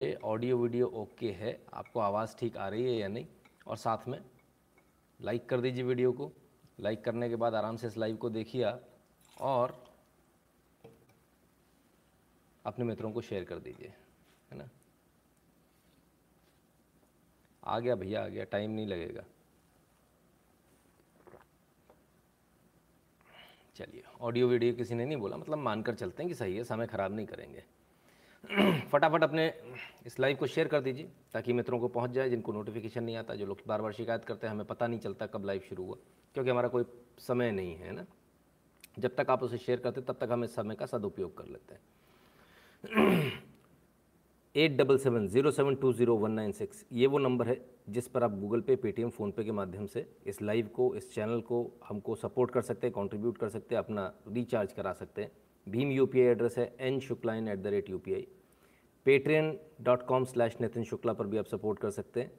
Audio video okay है। आपको आवाज़ ठीक आ रही है या नहीं? और साथ में लाइक कर दीजिए वीडियो को। लाइक करने के बाद आराम से इस लाइव को देखिए आप और अपने मित्रों को शेयर कर दीजिए, है ना? आ गया भैया, आ गया। टाइम नहीं लगेगा। चलिए ऑडियो वीडियो किसी ने नहीं बोला। मतलब मानकर चलते हैं कि सही है, समय ख़राब नहीं करेंगे। फटाफट अपने इस लाइव को शेयर कर दीजिए, ताकि मित्रों को पहुँच जाए, जिनको नोटिफिकेशन नहीं आता, जो लोग बार बार शिकायत करते हैं, हमें पता नहीं चलता कब लाइव शुरू हुआ, क्योंकि हमारा कोई समय नहीं है ना। जब तक आप उसे शेयर करते तब तक हम इस समय का सदुपयोग कर लेते हैं। Eight double seven, zero seven, two zero one nine six, ये वो नंबर है जिस पर आप गूगल पे, पेटीएम फ़ोनपे के माध्यम से इस लाइव को, इस चैनल को हमको सपोर्ट कर सकते हैं कंट्रीब्यूट कर सकते हैं, अपना रिचार्ज करा सकते हैं। भीम यू एड्रेस है N Shukla in at the rate U P I Patreon dot com slash Nitin Shukla पर भी आप सपोर्ट कर सकते हैं।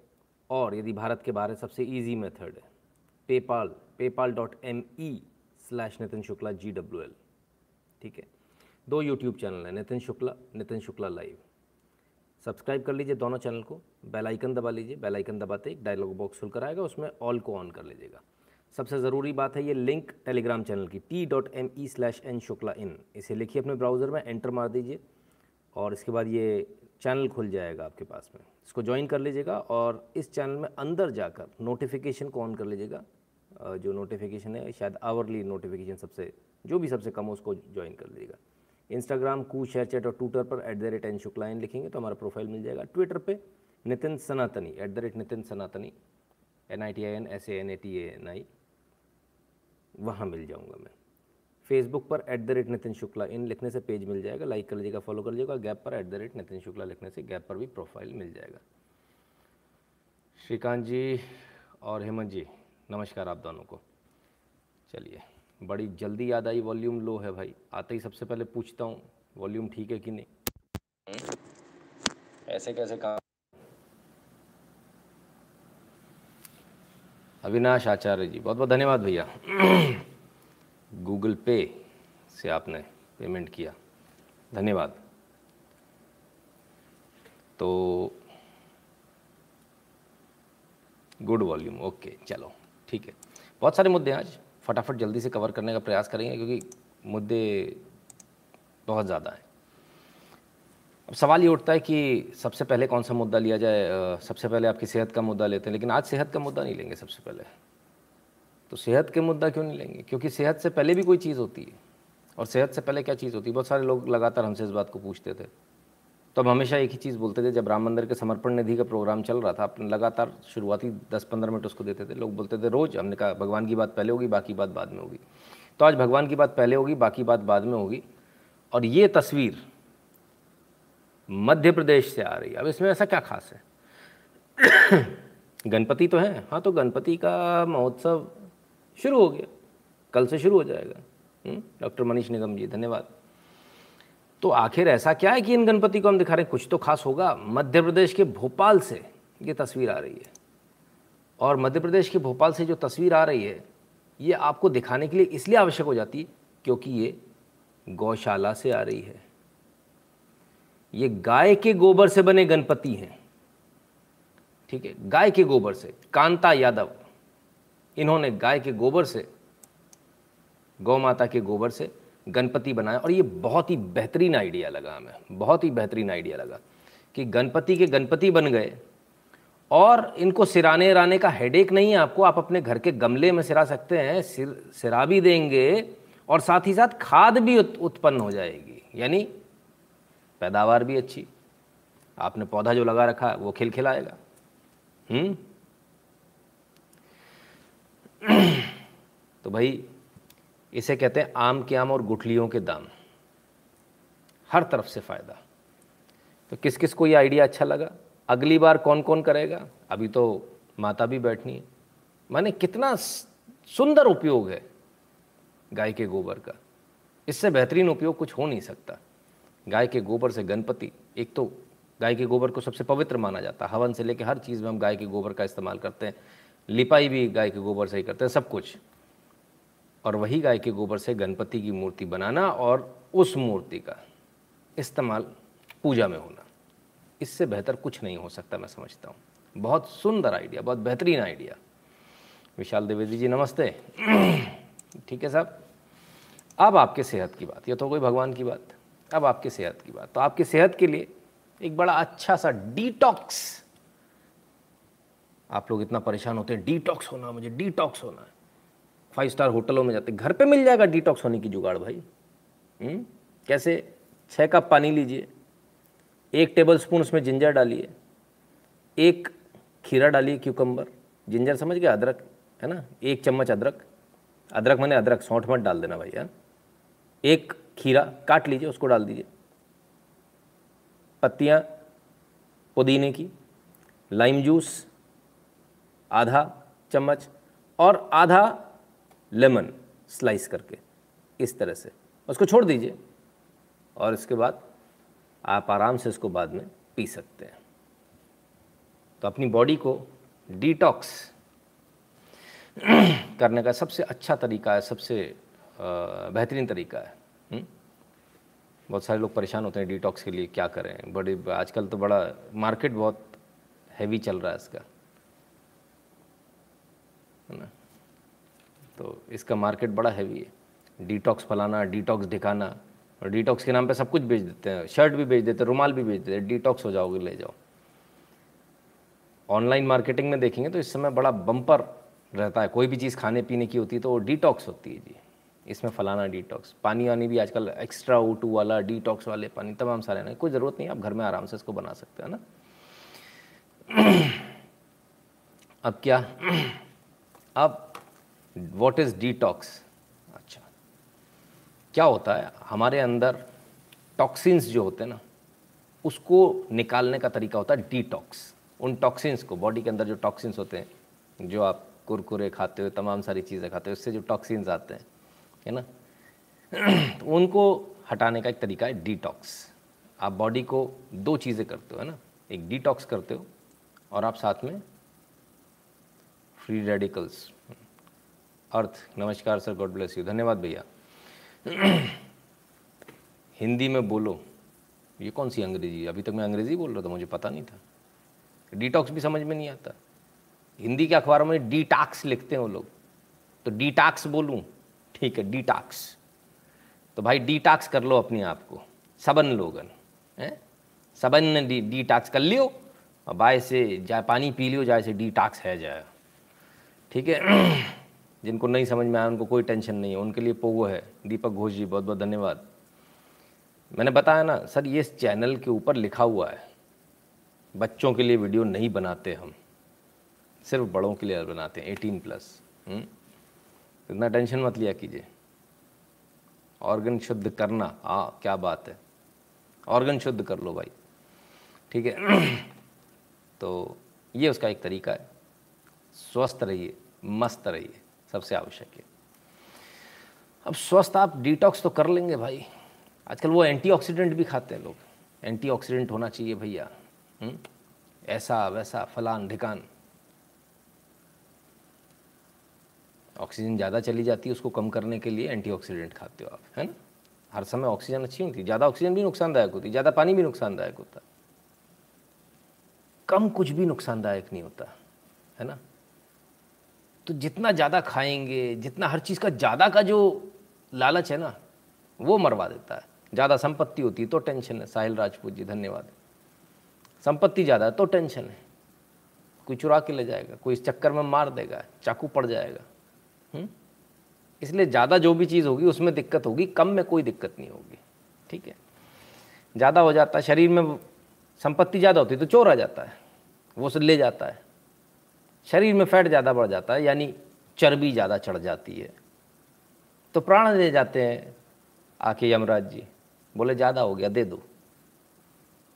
और यदि भारत के बाहर सबसे ईजी मेथड है PayPal PayPal dot M E slash Nitin Shukla G W L ठीक है? दो यूट्यूब चैनल हैं नितिन शुक्ला नितिन शुक्ला लाइव सब्सक्राइब कर लीजिए दोनों चैनल को बेल आइकन दबा लीजिए बेल आइकन दबाते एक डायलॉग बॉक्स खुल कर आएगा, उसमें ऑल को ऑन कर लीजिएगा। सबसे ज़रूरी बात है ये लिंक टेलीग्राम चैनल की T dot M E slash N Shukla in इसे लिखिए अपने ब्राउज़र में, एंटर मार दीजिए और इसके बाद ये चैनल खुल जाएगा आपके पास में। इसको ज्वाइन कर लीजिएगा और इस चैनल में अंदर जाकर नोटिफिकेशन को ऑन कर लीजिएगा। जो नोटिफिकेशन है, शायद आवरली नोटिफिकेशन सबसे, जो भी सबसे कम हो, उसको ज्वाइन कर लीजिएगा। इंस्टाग्राम कू शेयर चैट और ट्विटर पर at the rate N Shukla in लिखेंगे तो हमारा प्रोफ़ाइल मिल जाएगा। ट्विटर पे नितिन सनातनी eight the rate Nitin Sanatani N I T I N S A N A T N I वहाँ मिल जाऊँगा मैं। फेसबुक पर at the rate Nitin Shukla, in लिखने से पेज मिल जाएगा लाइक कर लीजिएगा फॉलो कर लीजिएगा गैप पर at the rate Nitin Shukla लिखने से गैप पर भी प्रोफ़ाइल मिल जाएगा। श्रीकांत जी और हेमंत जी, नमस्कार आप दोनों को। चलिए, बड़ी जल्दी याद आई वॉल्यूम लो है भाई। आते ही सबसे पहले पूछता हूँ वॉल्यूम ठीक है कि नहीं? ऐसे कैसे काम अविनाश आचार्य जी, बहुत बहुत धन्यवाद भैया। गूगल पे से आपने पेमेंट किया। धन्यवाद। तो गुड वॉल्यूम, ओके, चलो, ठीक है। बहुत सारे मुद्दे हैं आज, फटाफट जल्दी से कवर करने का प्रयास करेंगे, क्योंकि मुद्दे बहुत ज़्यादा हैं। अब सवाल ये उठता है कि सबसे पहले कौन सा मुद्दा लिया जाए? सबसे पहले आपकी सेहत का मुद्दा लेते हैं, लेकिन आज सेहत का मुद्दा नहीं लेंगे सबसे पहले। तो सेहत के मुद्दा क्यों नहीं लेंगे? क्योंकि सेहत से पहले भी कोई चीज़ होती है। और सेहत से पहले क्या चीज़ होती है? बहुत सारे लोग लगातार हमसे इस बात को पूछते थे। तो हम हमेशा एक ही चीज़ बोलते थे, जब राम मंदिर के समर्पण निधि का प्रोग्राम चल रहा था, अपने लगातार शुरुआती दस पंद्रह मिनट उसको देते थे। लोग बोलते थे, रोज़? हमने कहा, भगवान की बात पहले होगी, बाकी बात बाद में होगी। तो आज भगवान की बात पहले होगी, बाकी बात बाद में होगी। और ये तस्वीर मध्य प्रदेश से आ रही है। अब इसमें ऐसा क्या खास है? गणपति तो है। हाँ तो गणपति का महोत्सव शुरू हो गया। कल से शुरू हो जाएगा। हम्म, डॉक्टर मनीष निगम जी धन्यवाद। तो आखिर ऐसा क्या है कि इन गणपति को हम दिखा रहे हैं? कुछ तो खास होगा। मध्य प्रदेश के भोपाल से ये तस्वीर आ रही है। और मध्य प्रदेश के भोपाल से जो तस्वीर आ रही है ये आपको दिखाने के लिए इसलिए आवश्यक हो जाती है क्योंकि ये गौशाला से आ रही है। ये गाय के गोबर से बने गणपति हैं। ठीक है, गाय के गोबर से, कांता यादव, इन्होंने गाय के गोबर से, गौ माता के गोबर से गणपति बनाया और ये बहुत ही बेहतरीन आइडिया लगा हमें, बहुत ही बेहतरीन आइडिया लगा कि गणपति के गणपति बन गए और इनको सिराने राने का हेडेक नहीं है, आपको आप अपने घर के गमले में सिरा सकते हैं, सिर, सिरा भी देंगे और साथ ही साथ खाद भी उत्पन्न हो जाएगी। यानी पैदावार भी अच्छी। आपने पौधा जो लगा रखा वो खिल खिलाएगा। हम्म? तो भाई, इसे कहते हैं आम के आम और गुठलियों के दाम। हर तरफ़ से फ़ायदा। तो किस किस को ये आइडिया अच्छा लगा? अगली बार कौन कौन करेगा? अभी तो माता भी बैठनी है। माने कितना सुंदर उपयोग है गाय के गोबर का। इससे बेहतरीन उपयोग कुछ हो नहीं सकता। गाय के गोबर से गणपति, एक तो गाय के गोबर को सबसे पवित्र माना जाता है। हवन से लेकर हर चीज़ में हम गाय के गोबर का इस्तेमाल करते हैं। लिपाई भी गाय के गोबर से ही करते हैं, सब कुछ। और वही गाय के गोबर से गणपति की मूर्ति बनाना और उस मूर्ति का इस्तेमाल पूजा में होना। इससे बेहतर कुछ नहीं हो सकता, मैं समझता हूँ। बहुत सुंदर आइडिया, बहुत बेहतरीन आइडिया। विशाल द्विवेदी जी, नमस्ते। ठीक है साहब? अब आपके सेहत की बात, ये तो कोई भगवान की बात। अब आपकी सेहत की बात। तो आपकी सेहत के लिए एक बड़ा अच्छा सा डिटॉक्स आप लोग इतना परेशान होते हैं डिटॉक्स होना, मुझे डिटॉक्स होना है। फाइव स्टार होटलों में जाते, घर पे मिल जाएगा डिटॉक्स होने की जुगाड़ भाई। हुँ? हम्म? कैसे? छः कप पानी लीजिए, एक टेबल स्पून उसमें जिंजर डालिए, एक खीरा डालिए क्यूकम्बर जिंजर समझ गया? अदरक, है ना? एक चम्मच अदरक। अदरक मैंने अदरक, सौंठ मत डाल देना भाई भैया एक खीरा काट लीजिए, उसको डाल दीजिए। पत्तियाँ, पुदीने की लाइम जूस आधा चम्मच और आधा लेमन स्लाइस करके, इस तरह से। उसको छोड़ दीजिए और इसके बाद आप आराम से इसको बाद में पी सकते हैं। तो अपनी बॉडी को डिटॉक्स करने का सबसे अच्छा तरीका है, सबसे बेहतरीन तरीका है। हम्म? बहुत सारे लोग परेशान होते हैं डिटॉक्स के लिए, क्या करें? बड़े, आजकल तो बड़ा मार्केट बहुत हैवी चल रहा है इसका। है ना? तो इसका मार्केट बड़ा हैवी है। डिटॉक्स फलाना डिटॉक्स दिखाना और डिटॉक्स के नाम पे सब कुछ बेच देते हैं। शर्ट भी बेच देते हैं, रुमाल भी बेच देते हैं। डिटॉक्स हो जाओगे, ले जाओ। ऑनलाइन मार्केटिंग में देखेंगे तो इस समय बड़ा बम्पर रहता है। कोई भी चीज़ खाने पीने की होती है तो वो डिटॉक्स होती है जी। इसमें फलाना डिटॉक्स पानी वानी भी आजकल एक्स्ट्रा ओ टू वाला डिटॉक्स वाले पानी तमाम सारे ना, कोई ज़रूरत नहीं आप घर में आराम से इसको बना सकते हैं ना। अब क्या? अब वॉट इज़ डिटॉक्स अच्छा क्या होता है? हमारे अंदर टॉक्सिन्स जो होते हैं ना, उसको निकालने का तरीका होता है डिटॉक्स उन टॉक्सिन्स को बॉडी के अंदर जो टॉक्सिन्स होते हैं, जो आप कुरकुरे खाते हो, तमाम सारी चीज़ें खाते हो, उससे जो टॉक्सिन्स आते हैं है ना? तो उनको हटाने का एक तरीका है डिटॉक्स आप बॉडी को दो चीज़ें करते हो, है ना? एक डिटॉक्स करते हो और आप साथ में फ्री रेडिकल्स अर्थ, नमस्कार सर गॉड ब्लेस यू धन्यवाद भैया। हिंदी में बोलो। ये कौन सी अंग्रेज़ी? अभी तक मैं अंग्रेज़ी बोल रहा था, मुझे पता नहीं था। डिटॉक्स भी समझ में नहीं आता। हिंदी के अखबारों में डिटॉक्स लिखते हैं वो लोग। तो डिटॉक्स बोलूँ। ठीक है डिटॉक्स तो भाई डिटॉक्स कर लो अपने आप को. सबन लोगन, हैं? सबन डिटॉक्स कर लियो और बाय से जाए, पानी पी लियो, जाए से डिटॉक्स है जाए. ठीक है? जिनको नहीं समझ में आया, उनको कोई टेंशन नहीं है. उनके लिए पोगो है. दीपक घोष जी, बहुत बहुत धन्यवाद. मैंने बताया ना, सर, ये चैनल के ऊपर लिखा हुआ है. बच्चों के लिए वीडियो नहीं बनाते हम. सिर्फ़ बड़ों के लिए बनाते हैं एटीन प्लस इतना टेंशन मत लिया कीजिए। ऑर्गन शुद्ध करना हाँ क्या बात है। ऑर्गन शुद्ध कर लो भाई। ठीक है? तो ये उसका एक तरीका है। स्वस्थ रहिए, मस्त रहिए, सबसे आवश्यक है। अब स्वस्थ आप डिटॉक्स तो कर लेंगे भाई। आजकल वो एंटीऑक्सीडेंट भी खाते हैं लोग। एंटीऑक्सीडेंट होना चाहिए भैया। हम्म? ऐसा, वैसा, फलान, ढिकान। ऑक्सीजन ज़्यादा चली जाती है, उसको कम करने के लिए एंटीऑक्सीडेंट खाते हो आप, है ना? हर समय ऑक्सीजन अच्छी होती है, ज़्यादा ऑक्सीजन भी नुकसानदायक होती है, ज़्यादा पानी भी नुकसानदायक होता है। कम कुछ भी नुकसानदायक नहीं होता, है ना? तो जितना ज़्यादा खाएँगे, जितना हर चीज़ का ज़्यादा का जो लालच है ना, वो मरवा देता है। ज़्यादा संपत्ति होती है तो टेंशन है, साहिल राजपूत जी, धन्यवाद। संपत्ति ज़्यादा है तो टेंशन है, कोई चुरा के ले जाएगा, कोई इस चक्कर में मार देगा, चाकू पड़ जाएगा? इसलिए ज़्यादा जो भी चीज़ होगी, उसमें दिक्कत होगी। कम में कोई दिक्कत नहीं होगी। ठीक है? ज़्यादा हो जाता है। शरीर में संपत्ति ज़्यादा होती है तो चोर आ जाता है। वो से ले जाता है। शरीर में फैट ज़्यादा बढ़ जाता है, यानी चर्बी ज़्यादा चढ़ जाती है। तो प्राण ले जाते हैं आके यमराज जी। बोले, ज़्यादा हो गया, दे दो।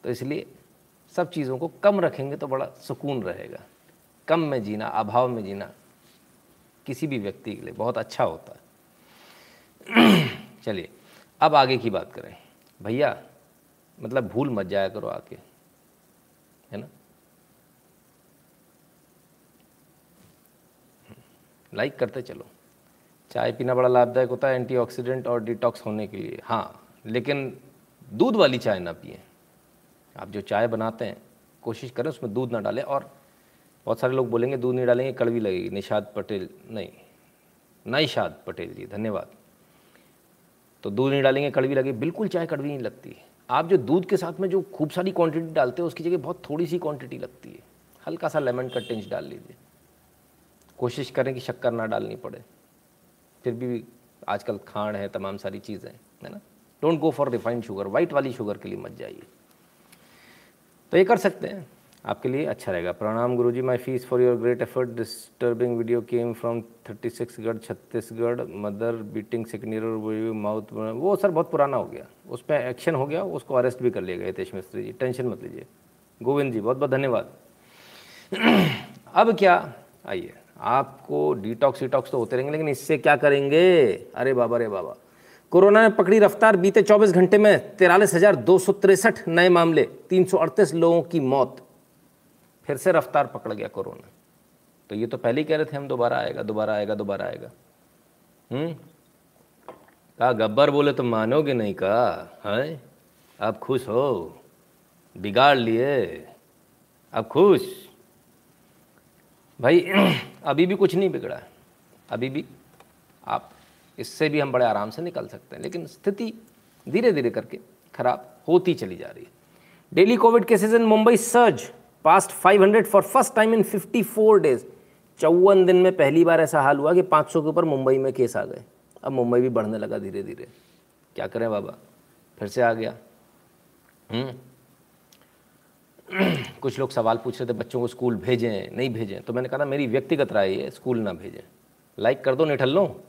तो इसलिए सब चीज़ों को कम रखेंगे तो बड़ा सुकून रहेगा। कम में जीना, अभाव में जीना। किसी भी व्यक्ति के लिए बहुत अच्छा होता है। चलिए, अब आगे की बात करें। भैया मतलब भूल मत जाया करो आके, है ना? लाइक करते चलो। चाय पीना बड़ा लाभदायक होता है एंटीऑक्सीडेंट और डिटॉक्स होने के लिए। हाँ लेकिन दूध वाली चाय ना पिए। आप जो चाय बनाते हैं, कोशिश करें उसमें दूध ना डालें और बहुत सारे लोग बोलेंगे, दूध नहीं डालेंगे, कड़वी लगेगी। निषाद पटेल, नहीं। निशाद पटेल जी, धन्यवाद। तो दूध नहीं डालेंगे, कड़वी लगेगी। बिल्कुल चाय कड़वी नहीं लगती। आप जो दूध के साथ में जो खूब सारी क्वांटिटी डालते हो, उसकी जगह बहुत थोड़ी सी क्वांटिटी लगती है। हल्का सा लेमन का टिंच डाल लीजिए। कोशिश करें कि शक्कर ना डालनी पड़े। फिर भी आजकल खांड है, तमाम सारी चीज़ें, है ना? Don't go for refined sugar white वाली शुगर के लिए मत जाइए। तो ये कर सकते हैं। आपके लिए अच्छा रहेगा। प्रणाम गुरुजी my fees for your great effort disturbing video came from thirty six गढ़ Chhattisgarh mother beating second year mouth वो सर बहुत पुराना हो गया। उस पर एक्शन हो गया, उसको अरेस्ट भी कर लिया गया, हितेश मिस्त्री जी। टेंशन मत लीजिए। गोविंद जी, बहुत बहुत धन्यवाद। अब क्या? आइए। आपको डिटॉक्स विटॉक्स तो होते रहेंगे, लेकिन इससे क्या करेंगे? अरे बाबा अरे बाबा। कोरोना ने पकड़ी रफ्तार बीते 24 घंटे में तिरालीस हज़ार दो सौ तिरसठ नए मामले, तीन सौ अड़तीस लोगों की मौत। फिर से रफ्तार पकड़ गया कोरोना। तो ये तो पहले ही कह रहे थे हम, दोबारा आएगा दोबारा आएगा दोबारा आएगा। हम्म? कहा, गब्बर बोले तो मानोगे नहीं कहा? है? आप खुश हो? बिगाड़ लिए? अब खुश? भाई, अभी भी कुछ नहीं बिगड़ा। अभी भी आप इससे भी हम बड़े आराम से निकल सकते हैं, लेकिन स्थिति धीरे धीरे करके खराब होती चली जा रही है। Daily covid cases in Mumbai surge. Past 500 for first time in 54 days चौवन दिन में पहली बार ऐसा हाल हुआ कि 500 के ऊपर मुंबई में केस आ गए। अब मुंबई भी बढ़ने लगा धीरे धीरे क्या करें बाबा? फिर से आ गया। हम्म। कुछ लोग सवाल पूछ रहे थे, बच्चों को स्कूल भेजें, नहीं भेजें। तो मैंने कहा, मेरी व्यक्तिगत राय है, स्कूल ना भेजें। लाइक कर दो, निठल लो।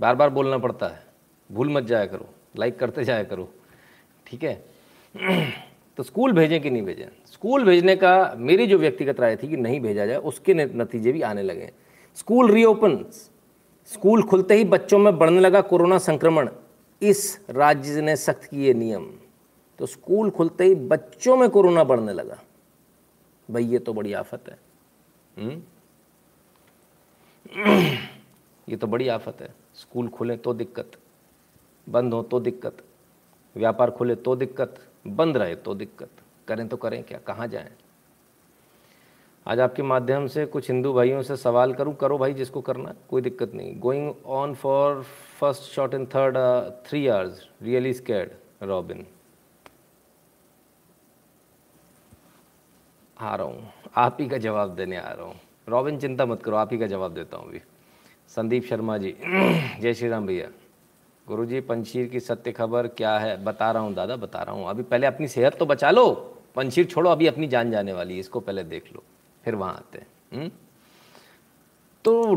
बार बार बोलना पड़ता है। भूल मत जाया करो। लाइक करते जाया करो। ठीक है? तो स्कूल भेजें कि नहीं भेजें? स्कूल भेजने का मेरी जो व्यक्तिगत राय थी कि नहीं भेजा जाए, उसके नतीजे भी आने लगे स्कूल रीओपन स्कूल खुलते ही बच्चों में बढ़ने लगा कोरोना संक्रमण। इस राज्य ने सख्त किए नियम। तो स्कूल खुलते ही बच्चों में कोरोना बढ़ने लगा। भाई, ये तो बड़ी आफत है? हम्म? ये तो बड़ी आफत है। स्कूल खुले तो दिक्कत। बंद हो तो दिक्कत। व्यापार खुले तो दिक्कत। बंद रहे तो दिक्कत। करें तो करें क्या? कहाँ जाएँ? आज आपके माध्यम से कुछ हिंदू भाइयों से सवाल करूँ? करो भाई जिसको करना, कोई दिक्कत नहीं। Going on for first shot in third three hours really scared Robin आ रहा हूँ। आप ही का जवाब देने आ रहा हूँ। रॉबिन चिंता मत करो, आप ही का जवाब देता हूँ अभी। संदीप शर्मा जी, जय श्री राम भैया। गुरुजी पंशीर की सत्य खबर क्या है? बता रहा हूँ, दादा, बता रहा हूँ। अभी पहले अपनी सेहत तो बचा लो। पंशीर छोड़ो, अभी अपनी जान जाने वाली है, इसको पहले देख लो, फिर वहाँ आते हैं। हम्म? तो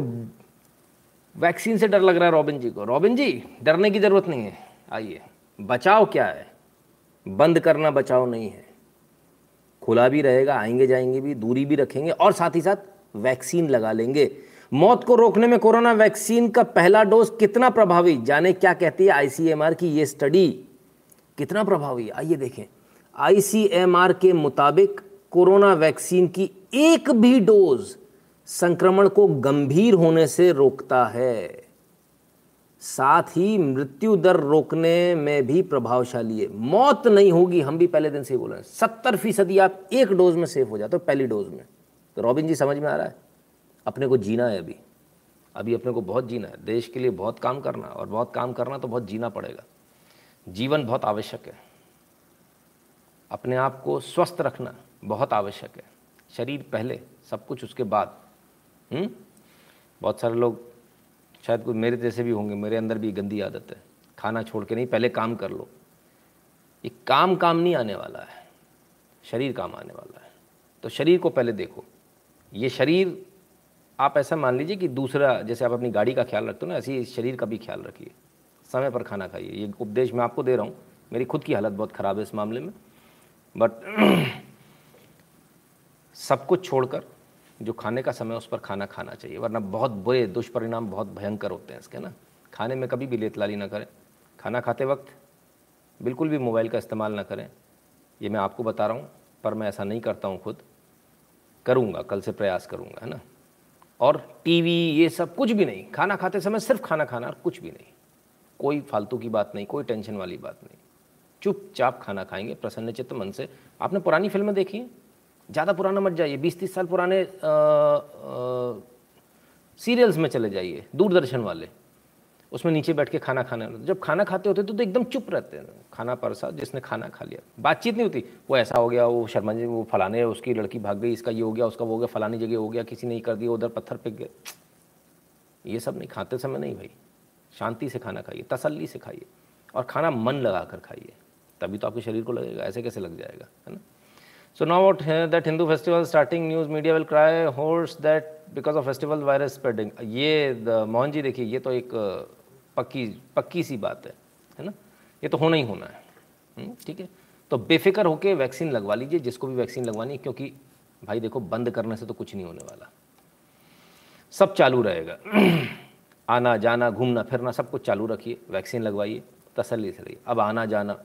वैक्सीन से डर लग रहा है रॉबिन जी को। रॉबिन जी, डरने की ज़रूरत नहीं है। आइए बचाव क्या है? बंद करना बचाव नहीं है। खुला भी रहेगा, आएँगे जाएँगे भी, दूरी भी रखेंगे और साथ ही साथ वैक्सीन लगा लेंगे। मौत को रोकने में कोरोना वैक्सीन का पहला डोज कितना प्रभावी? जाने क्या कहती है आईसीएमआर की ये स्टडी। कितना प्रभावी? आइए देखें। आईसीएमआर के मुताबिक कोरोना वैक्सीन की एक भी डोज संक्रमण को गंभीर होने से रोकता है। साथ ही मृत्यु दर रोकने में भी प्रभावशाली है। मौत नहीं होगी, हम भी पहले दिन से ही बोल रहे हैं। सत्तर फ़ीसदी आप एक डोज में सेफ़ हो जाते हो, पहली डोज में। तो रॉबिन जी, समझ में आ रहा है? अपने को जीना है अभी। अभी अपने को बहुत जीना है। देश के लिए बहुत काम करना और बहुत काम करना तो बहुत जीना पड़ेगा। जीवन बहुत आवश्यक है। अपने आप को स्वस्थ रखना बहुत आवश्यक है। शरीर पहले, सब कुछ उसके बाद। हुँ? हम्म? बहुत सारे लोग शायद कोई मेरे जैसे भी होंगे, मेरे अंदर भी गंदी आदत है। खाना छोड़ के नहीं, पहले काम कर लो। ये काम काम नहीं आने वाला है। शरीर काम आने वाला है। तो शरीर को पहले देखो। ये शरीर आप ऐसा मान लीजिए कि दूसरा, जैसे आप अपनी गाड़ी का ख्याल रखते हो ना, ऐसे ही शरीर का भी ख्याल रखिए। समय पर खाना खाइए। ये उपदेश मैं आपको दे रहा हूँ। मेरी खुद की हालत बहुत ख़राब है इस मामले में। बट सब कुछ छोड़कर, जो खाने का समय उस पर खाना खाना चाहिए। वरना बहुत बुरे, दुष्परिणाम बहुत भयंकर होते हैं इसके ना? खाने में कभी भी लेतलाली ना करें। खाना खाते वक्त बिल्कुल भी मोबाइल का इस्तेमाल ना करें। ये मैं आपको बता रहा हूँ, पर मैं ऐसा नहीं करता हूँ खुद। करूँगा, कल से प्रयास करूँगा, है ना? और टीवी ये सब कुछ भी नहीं। खाना खाते समय सिर्फ़ खाना खाना और कुछ भी नहीं। कोई फालतू की बात नहीं कोई टेंशन वाली बात नहीं। चुपचाप खाना खाएँगे प्रसन्न चित्त मन से। आपने पुरानी फ़िल्में देखी हैं? ज़्यादा पुराना मत जाइए बीस तीस साल पुराने आ, आ, सीरियल्स में चले जाइए दूरदर्शन वाले। उसमें नीचे बैठ के खाना खाना जब खाना खाते होते तो, तो एकदम चुप रहते हैं। खाना परसा जिसने खाना खा लिया। बातचीत नहीं होती, वो ऐसा हो गया, वो शर्मा जी, वो फलाने, उसकी लड़की भाग गई, इसका ये हो गया, उसका वो हो गया, फलानी जगह हो गया, किसी ने ही कर दिया, उधर पत्थर पिक गए ये सब नहीं, खाते समय नहीं भाई। शांति से खाना खाइए, तसल्ली से खाइए, और खाना मन लगा कर खाइए। तभी तो आपके शरीर को लगेगा, ऐसे कैसे लग जाएगा, है ना? So now what that Hindu festival starting news media will cry hoarse that because of festival virus spreading ये मोहन जी देखिए, ये तो एक, पक्की पक्की सी बात है है ना? ये तो होना ही होना है। हम्म, ठीक है? तो बेफिक्र होकर वैक्सीन लगवा लीजिए जिसको भी वैक्सीन लगवानी है क्योंकि भाई देखो बंद करने से तो कुछ नहीं होने वाला। सब चालू रहेगा। आना जाना घूमना फिरना सब कुछ चालू रखिए वैक्सीन लगवाइए तसल्ली से रहिए। अब आना जाना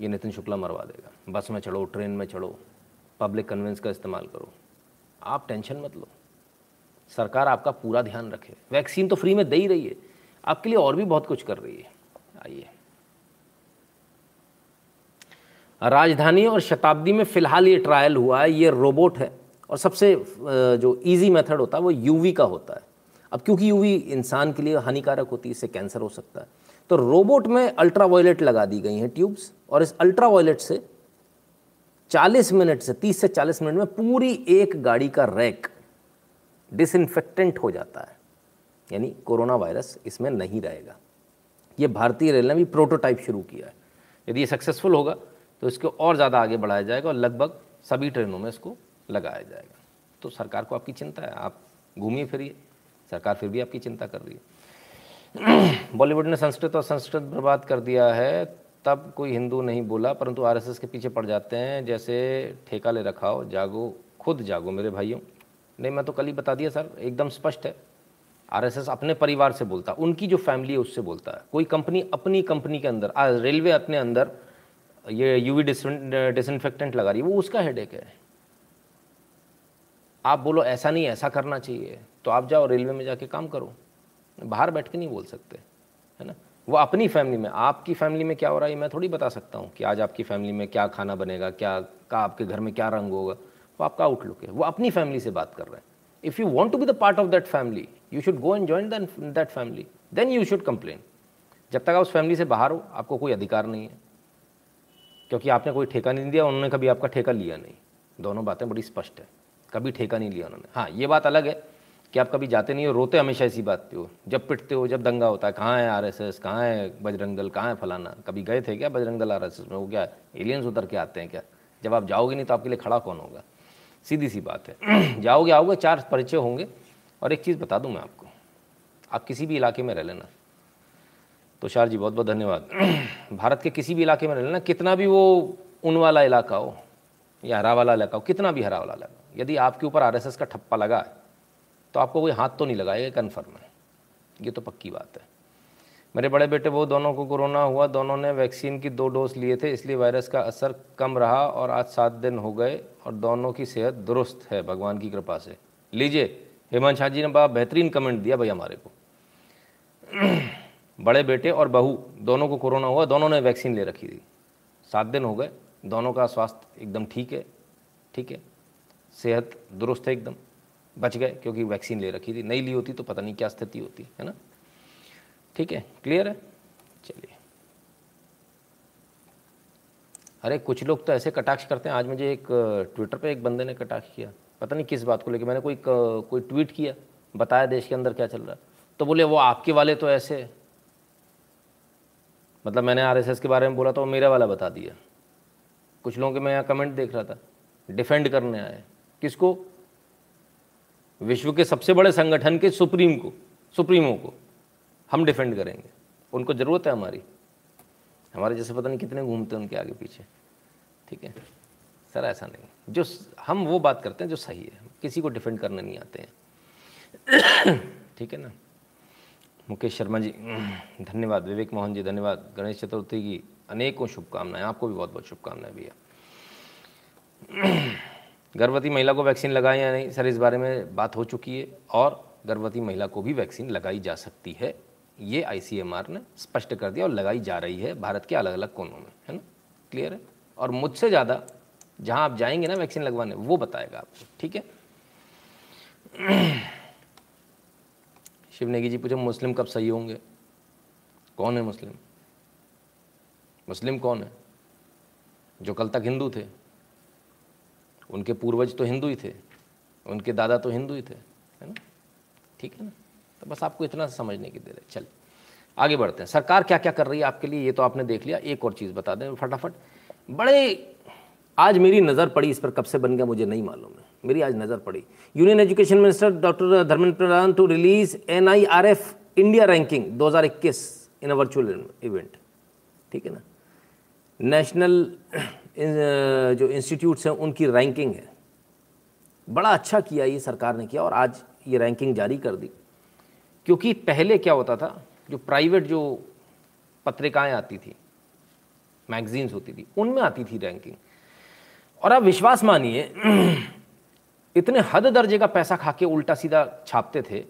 ये नितिन शुक्ला मरवा देगा। बस में चढ़ो ट्रेन में चढ़ो पब्लिक कन्वेंस का इस्तेमाल करो। आप टेंशन मत लो। सरकार आपका पूरा ध्यान रखे। वैक्सीन तो फ्री में दे ही रही है। आपके लिए और भी बहुत कुछ कर रही है। आइए। राजधानी और शताब्दी में फ़िलहाल ये ट्रायल हुआ है, ये रोबोट है। और सबसे जो इजी मेथड होता है, वो यूवी का होता है। अब क्योंकि यूवी इंसान के लिए हानिकारक होती है, इससे कैंसर हो सकता है। तो रोबोट में अल्ट्रा वायलेट लगा दी गई हैं ट्यूब्स और इस अल्ट्रा वायलेट से 40 मिनट से 30 से 40 मिनट में पूरी एक गाड़ी का रैक डिसइनफेक्टेंट हो जाता है। यानी कोरोना वायरस इसमें नहीं रहेगा। ये भारतीय रेल ने भी प्रोटोटाइप शुरू किया है। यदि ये सक्सेसफुल होगा तो इसको और ज़्यादा आगे बढ़ाया जाएगा और लगभग सभी ट्रेनों में इसको लगाया जाएगा। तो सरकार को आपकी चिंता है, आप घूमिए फिरिए। सरकार फिर भी आपकी चिंता कर रही है। बॉलीवुड ने संस्कृत और संस्कृत बर्बाद कर दिया है। तब कोई हिंदू नहीं बोला, परंतु आरएसएस के पीछे पड़ जाते हैं। जैसे ठेका ले रखा हो, जागो, खुद जागो मेरे भाइयों। नहीं, मैं तो कल ही बता दिया सर, एकदम स्पष्ट है। आरएसएस अपने परिवार से बोलता, उनकी जो फैमिली है उससे बोलता है। कोई कंपनी अपनी कंपनी के अंदर रेलवे अपने अंदर ये यूवी डिसइनफेक्टेंट लगा रही है, वो उसका हेडेक है। आप बोलो, ऐसा नहीं ऐसा करना चाहिए। तो आप जाओ रेलवे में जाके काम करो। बाहर बैठ के नहीं बोल सकते, है ना? वो अपनी फैमिली में, आपकी फैमिली में क्या हो रहा है मैं थोड़ी बता सकता हूँ कि आज आपकी फैमिली में क्या खाना बनेगा, क्या, का आपके घर में क्या रंग होगा। वो आपका आउटलुक है। वो अपनी फैमिली से बात कर रहे हैं। If you want to be the part of that family you should go and join that family then you should complain जब तक आप उस फैमिली से बाहर हो, आपको कोई अधिकार नहीं है। क्योंकि आपने कोई ठेका नहीं दिया, उन्होंने कभी आपका ठेका लिया नहीं। दोनों बातें बड़ी स्पष्ट है। कभी ठेका नहीं लिया उन्होंने। हाँ ये बात अलग है कि आप कभी जाते नहीं हो, रोते हमेशा इसी बात पे हो। जब पिटते हो, जब दंगा होता है, कहाँ है आर एस एस कहाँ है बजरंग दल कहाँ है फलाना? कभी गए थे क्या बजरंग दल एस में? वो क्या एलियंस उतर के आते हैं क्या? जब आप जाओगे नहीं तो आपके लिए खड़ा कौन होगा? सीधी सी बात है। जाओगे, आओगे, चार परिचय होंगे। और एक चीज़ बता दूँ मैं आपको। आप किसी भी इलाके में रह लेना। तुषार जी बहुत बहुत धन्यवाद। भारत के किसी भी इलाके में रह लेना, कितना भी वो उन वाला इलाका हो या हरा वाला इलाका हो, कितना भी हरा वाला इलाका यदि आपके ऊपर आरएसएस का ठप्पा लगा है तो आपको कोई हाथ तो नहीं लगाएगा कन्फर्म है। ये तो पक्की बात है। मेरे बड़े बेटे, वो दोनों को कोरोना हुआ, दोनों ने वैक्सीन की दो डोज लिए थे, इसलिए वायरस का असर कम रहा और आज सात दिन हो गए और दोनों की सेहत दुरुस्त है, भगवान की कृपा से। लीजिए, हेमंत शाह जी ने बड़ा बेहतरीन कमेंट दिया भाई हमारे को। बड़े बेटे और बहू, दोनों को कोरोना हुआ, दोनों ने वैक्सीन ले रखी थी। सात दिन हो गए, दोनों का स्वास्थ्य एकदम ठीक है ठीक है। सेहत दुरुस्त है एकदम, बच गए क्योंकि वैक्सीन ले रखी थी। नहीं ली होती तो पता नहीं क्या स्थिति होती, है ना? ठीक है, क्लियर है? चलिए। अरे, कुछ लोग तो ऐसे कटाक्ष करते हैं। आज मुझे एक, ट्विटर पे एक बंदे ने कटाक्ष किया। पता नहीं किस बात को लेकर मैंने कोई कोई ट्वीट किया, बताया देश के अंदर क्या चल रहा है। तो बोले, वो आपके वाले तो ऐसे मतलब मैंने आरएसएस के बारे में बोला तो मेरा वाला बता दिया। कुछ लोगों के मैं यहाँ कमेंट देख रहा था। डिफेंड करने आए। किसको? विश्व के सबसे बड़े संगठन के सुप्रीम को, सुप्रीमो को। हम डिफेंड करेंगे। उनको ज़रूरत है हमारी। हमारे जैसे पता नहीं कितने घूमते हैं उनके आगे पीछे। ठीक है? सर, ऐसा नहीं। जो हम वो बात करते हैं जो सही है। किसी को डिफेंड करने नहीं आते हैं। ठीक है ना? मुकेश शर्मा जी, धन्यवाद। विवेक मोहन जी, धन्यवाद। गणेश चतुर्थी की अनेकों शुभकामनाएँ, आपको भी बहुत बहुत शुभकामनाएँ भैया। गर्भवती महिला को वैक्सीन लगाएँ या नहीं, सर, इस बारे में बात हो चुकी है और गर्भवती महिला को भी वैक्सीन लगाई जा सकती है। ये आईसीएमआर ने स्पष्ट कर दिया और लगाई जा रही है भारत के अलग अलग कोनों में, है ना? क्लियर है? और मुझसे ज़्यादा जहाँ आप जाएँगे ना वैक्सीन लगवाने, वो बताएगा आपको, ठीक है? शिव नेगी जी पूछे, मुस्लिम कब सही होंगे? कौन है मुस्लिम? मुस्लिम कौन है? जो कल तक हिंदू थे। उनके पूर्वज तो हिंदू ही थे। उनके दादा तो हिंदू ही थे। है ना? ठीक है ना? तो बस आपको इतना समझने की दे रहे चल आगे बढ़ते हैं। सरकार क्या क्या कर रही है आपके लिए? ये तो आपने देख लिया। एक और चीज़ बता दें फटाफट। बड़े आज मेरी नज़र पड़ी, इस पर कब से बन गया मुझे नहीं मालूम है। मेरी आज नज़र पड़ी। Union education minister doctor Dharmendra Pradhan to release N I R F India ranking 2021 in a virtual event ठीक है ना? नेशनल जो इंस्टीट्यूट्स हैं, उनकी रैंकिंग है। बड़ा अच्छा किया ये सरकार ने किया और आज ये रैंकिंग जारी कर दी। क्योंकि पहले क्या होता था, जो प्राइवेट जो पत्रिकाएँ आती थी मैगजीन्स होती थी, उनमें आती थी रैंकिंग और आप विश्वास मानिए, इतने हद दर्जे का पैसा खा के उल्टा सीधा छापते थे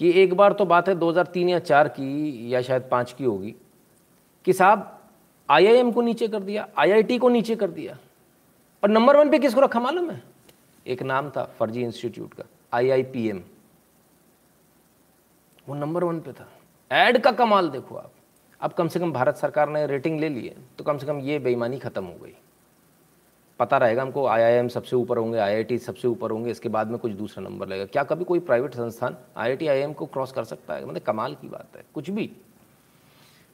कि एक बार तो बात है 2003 या चार की या शायद पाँच की होगी कि साहब आईआईएम को नीचे कर दिया आईआईटी को नीचे कर दिया। और नंबर वन पे किसको रखा मालूम है? एक नाम था फर्जी इंस्टीट्यूट का आईआईपीएम वो नंबर वन पे था। एड का कमाल देखो आप। अब कम से कम भारत सरकार ने रेटिंग ले ली है तो कम से कम ये बेईमानी खत्म हो गई। पता रहेगा हमको आईआईएम सबसे ऊपर होंगे आईआईटी सबसे ऊपर होंगे, इसके बाद में कुछ दूसरा नंबर लगेगा। क्या कभी कोई प्राइवेट संस्थान आईआईटी आईआईएम को क्रॉस कर सकता है? मतलब कमाल की बात है, कुछ भी।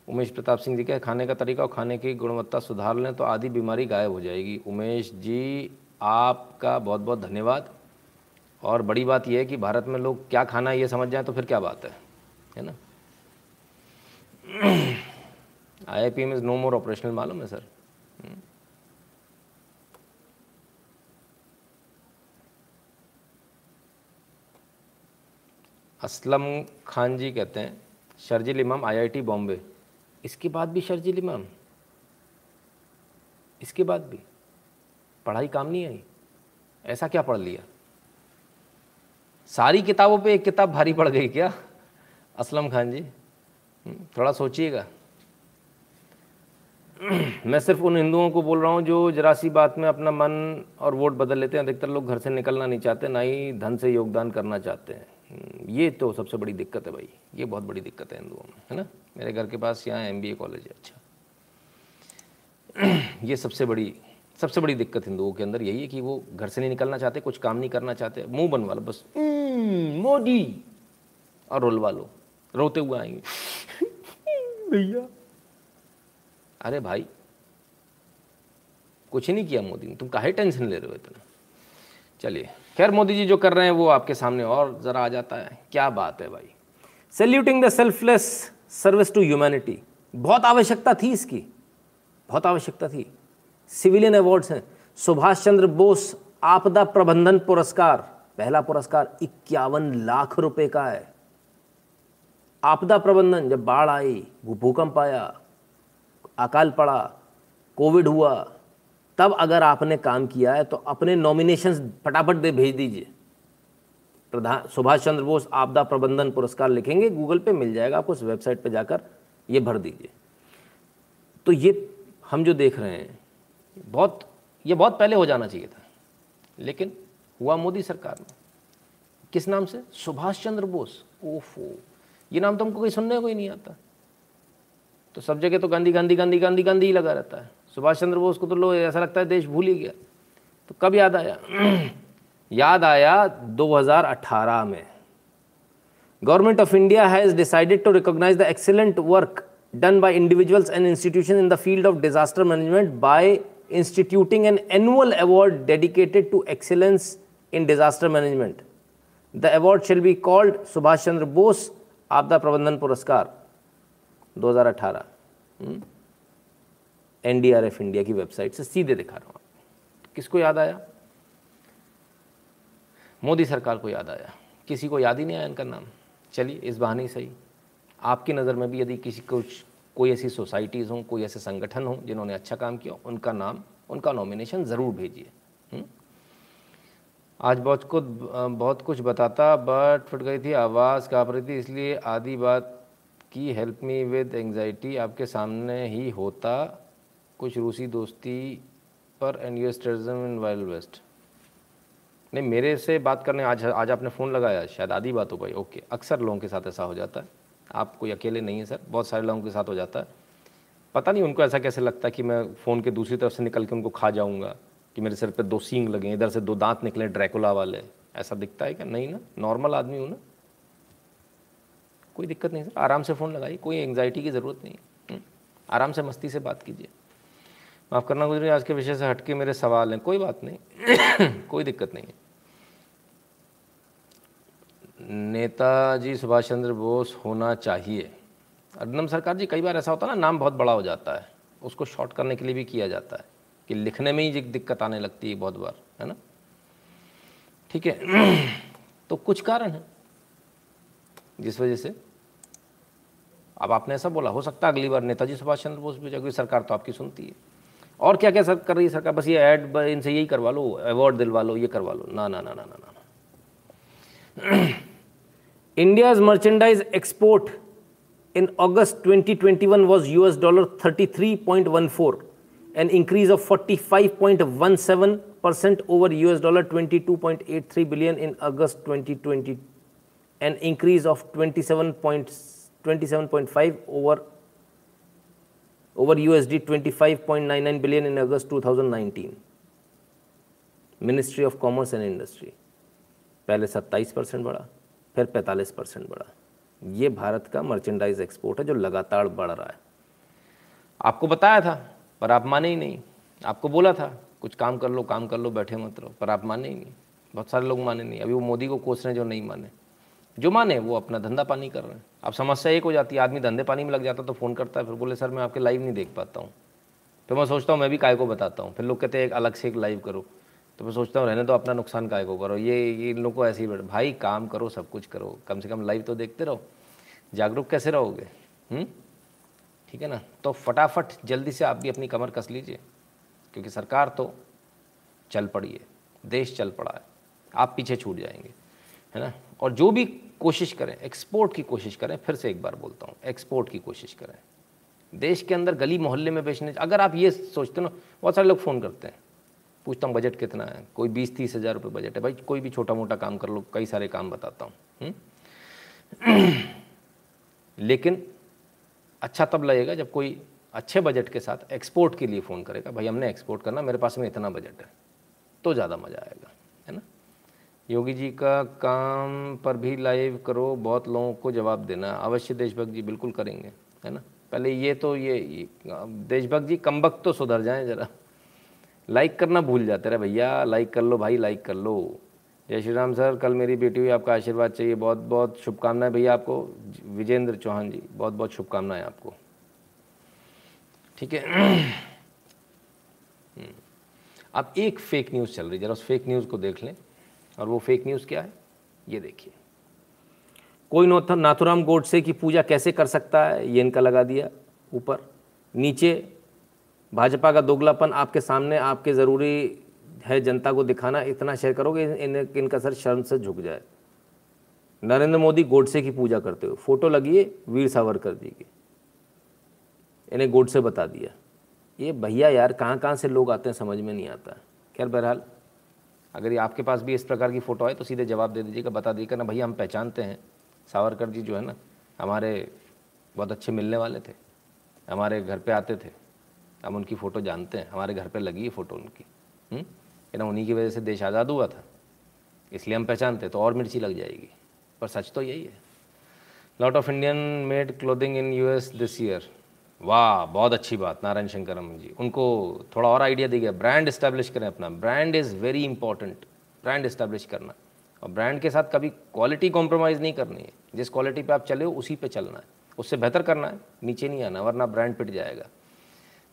उमेश प्रताप सिंह जी का खाने का तरीका और खाने की गुणवत्ता सुधार लें तो आधी बीमारी गायब हो जाएगी। उमेश जी, आपका बहुत बहुत धन्यवाद। और बड़ी बात यह है कि भारत में लोग क्या खाना है ये समझ जाए तो फिर क्या बात है है ना? I I P M is no more operational मालूम है सर असलम खान जी कहते हैं शर्जिल इमाम आईआईटी बॉम्बे। इसके बाद भी शर्जिल इमाम? इसके बाद भी? पढ़ाई काम नहीं आई? ऐसा क्या पढ़ लिया? सारी किताबों पे एक किताब भारी पड़ गई क्या? असलम खान जी हम्म, थोड़ा सोचिएगा। मैं सिर्फ़ उन हिंदुओं को बोल रहा हूँ जो जरा सी बात में अपना मन और वोट बदल लेते हैं अधिकतर लोग घर से निकलना नहीं चाहते ना ही धन से योगदान करना चाहते हैं। ये तो सबसे बड़ी दिक्कत है भाई। ये बहुत बड़ी दिक्कत है हिंदुओं में है ना? मेरे घर के पास यहाँ एम कॉलेज है अच्छा। ये सबसे बड़ी सबसे बड़ी दिक्कत हिंदुओं के अंदर यही है कि वो घर से नहीं निकलना चाहते कुछ काम नहीं करना चाहते मुँह बनवा लो बस हम्म, मोदी! और रोलवा लो। रोते हुए आएँगे। भैया। अरे भाई कुछ नहीं किया मोदी ने तुम काहे टेंशन ले रहे हो इतना? चलिए। खैर, मोदी जी जो कर रहे हैं वो आपके सामने और ज़रा आ जाता है। क्या बात है भाई। Saluting the selfless service to humanity बहुत आवश्यकता थी इसकी। बहुत आवश्यकता थी। सिविलियन अवार्ड्स हैं। सुभाष चंद्र बोस आपदा प्रबंधन पुरस्कार। पहला पुरस्कार इक्यावन लाख रुपए का है। आपदा प्रबंधन जब बाढ़ आई भूकंप आया, अकाल पड़ा, कोविड हुआ तब अगर आपने काम किया है तो अपने नॉमिनेशंस फटाफट दे, भेज दीजिए। प्रधान सुभाष चंद्र बोस आपदा प्रबंधन पुरस्कार लिखेंगे गूगल पे मिल जाएगा आपको, उस वेबसाइट पे जाकर ये भर दीजिए। तो ये हम जो देख रहे हैं, बहुत, ये बहुत पहले हो जाना चाहिए था, लेकिन हुआ मोदी सरकार में। किस नाम से? सुभाष चंद्र बोस। ओफो, ये नाम तो हमको कोई सुनने को ही नहीं आता। तो सब जगह तो गांधी गांधी गांधी गांधी गांधी ही लगा रहता है। सुभाष चंद्र बोस को तो लोग ऐसा लगता है देश भूल ही गया। तो कब याद आया? याद आया 2018 में। Government of India has decided to recognise the excellent work done by individuals and institution in the field of disaster management by instituting an annual award dedicated to excellence in disaster management. The award shall be called Subhash Chandra Bose आपदा प्रबंधन पुरस्कार 2018 NDRF India की website से सीधे दिखा रहा हूँ किसको याद आया? मोदी सरकार को याद आया। किसी को याद ही नहीं आया इनका नाम। चलिए, इस बहाने ही सही। आपकी नज़र में भी यदि किसी कुछ, कोई ऐसी सोसाइटीज़ हों, कोई ऐसे संगठन हों जिन्होंने अच्छा काम किया, उनका नाम, उनका नॉमिनेशन ज़रूर भेजिए? आज बहुत कुछ बहुत कुछ बताता बट फट गई थी आवाज़, काँप रही थी, इसलिए आधी बात की हेल्प मी विद एंजाइटी आपके सामने ही होता। कुछ रूसी दोस्ती पर and US terrorism in wild west नहीं मेरे से बात करने आज आज आपने फ़ोन लगाया शायद आधी बात हो पाई ओके अक्सर लोगों के साथ ऐसा हो जाता है। आप कोई अकेले नहीं है सर। बहुत सारे लोगों के साथ हो जाता है। पता नहीं उनको ऐसा कैसे लगता है कि मैं फ़ोन के दूसरी तरफ़ से निकल के उनको खा जाऊँगा कि मेरे सिर पे दो सींग लगे इधर से दो दांत निकले ड्रैकुला वाले। ऐसा दिखता है क्या? नहीं ना। नॉर्मल आदमी हूँ ना। कोई दिक्कत नहीं सर। आराम से फ़ोन लगाइए कोई एंग्जाइटी की ज़रूरत नहीं हम्म, आराम से मस्ती से बात कीजिए। माफ़ करना गुजरी, आज के विषय से हटके मेरे सवाल हैं। कोई बात नहीं। कोई दिक्कत नहीं है। नेताजी सुभाष चंद्र बोस होना चाहिए। अर्नम सरकार जी, कई बार ऐसा होता है ना, नाम बहुत बड़ा हो जाता है। उसको शॉर्ट करने के लिए भी किया जाता है कि लिखने में ही दिक्कत आने लगती है बहुत बार, है ना? ठीक है। तो कुछ कारण है। जिस वजह से अब आपने ऐसा बोला, हो सकता है अगली बार नेताजी सुभाष चंद्र बोस भी जाएगी सरकार तो आपकी सुनती है। और क्या क्या सर कर रही है सरकार? बस ये ऐड इनसे यही करवा लो अवार्ड दिलवा लो, ये करवा लो। ना ना ना ना ना ना India's merchandise export in August 2021 twenty one was U S dollar thirty three point one four an increase of forty five point one seven percent over U S dollar twenty two point eight three billion in August twenty twenty an increase of twenty seven point twenty seven point five over over USD 25.99 billion in August 2019. Ministry of Commerce and Industry. पहले 27 percent बढ़ा, फिर 45 percent बढ़ा। ये भारत का merchandise export है जो लगातार बढ़ रहा है। आपको बताया था, पर आप माने ही नहीं। आपको बोला था, कुछ काम कर लो, काम कर लो, बैठे मत रहो, पर आप माने ही नहीं। बहुत सारे लोग माने नहीं। अभी वो मोदी को कोस रहे हैं जो नहीं माने। जो माने, वो अपना धंधा पानी कर रहे हैं। अब समस्या एक हो जाती है, आदमी धंधे पानी में लग जाता तो फ़ोन करता है, फिर बोले, सर, मैं आपके लाइव नहीं देख पाता हूँ। फिर मैं सोचता हूँ, मैं भी काय को बताता हूँ? फिर लोग कहते हैं, एक अलग से एक लाइव करो। तो मैं सोचता हूँ, रहने तो अपना नुकसान काय को करो? ये इन लोग को ऐसे ही भाई, काम करो, सब कुछ करो। कम से कम लाइव तो देखते रहो। जागरूक कैसे रहोगे? हम्म? ठीक है ना? तो फटाफट, जल्दी से आप भी अपनी कमर कस लीजिए। क्योंकि सरकार तो चल पड़ी है। देश चल पड़ा है। आप पीछे छूट जाएँगे। है ना? और जो भी कोशिश करें एक्सपोर्ट की कोशिश करें, फिर से एक बार बोलता हूँ एक्सपोर्ट की कोशिश करें। देश के अंदर गली मोहल्ले में बेचने, अगर आप ये सोचते हो ना, बहुत सारे लोग फ़ोन करते हैं। पूछता हूँ, बजट कितना है? कोई बीस तीस हज़ार रुपये बजट है। भाई, कोई भी छोटा मोटा काम कर लो, कई सारे काम बताता हूँ हम्म? लेकिन अच्छा तब लगेगा जब कोई अच्छे बजट के साथ एक्सपोर्ट के लिए फ़ोन करेगा, भाई, हमने एक्सपोर्ट करना, मेरे पास में इतना बजट है। तो ज़्यादा मज़ा आएगा। योगी जी का काम पर भी लाइव करो बहुत लोगों को जवाब देना अवश्य देशभक्त जी बिल्कुल करेंगे है ना? पहले ये तो ये, देशभक्त जी कम तो सुधर जाएँ ज़रा। लाइक करना भूल जाते रहे भैया लाइक कर लो भाई लाइक कर लो। जय श्री राम सर कल मेरी बेटी हुई आपका आशीर्वाद चाहिए बहुत बहुत शुभकामनाएँ भैया आपको। विजेंद्र चौहान जी बहुत बहुत शुभकामनाएँ आपको। ठीक है। हम्म। अब एक फेक न्यूज़ चल रही है जरा उस फेक न्यूज़ को देख लें। और वो फेक न्यूज़ क्या है? ये देखिए। कोई नाथुराम गोडसे की पूजा कैसे कर सकता है? ये इनका लगा दिया ऊपर। नीचे भाजपा का दोगलापन आपके सामने आपके ज़रूरी है जनता को दिखाना इतना शेयर करोगे इन, इनका सर शर्म से झुक जाए। नरेंद्र मोदी गोडसे की पूजा करते हुए। फ़ोटो लगी है वीर सावरकर जी की। इन्हें गोडसे बता दिया। ये भैया यार कहाँ कहाँ से लोग आते हैं समझ में नहीं आता। खैर बहरहाल अगर ये आपके पास भी इस प्रकार की फ़ोटो आए तो सीधे जवाब दे दीजिएगा, बता दीजिएगा ना भैया हम पहचानते हैं। सावरकर जी जो है ना, हमारे बहुत अच्छे मिलने वाले थे। हमारे घर पे आते थे। हम उनकी फ़ोटो जानते हैं। हमारे घर पे लगी है फ़ोटो उनकी। ना उन्हीं की वजह से देश आज़ाद हुआ था। इसलिए हम पहचानते तो और मिर्ची लग जाएगी। पर सच तो यही है। Lot of Indian made clothing in U S this year वाह, बहुत अच्छी बात, नारायण शंकरम जी। उनको थोड़ा और आइडिया दी गया। ब्रांड इस्टेब्लिश करें अपना। Brand is very important brand establish करना। और ब्रांड के साथ कभी क्वालिटी कॉम्प्रोमाइज़ नहीं करनी है। जिस क्वालिटी पे आप चले हो, उसी पे चलना है। उससे बेहतर करना है। नीचे नहीं आना, वरना ब्रांड पिट जाएगा।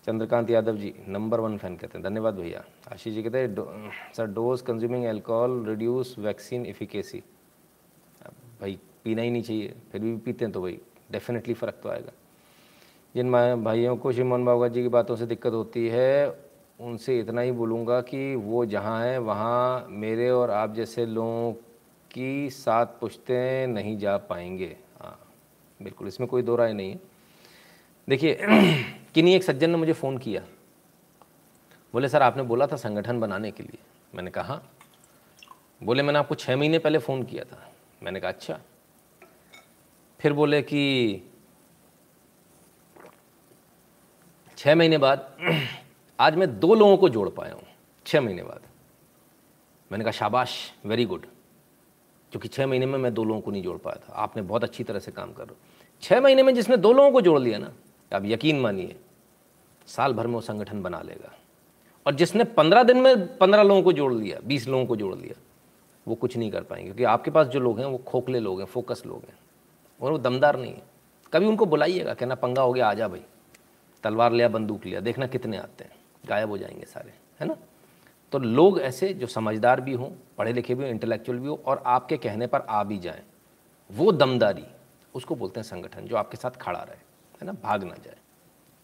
Chandrakant Yadav ji number one fan कहते हैं। धन्यवाद भैया। आशीष जी कहते हैं sir does consuming alcohol reduce vaccine efficacy भाई, पीना ही नहीं चाहिए। फिर भी पीते हैं तो भाई डेफिनेटली फ़र्क तो आएगा। जिन भाइयों को शिव मोहन बाबा जी की बातों से दिक्कत होती है, उनसे इतना ही बोलूँगा कि वो जहाँ हैं, वहाँ मेरे और आप जैसे लोगों की साथ पुश्ते नहीं जा पाएँगे। हाँ बिल्कुल, इसमें कोई दो राय नहीं है। देखिए, किन्हीं एक सज्जन ने मुझे फ़ोन किया? बोले, सर, आपने बोला था संगठन बनाने के लिए। मैंने कहा, बोले, मैंने आपको छः महीने पहले फ़ोन किया था। मैंने कहा अच्छा। फिर बोले कि छः महीने बाद आज मैं दो लोगों को जोड़ पाया हूँ छः महीने बाद। मैंने कहा, शाबाश वेरी गुड क्योंकि छः महीने में मैं दो लोगों को नहीं जोड़ पाया था। आपने बहुत अच्छी तरह से काम कर। रहे छः महीने में जिसने दो लोगों को जोड़ लिया ना, आप यकीन मानिए, साल भर में वो संगठन बना लेगा। और जिसने पंद्रह दिन में पंद्रह लोगों को जोड़ लिया, बीस लोगों को जोड़ लिया, वो कुछ नहीं कर पाएँगे। क्योंकि आपके पास जो लोग हैं, वो खोखले लोग हैं फोकस लोग हैं। और वो दमदार नहीं है। कभी उनको बुलाइएगा, कहना, पंगा हो गया, आ जा भाई। तलवार लिया, बंदूक लिया, देखना कितने आते हैं, गायब हो जाएँगे सारे, है ना? तो लोग ऐसे जो समझदार भी हों पढ़े लिखे भी हों इंटेलेक्चुअल भी हो, और आपके कहने पर आ भी जाएँ, वो दमदारी, उसको बोलते हैं संगठन, जो आपके साथ खड़ा रहे, है ना? भाग ना जाए।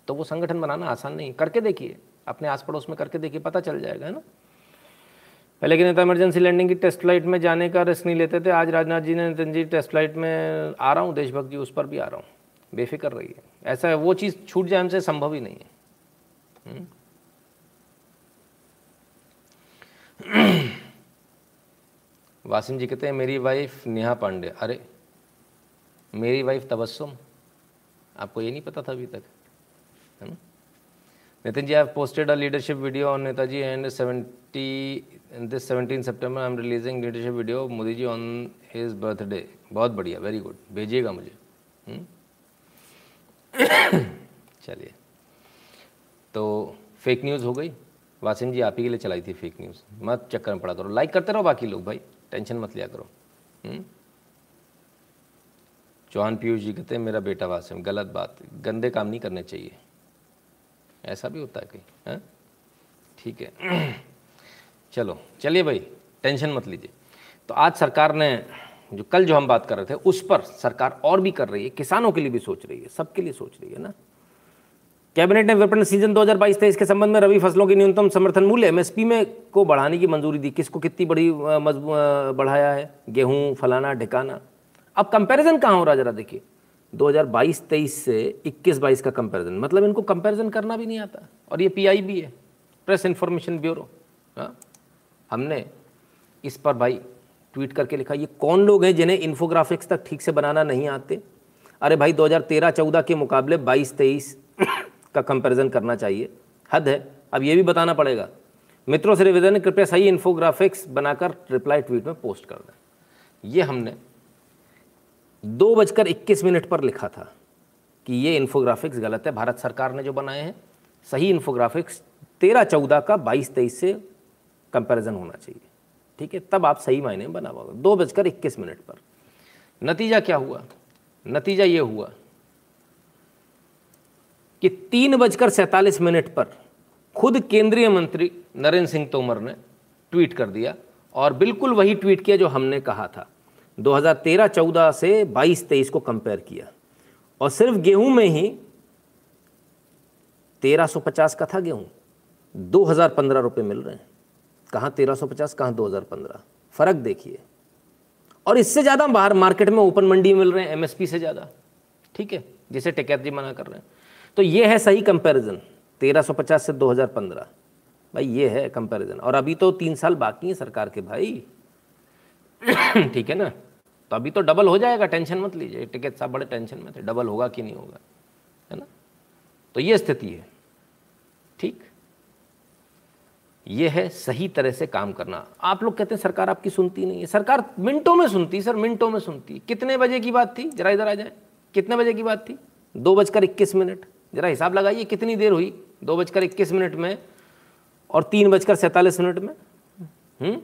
तो वो संगठन बनाना आसान नहीं करके देखिए, अपने आस पड़ोस में करके देखिए, पता चल जाएगा, है ना? पहले के नेता इमरजेंसी लैंडिंग की टेस्ट फ़्लाइट में जाने का रिस्क नहीं लेते थे, आज राजनाथ जी ने, नितिन जी टेस्ट फ़्लाइट में आ रहा हूँ, देशभक्त जी उस पर भी आ रहा हूँ। बेफिक्र रही है ऐसा है वो चीज़ छूट जाए हमसे संभव ही नहीं है। हम्म? वासिम जी कहते हैं, मेरी वाइफ नेहा पांडे। अरे, मेरी वाइफ तबस्सुम। आपको ये नहीं पता था अभी तक? है ना? Nitin ji I have posted a leadership video on Netaji and seventy this seventeen September I am releasing leadership video Modi ji on his birthday बहुत बढ़िया वेरी गुड भेजिएगा मुझे। हम्म? चलिए। तो फेक न्यूज़ हो गई। वासिम जी, आप ही के लिए चलाई थी फेक न्यूज़ मत चक्कर में पड़ा करो। लाइक करते रहो बाकी लोग भाई। टेंशन मत लिया करो। हम्म? चौहान पीयूष जी कहते हैं, मेरा बेटा वासिम, गलत बात। गंदे काम नहीं करने चाहिए। ऐसा भी होता है कहीं ठीक है। चलो। चलिए भाई टेंशन मत लीजिए। तो आज सरकार ने जो कल जो हम बात कर रहे थे, उस पर सरकार और भी कर रही है, किसानों के लिए भी सोच रही है, सबके लिए सोच रही है ना। कैबिनेट ने विपणन सीज़न 2022-23 के संबंध में रबी फ़सलों की न्यूनतम समर्थन मूल्य एमएसपी में को बढ़ाने की मंजूरी दी। किसको कितनी बड़ी बढ़ाया है? गेहूँ, फलाना, ढिकाना। अब कंपैरिजन कहाँ हो रहा जरा देखिए। 2022-23 से 21-22 का कंपैरिजन मतलब इनको कंपैरिजन करना भी नहीं आता। और ये पीआई है, प्रेस इंफॉर्मेशन ब्यूरो हाँ। हमने इस पर भाई ट्वीट करके लिखा, ये कौन लोग हैं जिन्हें इन्फोग्राफिक्स तक ठीक से बनाना नहीं आते? अरे भाई 2013-14 के मुकाबले 22-23 का कंपैरिजन करना चाहिए। हद है। अब ये भी बताना पड़ेगा। मित्रों से निवेदन कृपया सही इन्फोग्राफिक्स बनाकर रिप्लाई ट्वीट में पोस्ट कर दें। ये हमने दो बजकर इक्कीस मिनट पर लिखा था कि ये इन्फोग्राफिक्स गलत है। भारत सरकार ने जो बनाए हैं, सही इन्फोग्राफिक्स तेरह चौदह का बाईस तेईस से कंपैरिजन होना चाहिए। ठीक है, तब आप सही मायने में बना पाओगे दो बजकर इक्कीस मिनट पर। नतीजा क्या हुआ? नतीजा ये हुआ कि तीन बजकर सैंतालीस मिनट पर खुद केंद्रीय मंत्री नरेंद्र सिंह तोमर ने ट्वीट कर दिया और बिल्कुल वही ट्वीट किया जो हमने कहा था। 2013-14 से 22-23 को कंपेयर किया। और सिर्फ़ गेहूँ में ही 1350 का था गेहूँ 2015 रुपए मिल रहे हैं। कहाँ 1350 कहाँ 2015 फ़र्क देखिए। और इससे ज़्यादा बाहर मार्केट में ओपन मंडी मिल रहे हैं एमएसपी से ज़्यादा। ठीक है? जिसे टिकैत जी मना कर रहे हैं। तो ये है सही कंपैरिजन 1350 से 2015 भाई, ये है कंपैरिजन और अभी तो तीन साल बाकी है सरकार के भाई। ठीक है ना? तो अभी तो डबल हो जाएगा टेंशन मत लीजिए। टिकट साहब बड़े टेंशन में थे। डबल होगा कि नहीं होगा? है ना? तो ये स्थिति है। ठीक? ये है सही तरह से काम करना। आप लोग कहते हैं, सरकार आपकी सुनती नहीं है। सरकार मिनटों में सुनती, सर, मिनटों में सुनती। कितने बजे की बात थी? जरा इधर आ जाए। कितने बजे की बात थी? दो बजकर इक्कीस मिनट। जरा हिसाब लगाइए, कितनी देर हुई? दो बजकर इक्कीस मिनट में और तीन बजकर सैंतालीस मिनट में। हम्म?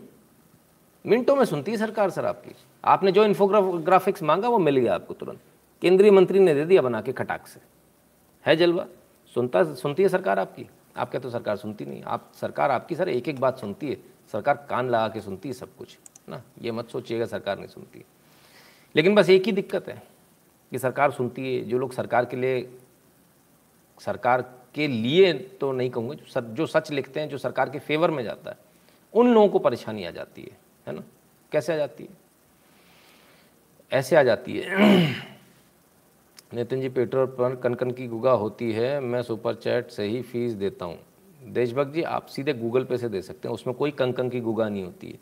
मिनटों में सुनती है सरकार, सर, आपकी। आपने जो इन्फोग्राफिक्स मांगा, वो मिल गया आपको तुरंत। केंद्रीय मंत्री ने दे दिया बना के खटाक से। है जलवा? सुनता, सुनती है सरकार आपकी? आप कहते तो सरकार सुनती नहीं। आप सरकार आपकी सर एक एक बात सुनती है। सरकार कान लगा के सुनती है सब कुछ ना? ये मत सोचिएगा सरकार नहीं सुनती। लेकिन बस एक ही दिक्कत है कि सरकार सुनती है। जो लोग सरकार के लिए सरकार के लिए तो नहीं कहूँगा जो, सर, जो सच लिखते हैं जो सरकार के फेवर में जाता है उन लोगों को परेशानी आ जाती है है ना? कैसे आ जाती है? ऐसे आ जाती है। नितिन जी, पेट्रोल पर कनकन की गुगा होती है, मैं सुपर चैट से ही फ़ीस देता हूँ। देशभक्त जी, आप सीधे गूगल पे से दे सकते हैं, उसमें कोई कंकन की गुगा नहीं होती है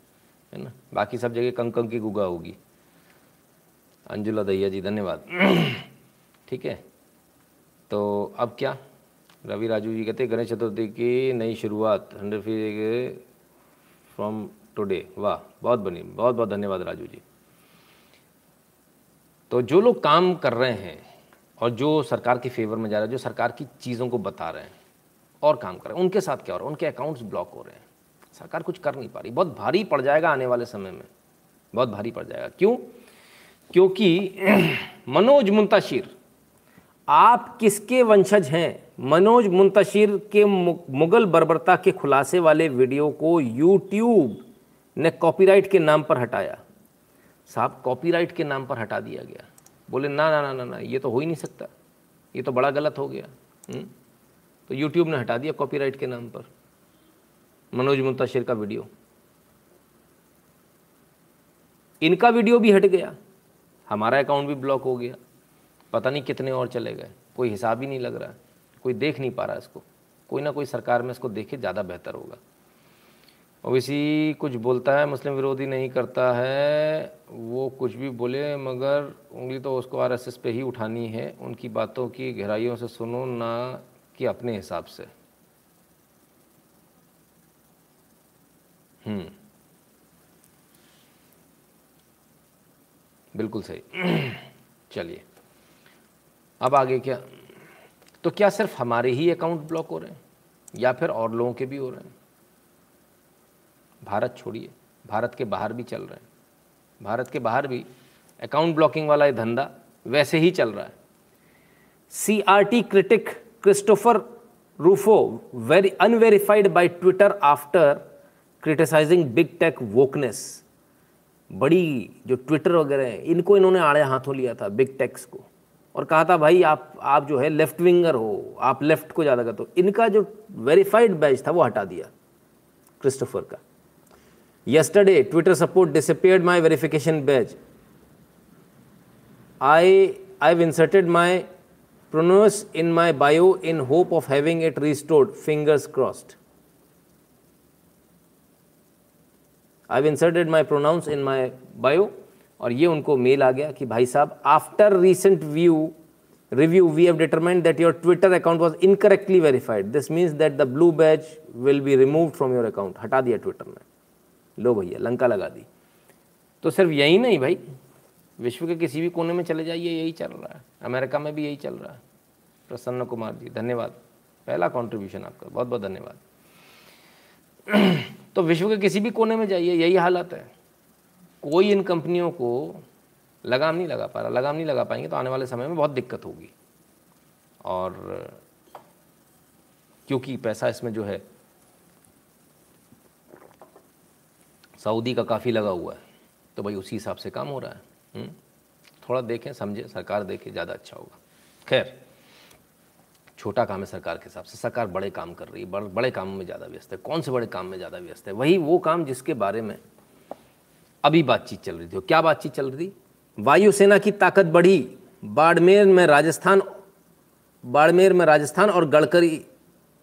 है ना? बाकी सब जगह कंकन की गुगा होगी। अंजुला दैया जी, धन्यवाद। ठीक है? तो अब क्या? रवि राजू जी कहते गणेश चतुर्थी की नई शुरुआत हंड्रेड फ़ी फ्रॉम टुडे वाह, बहुत बनी बहुत बहुत धन्यवाद राजू जी। तो जो लोग काम कर रहे हैं और जो सरकार के फेवर में जा रहे हैं, जो सरकार की चीज़ों को बता रहे हैं और काम कर रहे हैं, उनके साथ क्या हो रहा है? उनके अकाउंट्स ब्लॉक हो रहे हैं। सरकार कुछ कर नहीं पा रही। बहुत भारी पड़ जाएगा आने वाले समय में। बहुत भारी पड़ जाएगा। क्यों? क्योंकि मनोज मुंतशिर, आप किसके वंशज हैं? मनोज मुंतशिर के मुगल बर्बरता के खुलासे वाले वीडियो को यूट्यूब ने कॉपीराइट के नाम पर हटाया। साहब कॉपीराइट के नाम पर हटा दिया गया। बोले, ना ना ना ना ना, ये तो हो ही नहीं सकता। ये तो बड़ा गलत हो गया। हुँ? हम्म? तो यूट्यूब ने हटा दिया कॉपीराइट के नाम पर। मनोज मुंतशिर का वीडियो। इनका वीडियो भी हट गया। हमारा अकाउंट भी ब्लॉक हो गया। पता नहीं कितने और चले गए। कोई हिसाब ही नहीं लग रहा। कोई देख नहीं पा रहा इसको। कोई ना कोई सरकार में इसको देखे, ज़्यादा बेहतर होगा। ओवैसी कुछ बोलता है, मुस्लिम विरोधी नहीं करता है, वो कुछ भी बोले, मगर उंगली तो उसको आरएसएस पे ही उठानी है। उनकी बातों की गहराइयों से सुनो, ना कि अपने हिसाब से। हम्म। बिल्कुल सही। चलिए। अब आगे क्या? तो क्या सिर्फ़ हमारे ही अकाउंट ब्लॉक हो रहे हैं, या फिर और लोगों के भी हो रहे हैं? भारत छोड़िए। भारत के बाहर भी चल रहे हैं। भारत के बाहर भी अकाउंट ब्लॉकिंग वाला ये धंधा वैसे ही चल रहा है। C R T critic Christopher Rufo very unverified by Twitter after criticising big tech wokeness बड़ी जो ट्विटर वगैरह हैं, इनको इन्होंने आड़े हाथों लिया था बिग टेक्स को। और कहा था, भाई, आप आप जो है लेफ़्ट विंगर हो, आप लेफ़्ट को ज़्यादा करते हो। इनका जो वेरीफाइड बैच था, वो हटा दिया क्रिस्टोफर का। Yesterday, Twitter support disappeared my verification badge. I, I've inserted my pronouns in my bio in hope of having it restored. Fingers crossed. I've inserted my pronouns in my bio और ये उनको mail आ गया कि भाई साहब after recent view review we have determined that your twitter account was incorrectly verified this means that the blue badge will be removed from your account हटा दिया Twitter ने लो भैया, लंका लगा दी। तो सिर्फ़ यही नहीं भाई, विश्व के किसी भी कोने में चले जाइए, यही चल रहा है। अमेरिका में भी यही चल रहा है। प्रसन्न कुमार जी, धन्यवाद। पहला कॉन्ट्रीब्यूशन आपका, बहुत बहुत धन्यवाद। तो विश्व के किसी भी कोने में जाइए, यही हालत है। कोई इन कंपनियों को लगाम नहीं लगा पा रहा। लगाम नहीं लगा पाएँगे तो आने वाले समय में बहुत दिक्कत होगी। और क्योंकि पैसा इसमें जो है सऊदी का काफ़ी लगा हुआ है। तो भाई उसी हिसाब से काम हो रहा है। हुँ? हम्म? थोड़ा देखें, समझे, सरकार देखे, ज़्यादा अच्छा होगा। खैर, छोटा काम है सरकार के हिसाब से। सरकार बड़े काम कर रही है, बड़े बड़े कामों में ज़्यादा व्यस्त है। कौन से बड़े काम में ज़्यादा व्यस्त है? वही वो काम जिसके बारे में अभी बातचीत चल रही थी। क्या बातचीत चल रही थी? वायुसेना की ताकत बढ़ी। बाड़मेर में राजस्थान, बाड़मेर में राजस्थान और गडकरी,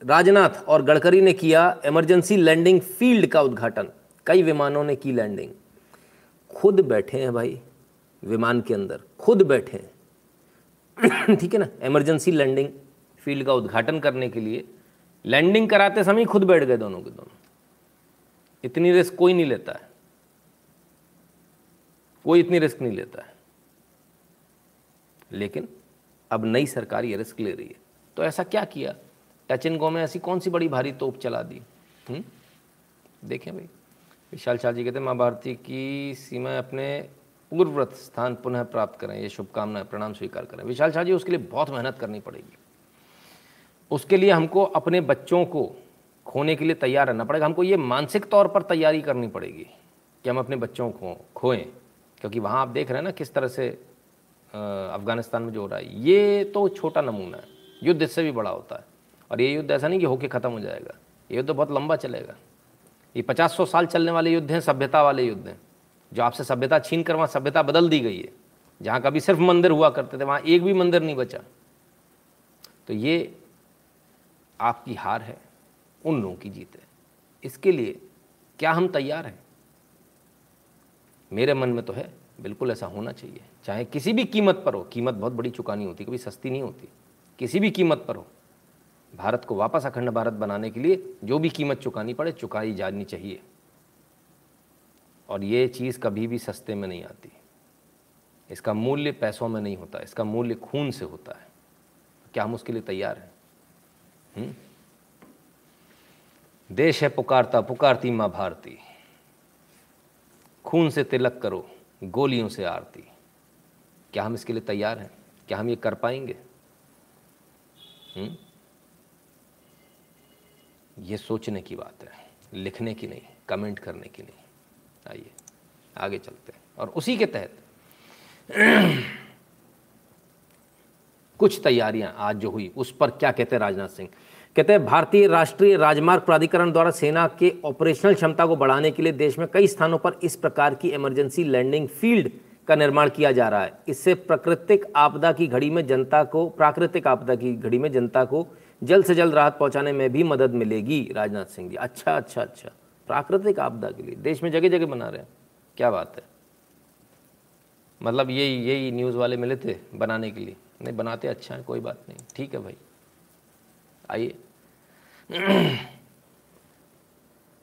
राजनाथ और गडकरी ने किया इमरजेंसी लैंडिंग फ़ील्ड का उद्घाटन। कई विमानों ने की लैंडिंग। खुद बैठे हैं भाई, विमान के अंदर, खुद बैठे हैं। ठीक है ना? इमरजेंसी लैंडिंग फ़ील्ड का उद्घाटन करने के लिए लैंडिंग कराते समय खुद बैठ गए दोनों के दोनों। इतनी रिस्क कोई नहीं लेता है। कोई इतनी रिस्क नहीं लेता है। लेकिन अब नई सरकार ये रिस्क ले रही है। तो ऐसा क्या किया? टच एंड गो में ऐसी कौन सी बड़ी भारी तोप चला दी? हम्म? देखें भाई। विशाल शाह जी कहते हैं माँ भारती की सीमा अपने पूर्वव्रत स्थान पुनः प्राप्त करें, ये शुभकामनाएँ, प्रणाम स्वीकार करें। विशाल शाह जी, उसके लिए बहुत मेहनत करनी पड़ेगी। उसके लिए हमको अपने बच्चों को खोने के लिए तैयार रहना पड़ेगा। हमको ये मानसिक तौर पर तैयारी करनी पड़ेगी कि हम अपने बच्चों को खोएँ, क्योंकि वहाँ आप देख रहे हैं ना किस तरह से अफ़गानिस्तान में जो हो रहा है। ये तो छोटा नमूना है, युद्ध इससे भी बड़ा होता है। और ये युद्ध ऐसा नहीं कि होके ख़त्म हो जाएगा, ये युद्ध बहुत लंबा चलेगा। ये पचास सौ साल चलने वाले युद्ध हैं, सभ्यता वाले युद्ध हैं। जो आपसे सभ्यता छीन कर वहाँ सभ्यता बदल दी गई है। जहाँ कभी सिर्फ़ मंदिर हुआ करते थे, वहाँ एक भी मंदिर नहीं बचा। तो ये आपकी हार है, उन लोगों की जीत है। इसके लिए क्या हम तैयार हैं? मेरे मन में तो है, बिल्कुल ऐसा होना चाहिए। चाहे किसी भी कीमत पर हो, कीमत बहुत बड़ी चुकानी होती, कभी सस्ती नहीं होती। किसी भी कीमत पर हो। भारत को वापस अखंड भारत बनाने के लिए जो भी कीमत चुकानी पड़े, चुकाई जानी चाहिए। और ये चीज़ कभी भी सस्ते में नहीं आती। इसका मूल्य पैसों में नहीं होता, इसका मूल्य खून से होता है। क्या हम उसके लिए तैयार हैं? देश है पुकारता, पुकारती माँ भारती। खून से तिलक करो, गोलियों से आरती। क्या हम इसके लिए तैयार हैं? क्या हम ये कर पाएँगे? हुँ? ये सोचने की बात है, लिखने की नहीं कमेंट करने की नहीं। आइए, आगे चलते हैं। और उसी के तहत कुछ तैयारियाँ आज जो हुई, उस पर क्या कहते हैं राजनाथ सिंह? कहते हैं, भारतीय राष्ट्रीय राजमार्ग प्राधिकरण द्वारा सेना के ऑपरेशनल क्षमता को बढ़ाने के लिए देश में कई स्थानों पर इस प्रकार की इमरजेंसी लैंडिंग फ़ील्ड का निर्माण किया जा रहा है। इससे प्राकृतिक आपदा की घड़ी में जनता को, प्राकृतिक आपदा की घड़ी में जनता को जल्द से जल्द राहत पहुँचाने में भी मदद मिलेगी राजनाथ सिंह जी। अच्छा अच्छा अच्छा। प्राकृतिक आपदा के लिए। देश में जगह जगह बना रहे हैं। क्या बात है? मतलब यही यही न्यूज़ वाले मिले थे बनाने के लिए। नहीं, बनाते अच्छा है, कोई बात नहीं। ठीक है भाई। आइए।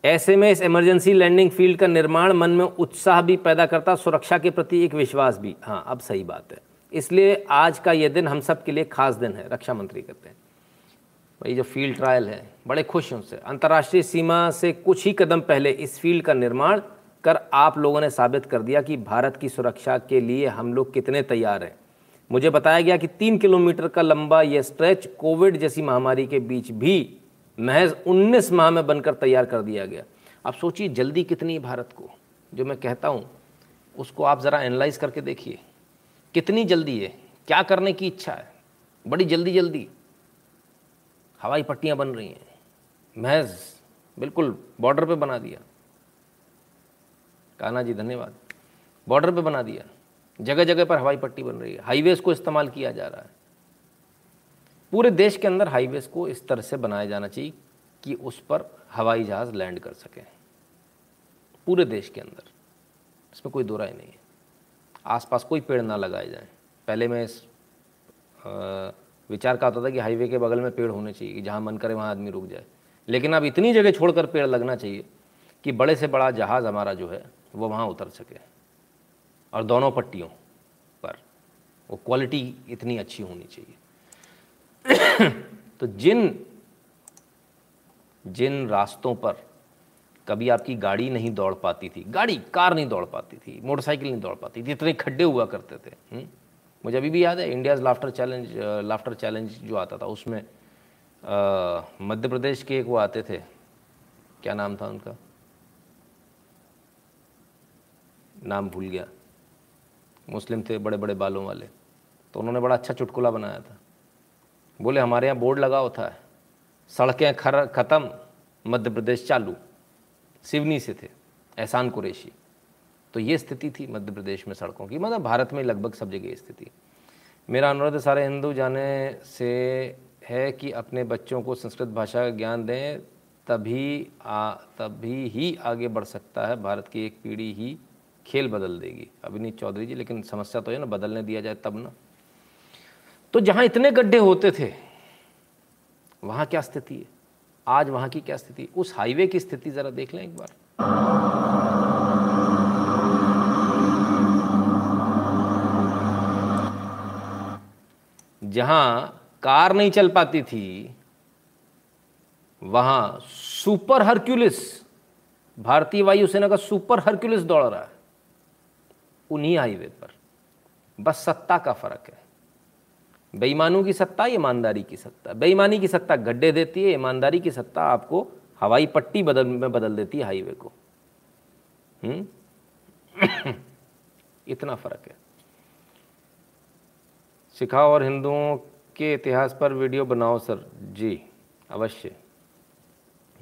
ऐसे में इस इमरजेंसी लैंडिंग फ़ील्ड का निर्माण मन में उत्साह भी पैदा करता सुरक्षा के प्रति एक विश्वास भी। हाँ अब सही बात है। इसलिए आज का यह दिन हम सब के लिए खास दिन है। रक्षा मंत्री कहते हैं। भाई जो फ़ील्ड ट्रायल है, बड़े खुश हैं उससे अंतर्राष्ट्रीय सीमा से कुछ ही कदम पहले इस फ़ील्ड का निर्माण कर आप लोगों ने साबित कर दिया कि भारत की सुरक्षा के लिए हम लोग कितने तैयार हैं। मुझे बताया गया कि तीन किलोमीटर का लंबा यह स्ट्रेच कोविड जैसी महामारी के बीच भी महज 19 माह में बनकर तैयार कर दिया गया। आप सोचिए जल्दी कितनी भारत को, जो मैं कहता हूँ, उसको आप ज़रा एनालाइज करके देखिए। कितनी जल्दी है, क्या करने की इच्छा है? बड़ी जल्दी जल्दी हवाई पट्टियाँ बन रही हैं। महज, बिल्कुल बॉर्डर पे बना दिया। काना जी, धन्यवाद। बॉर्डर पे बना दिया। जगह जगह पर हवाई पट्टी बन रही है। हाईवेज को इस्तेमाल किया जा रहा है। पूरे देश के अंदर हाईवेज को इस तरह से बनाया जाना चाहिए कि उस पर हवाई जहाज़ लैंड कर सकें। पूरे देश के अंदर। इसमें कोई दो राय नहीं है। आसपास कोई पेड़ ना लगाए जाएँ। पहले मैं इस विचार का होता था कि हाईवे के बगल में पेड़ होने चाहिए जहाँ मन करे वहाँ आदमी रुक जाए लेकिन अब इतनी जगह छोड़कर पेड़ लगना चाहिए कि बड़े से बड़ा जहाज़ हमारा जो है, वो वहाँ उतर सके और दोनों पट्टियों पर वो क्वालिटी इतनी अच्छी होनी चाहिए तो जिन जिन रास्तों पर कभी आपकी गाड़ी नहीं दौड़ पाती थी, गाड़ी, कार नहीं दौड़ पाती थी, मोटरसाइकिल नहीं दौड़ पाती थी, इतने खड्डे हुआ करते थे हुँ? मुझे अभी भी याद है India's laughter challenge laughter challenge जो आता था, उसमें मध्य प्रदेश के एक वो आते थे। क्या नाम था उनका? नाम भूल गया। मुस्लिम थे बड़े बड़े बालों वाले। तो उन्होंने बड़ा अच्छा चुटकुला बनाया था। बोले, हमारे यहाँ बोर्ड लगा होता है। सड़कें खर, ख़त्म, मध्य प्रदेश चालू। सिवनी से थे, एहसान कुरेशी। तो ये स्थिति थी मध्य प्रदेश में सड़कों की। मतलब भारत में लगभग सब जगह स्थिति। मेरा अनुरोध सारे हिंदू जाने से है कि अपने बच्चों को संस्कृत भाषा का ज्ञान दें, तभी आ, तभी ही आगे बढ़ सकता है। भारत की एक पीढ़ी ही खेल बदल देगी। अभिनीत चौधरी जी, लेकिन समस्या तो है ना, बदलने दिया जाए तब ना। तो जहाँ इतने गड्ढे होते थे, वहाँ क्या स्थिति है? आज वहाँ की क्या स्थिति? उस हाईवे की स्थिति ज़रा देख लें एक बार। जहाँ कार नहीं चल पाती थी, वहाँ सुपर हरक्यूलिस, भारतीय वायुसेना का सुपर हरक्यूलिस दौड़ रहा है, उन्हीं हाईवे पर बस सत्ता का फ़र्क है बेईमानों की सत्ता, ईमानदारी की सत्ता बेईमानी की सत्ता गड्ढे देती है, ईमानदारी की सत्ता आपको हवाई पट्टी बदल, में बदल देती है हाईवे को हुँ? हम्म? इतना फ़र्क है सिखाओ और हिंदुओं के इतिहास पर वीडियो बनाओ, सर। जी, अवश्य।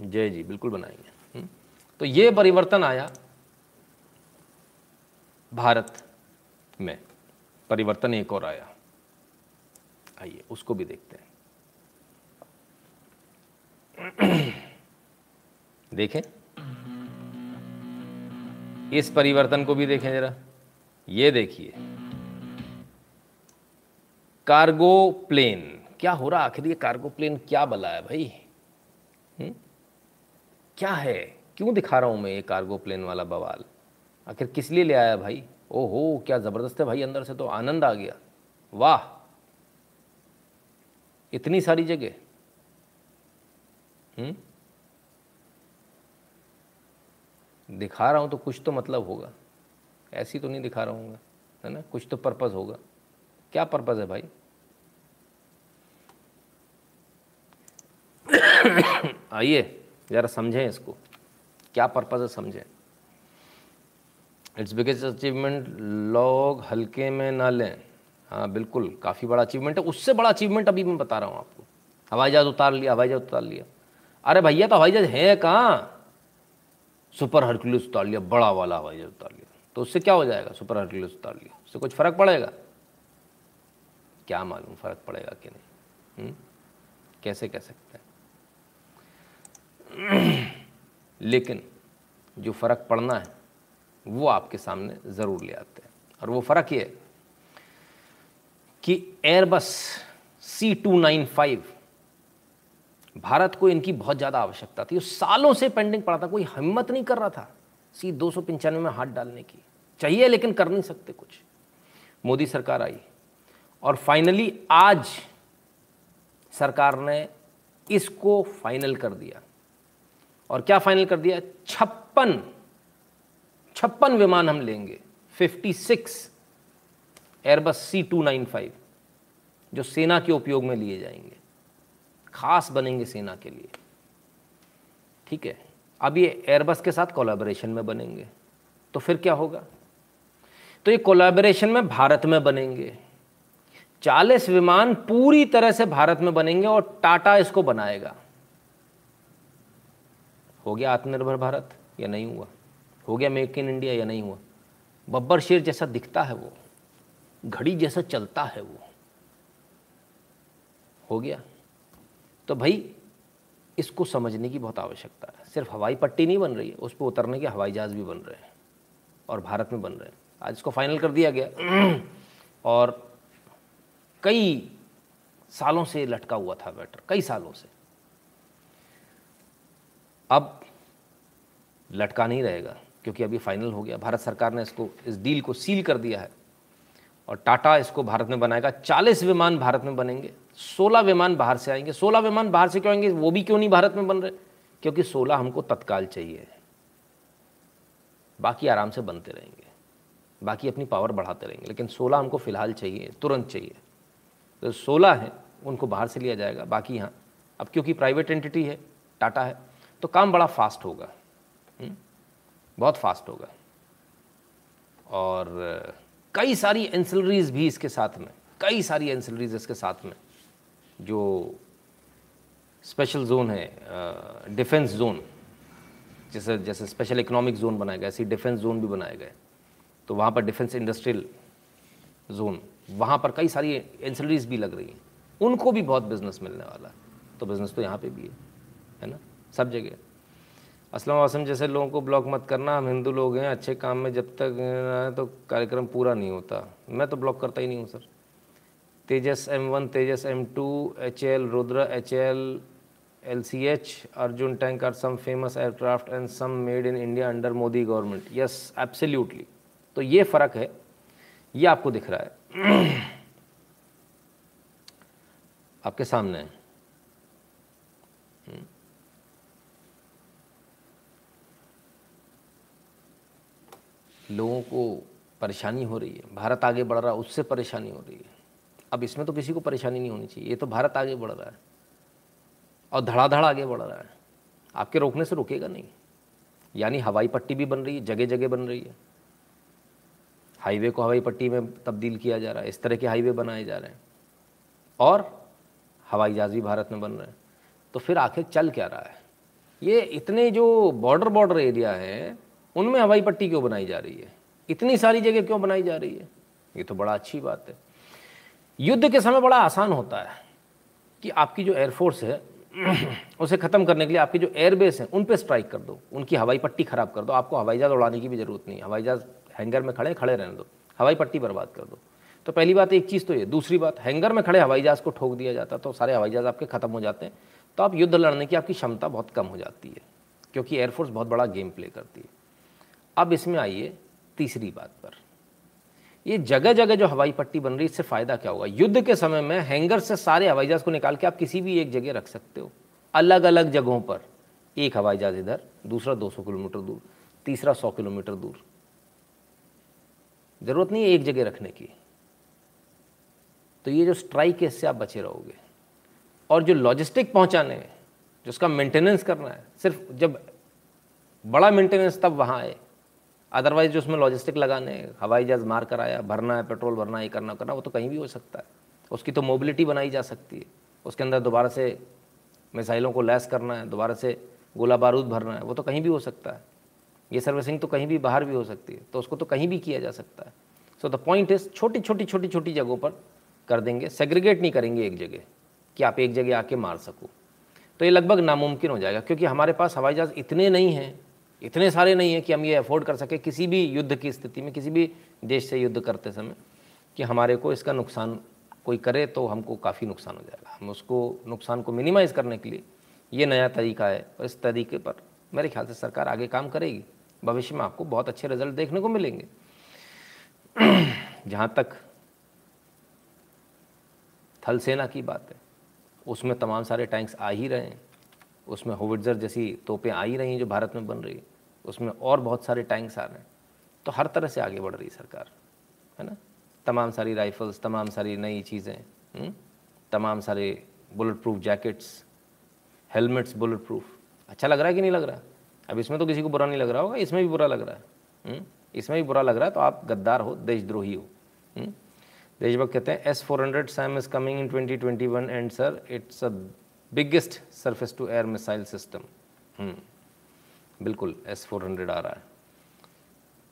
जय जी, बिल्कुल बनाएँगे। हम्म? तो ये परिवर्तन आया भारत में। परिवर्तन एक और आया। आइए, उसको भी देखते हैं। देखें। इस परिवर्तन को भी देखें जरा। ये देखिए। Cargo plane. क्या हो रहा आखिर ये कार्गो प्लेन क्या बला है भाई? हुँ? हम्म? क्या है? क्यों दिखा रहा हूँ मैं ये कार्गो प्लेन वाला बवाल? आखिर किस लिए ले आया भाई? ओहो, क्या ज़बरदस्त है भाई, अंदर से तो आनंद आ गया। वाह! इतनी सारी जगह। हम्म? दिखा रहा हूँ तो कुछ तो मतलब होगा। ऐसी तो नहीं दिखा रहा हूँ है ना? कुछ तो पर्पज़ होगा। क्या पर्पज़ है भाई? आइए, ज़रा समझें इसको। क्या पर्पज़ है समझें? इट्स बिगेस्ट अचीवमेंट लोग हल्के में ना लें। हाँ बिल्कुल, काफ़ी बड़ा अचीवमेंट है। उससे बड़ा अचीवमेंट अभी मैं बता रहा हूँ आपको। हवाई जहाज़ उतार लिया, हवाई जहाज़ उतार लिया। अरे भैया तो हवाई जहाज़ है कहाँ? सुपर हरकुलस उतार लिया, बड़ा वाला हवाई जहाज़ उतार लिया। तो उससे क्या हो जाएगा? सुपर हरकुलस उतार लिया। उससे कुछ फ़र्क पड़ेगा? क्या मालूम फ़र्क पड़ेगा कि नहीं? हुँ? हम्म? कैसे कह सकते हैं? लेकिन जो फ़र्क पड़ना है, वो आपके सामने ज़रूर ले आते हैं। और वो फ़र्क ये कि Airbus C two nine five Bharat को इनकी बहुत ज़्यादा आवश्यकता थी। सालों से पेंडिंग पड़ा था, कोई हिम्मत नहीं कर रहा था सी दो सौ पंचानवे में हाथ डालने की। चाहिए लेकिन कर नहीं सकते कुछ। मोदी सरकार आई और फाइनली आज सरकार ने इसको फाइनल कर दिया। और क्या फाइनल कर दिया? छप्पन। छप्पन विमान हम लेंगे। 56 Airbus C two nine five जो सेना के उपयोग में लिए जाएँगे। खास बनेंगे सेना के लिए। ठीक है? अब ये एयरबस के साथ कोलैबोरेशन में बनेंगे। तो फिर क्या होगा? तो ये कोलैबोरेशन में भारत में बनेंगे। 40 विमान पूरी तरह से भारत में बनेंगे और टाटा इसको बनाएगा। हो गया आत्मनिर्भर भारत या नहीं हुआ? हो गया मेक इन इंडिया या नहीं हुआ? बब्बर शेर जैसा दिखता है वो, घड़ी जैसा चलता है वो। हो गया? तो भाई, इसको समझने की बहुत आवश्यकता है। सिर्फ़ हवाई पट्टी नहीं बन रही है उस पर उतरने के हवाई जहाज़ भी बन रहे हैं और भारत में बन रहे हैं। आज इसको फाइनल कर दिया गया। और कई सालों से लटका हुआ था बैटर, कई सालों से। अब लटका नहीं रहेगा, क्योंकि अभी फाइनल हो गया। भारत सरकार ने इसको, इस डील को सील कर दिया है। और टाटा इसको भारत में बनाएगा। चालीस विमान भारत में बनेंगे। सोलह विमान बाहर से आएँगे। सोलह विमान बाहर से क्यों आएँगे? वो भी क्यों नहीं भारत में बन रहे? क्योंकि सोलह हमको तत्काल चाहिए। बाकी आराम से बनते रहेंगे। बाकी अपनी पावर बढ़ाते रहेंगे। लेकिन सोलह हमको फ़िलहाल चाहिए, तुरंत चाहिए। तो सोलह हैं, उनको बाहर से लिया जाएगा। बाकी यहाँ, अब क्योंकि प्राइवेट एंटिटी है, टाटा है। तो काम बड़ा फास्ट होगा? हम्म? बहुत फास्ट होगा। और कई सारी एंसिलरीज भी इसके साथ में, कई सारी एंसिलरीज इसके साथ में, जो स्पेशल जोन है डिफेंस जोन जैसे जैसे स्पेशल इकोनॉमिक जोन बनाया गया, ऐसी डिफेंस जोन भी बनाए गए तो वहाँ पर डिफेंस इंडस्ट्रियल जोन वहाँ पर कई सारी एंसिलरीज भी लग रही हैं। उनको भी बहुत बिज़नेस मिलने वाला है। तो बिज़नेस तो यहाँ पे भी है है ना? सब जगह। असलम वासम जैसे लोगों को ब्लॉक मत करना, हम हिंदू लोग हैं, अच्छे काम में जब तक तो कार्यक्रम पूरा नहीं होता। मैं तो ब्लॉक करता ही नहीं हूँ, sir. Tejas M one, Tejas M two H L Rudra H L L C H Arjun tank are some famous aircraft and some made in India under Modi government yes absolutely तो ये फ़र्क है, ये आपको दिख रहा है। आपके सामने है। लोगों को परेशानी हो रही है। भारत आगे बढ़ रहा है उससे परेशानी हो रही है। अब इसमें तो किसी को परेशानी नहीं होनी चाहिए। ये तो भारत आगे बढ़ रहा है। और धड़ाधड़ आगे बढ़ रहा है। आपके रोकने से रुकेगा नहीं। यानी हवाई पट्टी भी बन रही है जगह जगह बन रही है। हाईवे को हवाई पट्टी में तब्दील किया जा रहा है। इस तरह के हाईवे बनाए जा रहे हैं। और हवाई जहाज़ भी भारत में बन रहे हैं। तो फिर आखिर चल क्या रहा है? ये इतने जो बॉर्डर बॉर्डर एरिया है उनमें हवाई पट्टी क्यों बनाई जा रही है? इतनी सारी जगह क्यों बनाई जा रही है? ये तो बड़ा अच्छी बात है। युद्ध के समय बड़ा आसान होता है कि आपकी जो एयरफोर्स है, उसे ख़त्म करने के लिए आपकी जो एयरबेस हैं, उन पर स्ट्राइक कर दो। उनकी हवाई पट्टी ख़राब कर दो। आपको हवाई जहाज़ उड़ाने की भी ज़रूरत नहीं हवाई जहाज़ हैंगर में खड़े खड़े रहने दो। हवाई पट्टी बर्बाद कर दो। तो पहली बात, एक चीज़ तो ये। दूसरी बात हैंगर में खड़े हवाई जहाज़ को ठोक दिया जाता तो सारे हवाई जहाज़ आपके ख़त्म हो जाते हैं। तो आप युद्ध लड़ने की आपकी क्षमता बहुत कम हो जाती है, क्योंकि एयरफोर्स बहुत बड़ा गेम प्ले करती है। अब इसमें आइए तीसरी बात पर। ये जगह जगह जो हवाई पट्टी बन रही है, इससे फ़ायदा क्या होगा? युद्ध के समय में हैंगर से सारे हवाई जहाज़ को निकाल के आप किसी भी एक जगह रख सकते हो। अलग अलग जगहों पर। एक हवाई जहाज़ इधर, दूसरा 200 किलोमीटर दूर, तीसरा 100 किलोमीटर दूर। ज़रूरत नहीं है एक जगह रखने की। तो ये जो स्ट्राइक है, इससे आप बचे रहोगे। और जो लॉजिस्टिक पहुँचाने जो उसका मेंटेनेंस करना है, सिर्फ़ जब बड़ा मेंटेनेंस तब वहाँ आए। अदरवाइज़ जो उसमें लॉजिस्टिक लगाने, हवाई जहाज़ मार कर आया, भरना है पेट्रोल भरना है, ये करना करना, वो तो कहीं भी हो सकता है। उसकी तो मोबिलिटी बनाई जा सकती है। उसके अंदर दोबारा से मिसाइलों को लैस करना है, दोबारा से गोला बारूद भरना है, वो तो कहीं भी हो सकता है। ये सर्विसिंग तो कहीं भी बाहर भी हो सकती है तो उसको तो कहीं भी किया जा सकता है। सो द पॉइंट इज़ छोटी छोटी छोटी छोटी जगहों पर कर देंगे। सेग्रीगेट नहीं करेंगे एक जगह कि आप एक जगह आके मार सको। तो ये लगभग नामुमकिन हो जाएगा, क्योंकि हमारे पास हवाई जहाज़ इतने नहीं हैं इतने सारे नहीं हैं कि हम ये अफोर्ड कर सकें किसी भी युद्ध की स्थिति में, किसी भी देश से युद्ध करते समय कि हमारे को इसका नुकसान कोई करे तो हमको काफ़ी नुकसान हो जाएगा। हम उसको, नुकसान को मिनिमाइज़ करने के लिए ये नया तरीका है और इस तरीके पर मेरे ख्याल से सरकार आगे काम करेगी। भविष्य में आपको बहुत अच्छे रिज़ल्ट देखने को मिलेंगे। जहाँ तक थल सेना की बात है, उसमें तमाम सारे टैंक्स आ ही रहे हैं। उसमें होविट्ज़र जैसी तोपें आ ही रही हैं जो भारत में बन रही है। उसमें और बहुत सारे टैंक्स आ रहे हैं तो हर तरह से आगे बढ़ रही सरकार, है ना तमाम सारी राइफल्स तमाम सारी नई चीज़ें हम्म? तमाम सारे bullet proof jackets helmets bullet proof अच्छा लग रहा है कि नहीं लग रहा अब इसमें तो किसी को बुरा नहीं लग रहा होगा, इसमें भी बुरा लग रहा है हम्म? इसमें भी बुरा लग रहा है तो आप गद्दार हो, देशद्रोही हो हम्म? देशभक्त कहते हैं S four hundred SAM is coming in twenty twenty one and sir it's a biggest surface to air missile system बिल्कुल एस फोर हंड्रेड आ रहा है।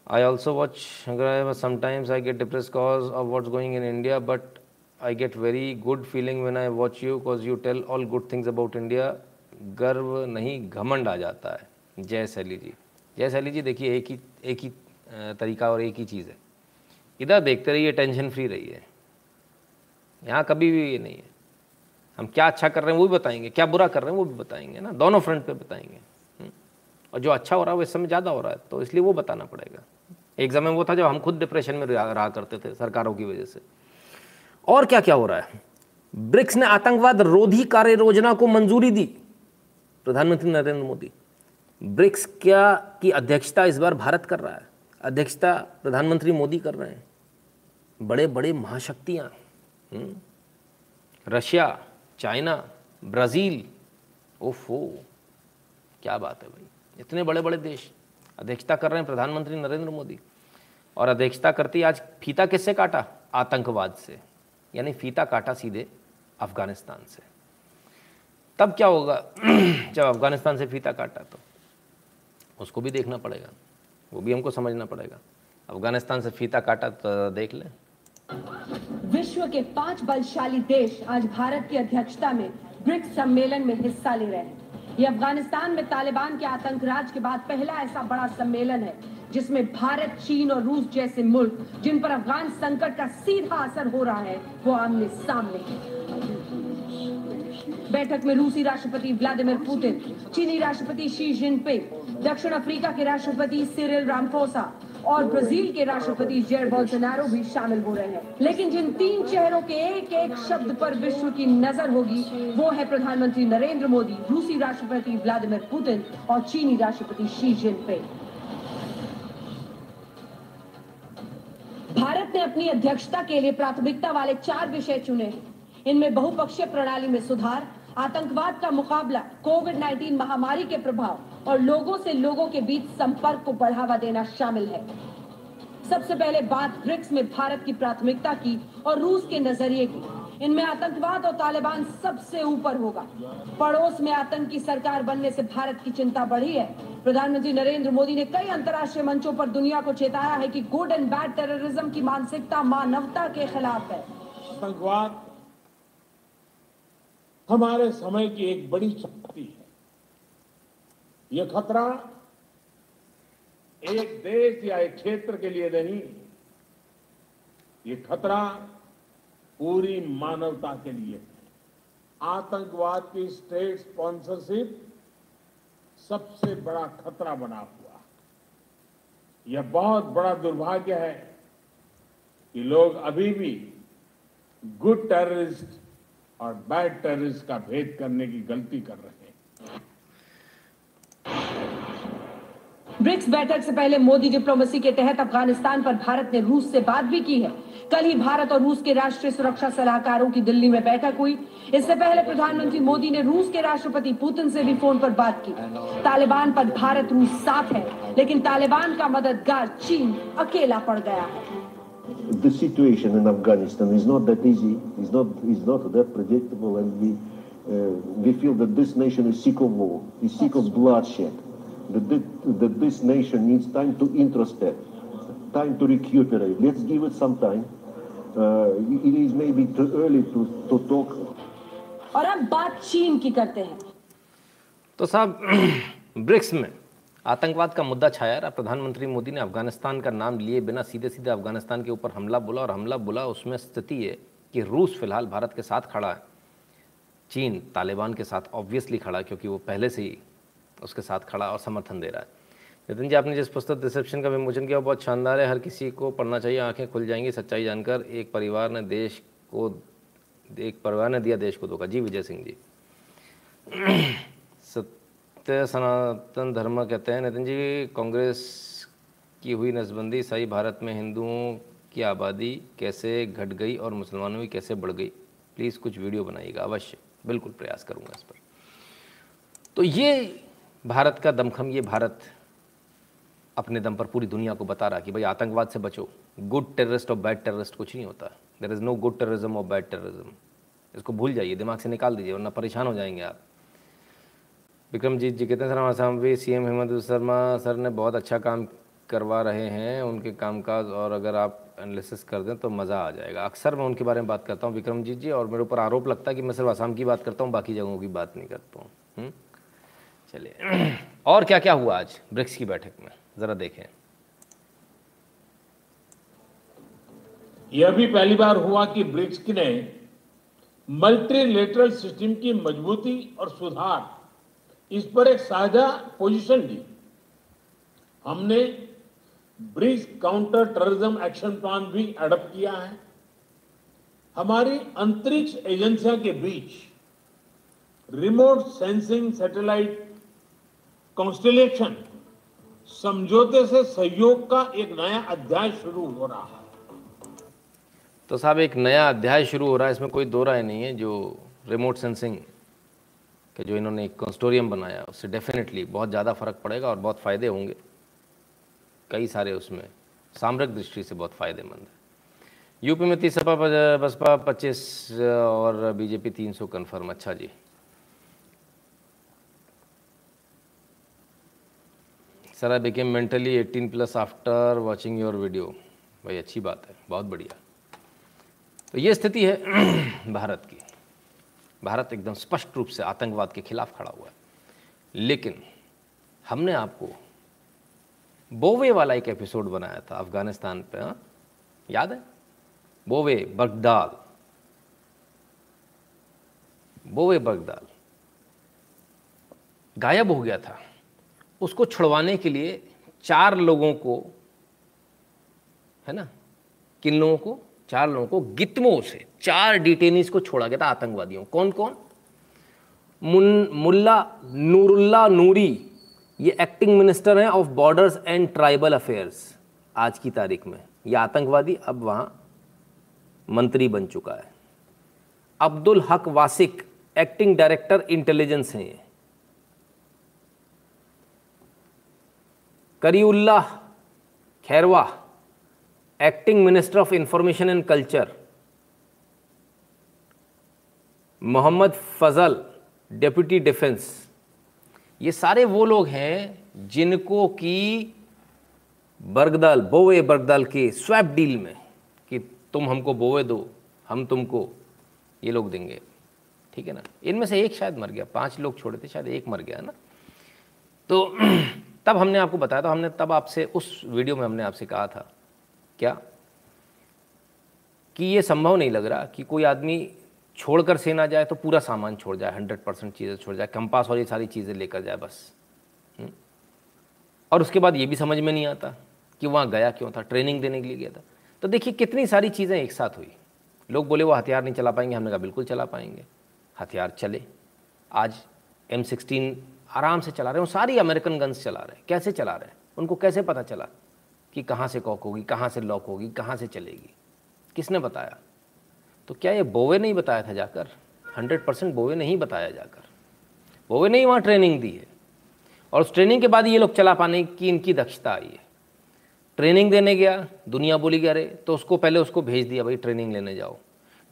I also watch sometimes I get depressed cause of what's going in India, but I get very good feeling when I watch you because you tell all good things about India. गर्व नहीं घमंड आ जाता है। जय सैली जी। जय सैली जी देखिए एक ही एक ही तरीका और एक ही चीज़ है। इधर देखते रहिए टेंशन फ्री रहिए। यहाँ कभी भी ये नहीं है। हम क्या अच्छा कर रहे हैं वो भी बताएँगे क्या बुरा कर रहे हैं वो भी बताएँगे ना? दोनों फ्रंट पे बताएँगे। और जो अच्छा हो रहा है वो इस समय ज़्यादा हो रहा है तो इसलिए वो बताना पड़ेगा। एक समय वो था जब हम खुद डिप्रेशन में रहा करते थे सरकारों की वजह से। और क्या क्या हो रहा है? ब्रिक्स ने आतंकवाद रोधी कार्य योजना को मंजूरी दी प्रधानमंत्री नरेंद्र मोदी। ब्रिक्स क्या की अध्यक्षता इस बार भारत कर रहा है? अध्यक्षता प्रधानमंत्री मोदी कर रहे हैं। बड़े बड़े महाशक्तियाँ हम्म, रशिया चाइना ब्राज़ील ओफो क्या बात है भाई। इतने बड़े बड़े देश, अध्यक्षता कर रहे हैं प्रधानमंत्री नरेंद्र मोदी, और अध्यक्षता करती आज फीता किससे काटा? आतंकवाद से, यानी फीता काटा सीधे अफ़गानिस्तान से। तब क्या होगा? जब अफ़गानिस्तान से फीता काटा तो उसको भी देखना पड़ेगा, वो भी हमको समझना पड़ेगा। अफ़गानिस्तान से फीता काटा तो देख लें। विश्व के पाँच बलशाली देश आज भारत की अध्यक्षता में ब्रिक्स सम्मेलन में हिस्सा ले रहे हैं। ये अफ़गानिस्तान में तालिबान के आतंक राज के बाद पहला ऐसा बड़ा सम्मेलन है, जिसमें भारत, चीन और रूस जैसे मुल्क, जिन पर अफगान संकट का सीधा असर हो रहा है, वो आमने सामने है। बैठक में रूसी राष्ट्रपति व्लादिमीर पुतिन, चीनी राष्ट्रपति शी जिनपिंग, दक्षिण अफ्रीका के राष्ट्रपति सिरिल रामफोसा और ब्राज़ील के राष्ट्रपति जेर बोल्सोनारो भी शामिल हो रहे हैं। लेकिन जिन तीन चेहरों के एक एक शब्द पर विश्व की नज़र होगी, वो है प्रधानमंत्री नरेंद्र मोदी, रूसी राष्ट्रपति व्लादिमीर पुतिन और चीनी राष्ट्रपति शी जिनपिंग भारत ने अपनी अध्यक्षता के लिए प्राथमिकता वाले चार विषय चुने हैं। इनमें बहुपक्षीय प्रणाली में सुधार, आतंकवाद का मुकाबला कोविड 19 महामारी के प्रभाव और लोगों से लोगों के बीच संपर्क को बढ़ावा देना शामिल है। सबसे पहले बात ब्रिक्स में भारत की प्राथमिकता की और रूस के नज़रिए की। इनमें आतंकवाद और तालिबान सबसे ऊपर होगा। पड़ोस में आतंकी सरकार बनने से भारत की चिंता बढ़ी है। प्रधानमंत्री नरेंद्र मोदी ने कई अंतर्राष्ट्रीय मंचों पर दुनिया को चेताया है कि गुड एंड बैड टेररिज्म की मानसिकता मानवता के खिलाफ है। आतंकवाद हमारे समय की एक बड़ी शक्ति है। यह खतरा एक देश या एक क्षेत्र के लिए नहीं, ये खतरा पूरी मानवता के लिए है। आतंकवाद की स्टेट स्पॉन्सरशिप सबसे बड़ा खतरा बना हुआ यह बहुत बड़ा दुर्भाग्य है कि लोग अभी भी गुड टेररिस्ट और बैड टेररिस्ट का भेद करने की गलती कर रहे हैं। ब्रिक्स बैठक से पहले मोदी डिप्लोमेसी के तहत अफ़गानिस्तान पर भारत ने रूस से बात भी की है। कल ही भारत और रूस के राष्ट्रीय सुरक्षा सलाहकारों की दिल्ली में बैठक हुई। इससे पहले प्रधानमंत्री मोदी ने रूस के राष्ट्रपति पुतिन से भी फ़ोन पर बात की। तालिबान पर भारत रूस साथ है लेकिन तालिबान का मददगार चीन अकेला पड़ गया है। The situation in Afghanistan is not that easy, is not is not that predictable, and we we feel that this nation is sick of war, is sick of bloodshed. That, that, that this nation needs time to introspect, time to recuperate. Let's give it some time. Uh, it is maybe too early to, to talk. और अब बात चीन की करते हैं तो साहब BRICS में आतंकवाद का मुद्दा छाया रहा प्रधानमंत्री मोदी ने अफ़गानिस्तान का नाम लिए बिना सीधे सीधे अफ़गानिस्तान के ऊपर हमला बोला और हमला बोला उसमें स्थिति है कि रूस फ़िलहाल भारत के साथ खड़ा है चीन तालिबान के साथ ऑब्वियसली खड़ा क्योंकि वो पहले से ही उसके साथ खड़ा और समर्थन दे रहा है। नितिन जी, आपने जिस पुस्तक रिसेप्शन का विमोचन किया बहुत शानदार है। हर किसी को पढ़ना चाहिए, आँखें खुल जाएँगी सच्चाई जानकर। एक परिवार ने देश को, एक परिवार ने दिया देश को धोखा। जी, विजय सिंह जी। सत्य, सनातन धर्म कहते हैं। नितिन जी, कांग्रेस की हुई नसबंदी सही भारत में हिंदुओं की आबादी कैसे घट गई और मुसलमानों की कैसे बढ़ गई? प्लीज़ कुछ वीडियो बनाइएगा, अवश्य। बिल्कुल प्रयास करूँगा इस पर। तो ये भारत का दमखम, ये भारत अपने दम पर पूरी दुनिया को बता रहा कि भाई आतंकवाद से बचो। गुड टेररिस्ट और बैड टेररिस्ट कुछ नहीं होता। There is no good terrorism और बैड टेररिज्म इसको भूल जाइए, दिमाग से निकाल दीजिए, वरना परेशान हो जाएँगे आप। विक्रमजीत जी कहते हैं सर हमारे सामने C M Hemant Sharma sir ने बहुत अच्छा काम करवा रहे हैं उनके कामकाज और अगर आप एनालिसिस कर दें तो मज़ा आ जाएगा। अक्सर मैं उनके बारे में बात करता हूँ विक्रमजीत जी और मेरे ऊपर आरोप लगता है कि मैं सिर्फ़ आसाम की बात करता हूँ, बाकी जगहों की बात नहीं करता हूँ। चलिए। और क्या क्या हुआ आज ब्रिक्स की बैठक में? ज़रा देखें। यह भी पहली बार हुआ कि ब्रिक्स ने मल्टीलेटरल सिस्टम की मजबूती और सुधार, इस पर एक साझा पोजीशन ली। हमने BRICS counter terrorism action plan भी एडप्ट किया है। हमारी अंतरिक्ष एजेंसियों के बीच रिमोट सेंसिंग सैटेलाइट कॉन्स्टेलेशन समझौते से सहयोग का एक नया अध्याय शुरू हो रहा है। तो साहब, एक नया अध्याय शुरू हो रहा है, इसमें कोई दो राय नहीं है, जो रिमोट सेंसिंग के जो इन्होंने एक कंस्टोरियम बनाया, उससे डेफिनेटली बहुत ज़्यादा फ़र्क पड़ेगा और बहुत फ़ायदे होंगे। कई सारे उसमें सामरिक दृष्टि से बहुत फ़ायदेमंद है। यूपी में तीस सपा बसपा पच्चीस, और बीजेपी तीन सौ कन्फर्म अच्छा जी। Sir I became mentally 18 plus after watching your video भाई, अच्छी बात है, बहुत बढ़िया। तो ये स्थिति है भारत की। भारत एकदम स्पष्ट रूप से आतंकवाद के खिलाफ खड़ा हुआ है। लेकिन हमने आपको बोवे वाला एक एपिसोड बनाया था अफ़गानिस्तान पे हाँ? याद है? बोवे बगदाल बोवे बगदाल गायब हो गया था। उसको छुड़वाने के लिए चार लोगों को, है ना? किन लोगों को? चार लोगों को गितमो से, चार डिटेनीज को छोड़ा गया था आतंकवादियों कौन कौन मुल्ला नूरुल्ला नूरी। ये एक्टिंग मिनिस्टर हैं of borders and tribal affairs आज की तारीख में। ये आतंकवादी अब वहाँ मंत्री बन चुका है। Abdul Haq वासिक acting director intelligence हैं ये। Kariullah Khairwa acting minister of information and culture Mohammad Fazal deputy defence ये सारे वो लोग हैं जिनको कि बरगदाल, बोवे बरगदाल के स्वैप डील में कि तुम हमको बोवे दो, हम तुमको ये लोग देंगे। ठीक है ना? इनमें से एक शायद मर गया, पाँच लोग छोड़े थे, शायद एक मर गया ना? तो तब हमने आपको बताया था, हमने तब आपसे, उस वीडियो में हमने आपसे कहा था, क्या? कि ये संभव नहीं लग रहा कि कोई आदमी छोड़कर सेना जाए तो पूरा सामान छोड़ जाए हंड्रेड परसेंट चीज़ें छोड़ जाए, कंपास और ये सारी चीज़ें लेकर जाए बस। हम्म? और उसके बाद ये भी समझ में नहीं आता कि वहाँ गया क्यों था, ट्रेनिंग देने के लिए गया था। तो देखिए, कितनी सारी चीज़ें एक साथ हुई। लोग बोले, वो हथियार नहीं चला पाएँगे। हमने कहा, बिल्कुल चला पाएँगे। हथियार चले। आज एम सिक्सटीन आराम से चला रहे हैं। सारी अमेरिकन गन्स चला रहे हैं। कैसे चला रहे हैं? उनको कैसे पता चला कि कहाँ से कॉक होगी, कहाँ से लॉक होगी, कहाँ से चलेगी? किसने बताया? तो क्या ये बोवे नहीं बताया था जाकर? हंड्रेड परसेंट बोवे नहीं बताया जाकर। बोवे ने ही वहाँ ट्रेनिंग दी है। और उस ट्रेनिंग के बाद ये लोग चला पाने की इनकी दक्षता आई है। ट्रेनिंग देने गया, दुनिया बोली गया रे तो उसको पहले उसको भेज दिया, भाई ट्रेनिंग लेने जाओ।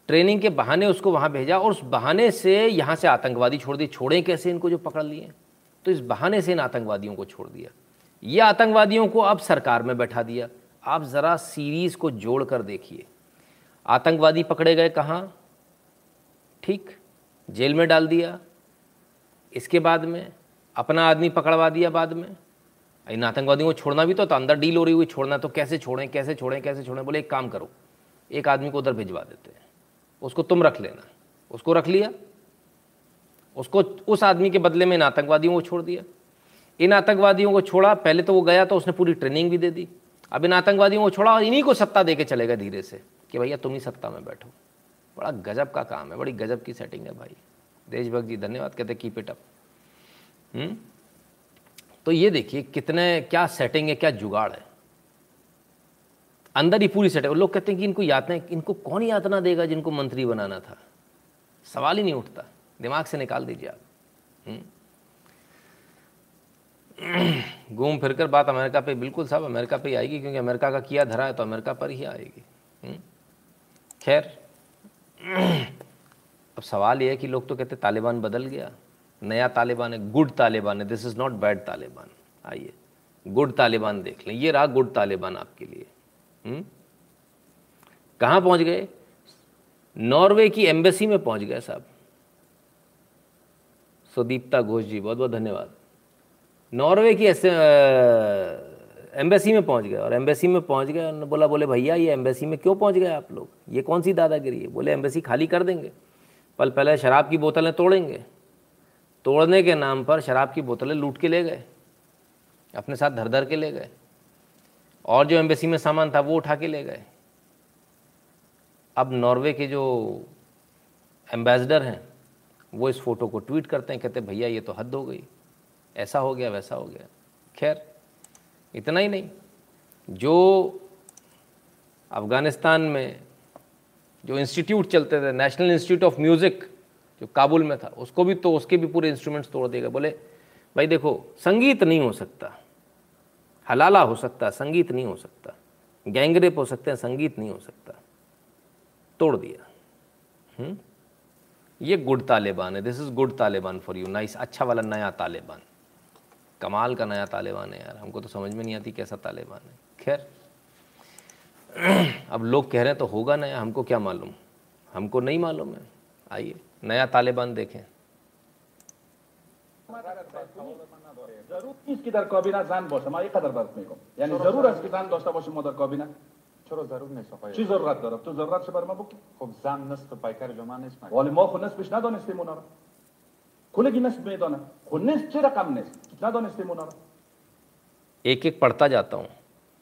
ट्रेनिंग के बहाने उसको वहाँ भेजा और उस बहाने से यहाँ से आतंकवादी छोड़ दिए। छोड़ें कैसे इनको जो पकड़ लिए? तो इस बहाने से इन आतंकवादियों को छोड़ दिया। ये आतंकवादियों को अब सरकार में बैठा दिया। आप ज़रा सीरीज़ को जोड़ कर देखिए। आतंकवादी पकड़े गए कहाँ? ठीक जेल में डाल दिया। इसके बाद में अपना आदमी पकड़वा दिया बाद में। इन आतंकवादियों को छोड़ना भी तो, तो अंदर डील हो रही हुई छोड़ना तो कैसे छोड़ें कैसे छोड़ें कैसे छोड़ें? बोले एक काम करो एक आदमी को उधर भिजवा देते हैं। उसको तुम रख लेना। उसको रख लिया। उसको उस आदमी के बदले में इन आतंकवादियों को छोड़ दिया। इन आतंकवादियों को छोड़ा पहले तो वो गया तो उसने पूरी ट्रेनिंग भी दे दी। अब इन आतंकवादियों को छोड़ा और इन्हीं को सत्ता दे के चलेगा धीरे से। कि भैया तुम ही सत्ता में बैठो। बड़ा गजब का काम है, बड़ी गजब की सेटिंग है भाई। देशभक्त जी, धन्यवाद, कहते कीप इट अप तो ये देखिए, कितने, क्या सेटिंग है, क्या जुगाड़ है। अंदर ही पूरी सेटिंग लोग कहते हैं कि इनको यातना इनको कौन यातना देगा जिनको मंत्री बनाना था? सवाल ही नहीं उठता। दिमाग से निकाल दीजिए आप। हम्म। घूम फिर कर बात अमेरिका पे, बिल्कुल साहब, अमेरिका पे ही आएगी, क्योंकि अमेरिका का किया धरा है तो अमेरिका पर ही आएगी। हम्म। खैर, अब सवाल यह है कि लोग तो कहते तालिबान बदल गया। नया तालिबान है, गुड तालिबान है this is not bad Taliban. आइए, गुड तालिबान देख लें। ये रहा गुड तालिबान आपके लिए। हम्म? कहाँ पहुँच गए? नॉर्वे की एम्बेसी में पहुँच गए साहब। सुदीप्ता घोष जी बहुत बहुत धन्यवाद। नॉर्वे की एम्बेसी में पहुँच गए और एम्बेसी में पहुँच गए और बोला, बोले, भैया, ये एम्बेसी में क्यों पहुँच गए आप लोग? ये कौन सी दादागिरी है? बोले, एम्बेसी खाली कर देंगे। पल पहले शराब की बोतलें तोड़ेंगे। तोड़ने के नाम पर शराब की बोतलें लूट के ले गए। अपने साथ धर धर के ले गए। और जो एम्बेसी में सामान था वो उठा के ले गए। अब नॉर्वे के जो एम्बेसडर हैं, वो इस फ़ोटो को ट्वीट करते हैं, कहते भैया, ये तो हद हो गई। ऐसा हो गया, वैसा हो गया। खैर इतना ही नहीं। जो अफ़गानिस्तान में जो इंस्टीट्यूट चलते थे नेशनल इंस्टीट्यूट ऑफ़ म्यूज़िक जो काबुल में था, उसको भी तो उसके भी पूरे इंस्ट्रूमेंट्स तोड़ देगा बोले, भाई देखो, संगीत नहीं हो सकता। हलाला हो सकता, संगीत नहीं हो सकता। गैंगरेप हो सकते हैं, संगीत नहीं हो सकता। तोड़ दिया। हुँ? हम्म? ये गुड तालिबान है। This is good Taliban for you nice अच्छा वाला नया तालिबान। कमाल का नया तालिबान है यार। हमको तो समझ में नहीं आती कैसा तालिबान है। खैर अब लोग कह रहे हैं तो होगा नया हमको क्या मालूम? हमको नहीं मालूम है। आइए नया तालिबान देखें। जरुर किसकिदर कबिना जान मदर छोरो चीज़ तो से बरमा बुक। खूब जान नस्त वाले 고래기나 스베도나 고네스체라 감네스 कितना दोनों से मुनारा? एक एक पढ़ता जाता हूँ।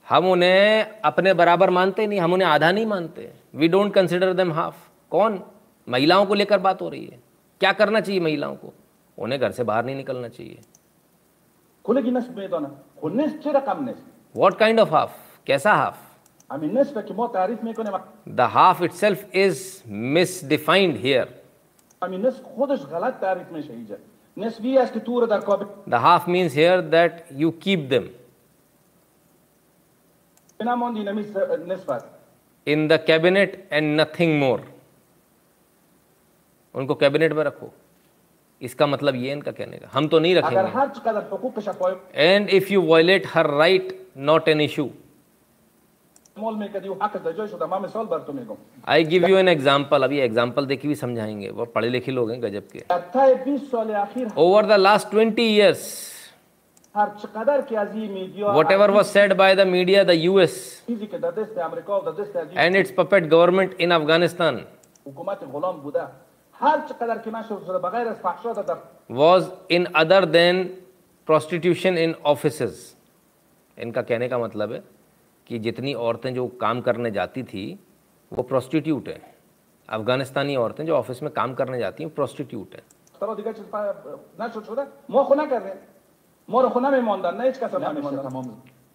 हम उन्हें अपने बराबर मानते नहीं हम उन्हें आधा नहीं मानते। We don't consider them half कौन? महिलाओं को लेकर बात हो रही है। क्या करना चाहिए महिलाओं को? उन्हें घर से बाहर नहीं निकलना चाहिए। वॉट काइंड ऑफ़ हाफ़ कैसा half the half itself is misdefined here The half means here that you keep them. In the cabinet and nothing more. उनको कैबिनेट में रखो इसका मतलब ये इनका कहने का हम तो नहीं रखेंगे and if you violate her right not an issue I give you an example. अभी example देखिए भी समझाएँगे। वो पढ़े लिखे लोग हैं गजब के। Over the last 20 years, whatever was said by the media the U S and its puppet government in Afghanistan was in other than prostitution in office इनका कहने का मतलब है कि जितनी औरतें जो काम करने जाती थी वो प्रोस्टिट्यूट हैं। अफगानिस्तानी औरतें जो ऑफ़िस में काम करने जाती हैं प्रोस्टिट्यूट हैं।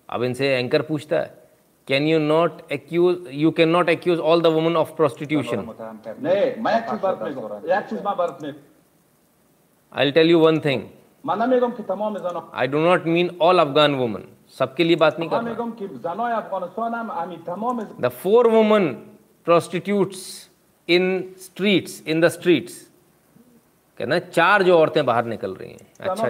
अब इनसे एंकर पूछता है can you not accuse you can not accuse all the woman of prostitution I tell you one thing I do not mean all Afghan woman सबके लिए बात नहीं कर the four woman prostitutes in streets in the streets कहना चार जो औरतें बाहर निकल रही हैं। अच्छा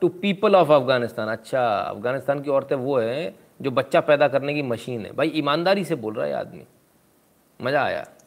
to people of Afghanistan अच्छा अफगानिस्तान की औरतें वो हैं जो बच्चा पैदा करने की मशीन है भाई ईमानदारी से बोल रहा है आदमी मज़ा आया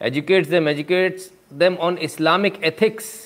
educates them educates them on Islamic ethics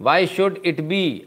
why should it be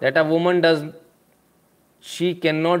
That a woman does, she cannot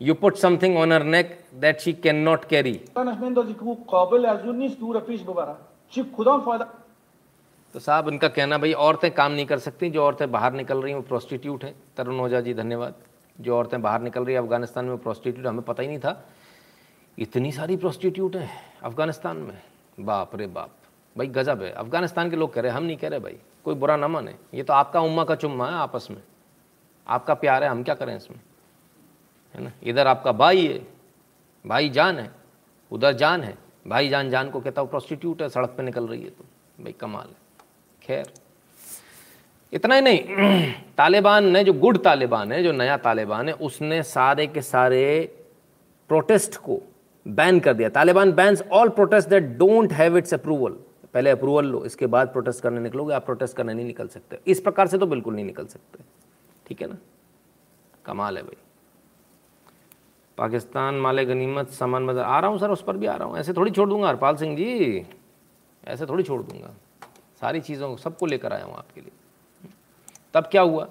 you put something on her neck that she cannot carry. तो साहब उनका कहना भाई औरतें काम नहीं कर सकती जो औरतें बाहर निकल रही हैं वो प्रोस्टिट्यूट हैं. तरुण ओझा जी धन्यवाद। जो औरतें बाहर निकल रही हैं अफ़गानिस्तान में प्रोस्टिट्यूट हमें पता ही नहीं था। इतनी सारी प्रोस्टिट्यूट हैं अफ़गानिस्तान में। बाप रे बाप। भाई गजब है। अफ़गानिस्तान के लोग कह रहे हैं हम नहीं कह रहे भाई कोई बुरा ना माने। ये तो आपका उम्मा का चुम्मा है आपस में। आपका प्यार है हम क्या करें इसमें? है ना? इधर आपका भाई है, भाई जान है, उधर जान है, भाई जान जान को कहता हूँ प्रोस्टिट्यूट है, सड़क पे निकल रही है तो। भाई कमाल है। खैर, इतना ही नहीं, तालिबान ने, जो गुड तालिबान है, जो नया तालिबान है, उसने सारे के सारे प्रोटेस्ट को बैन कर दिया। Taliban bans all protest that don't have its approval पहले अप्रूवल लो, इसके बाद प्रोटेस्ट करने निकलोगे, आप प्रोटेस्ट करने नहीं निकल सकते। इस प्रकार से तो बिल्कुल नहीं निकल सकते। ठीक है ना? कमाल है भाई। पाकिस्तान माले गनीमत, सामान बाज़ार आ रहा हूँ सर, उस पर भी आ रहा हूँ। ऐसे थोड़ी छोड़ दूँगा, हरपाल सिंह जी। ऐसे थोड़ी छोड़ दूँगा। सारी चीज़ों को, सबको लेकर आया हूँ आपके लिए। तब क्या हुआ?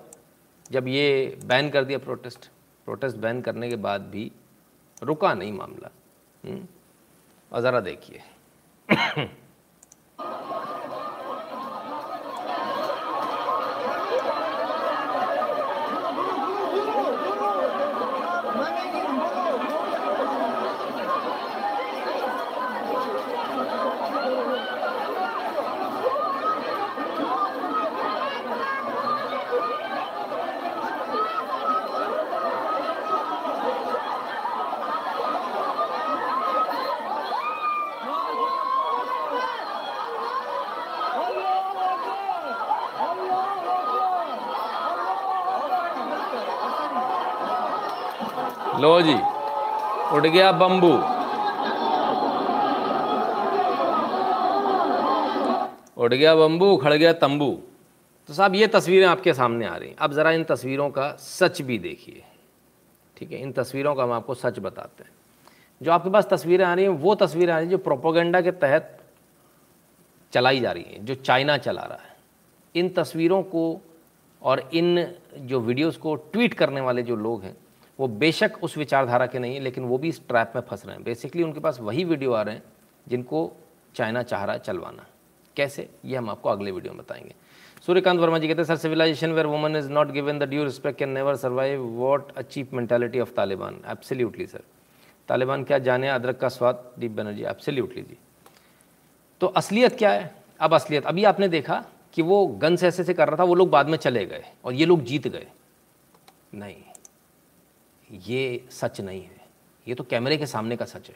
जब ये बैन कर दिया प्रोटेस्ट प्रोटेस्ट बैन करने के बाद भी रुका नहीं मामला। हम्म? और ज़रा देखिए। लो जी उड़ गया बम्बू उड़ गया बम्बू खड़ गया तंबू। तो साहब, ये तस्वीरें आपके सामने आ रही हैं। अब ज़रा इन तस्वीरों का सच भी देखिए। ठीक है, इन तस्वीरों का हम आपको सच बताते हैं। जो आपके पास तस्वीरें आ रही हैं, वो तस्वीरें आ रही हैं जो प्रोपोगंडा के तहत चलाई जा रही हैं, जो चाइना चला रहा है। इन तस्वीरों को और इन जो वीडियोस को ट्वीट करने वाले जो लोग हैं वो बेशक उस विचारधारा के नहीं है, लेकिन वो भी इस ट्रैप में फंस रहे हैं। बेसिकली उनके पास वही वीडियो आ रहे हैं, जिनको चाइना चाह रहा है चलवाना। कैसे? ये हम आपको अगले वीडियो में बताएँगे। सूर्यकांत वर्मा जी कहते हैं, sir civilisation where woman is not given the due respect can never survive what a cheap mentality of Taliban absolutely sir Taliban क्या जाने, अदरक का स्वाद? दीप बनर्जी एब्सोल्युटली जी। तो असलियत क्या है? अब असलियत, अभी आपने देखा कि वो गन से ऐसे से कर रहा था, वो लोग बाद में चले गए और ये लोग जीत गए। नहीं। ये सच नहीं है। ये तो कैमरे के सामने का सच है।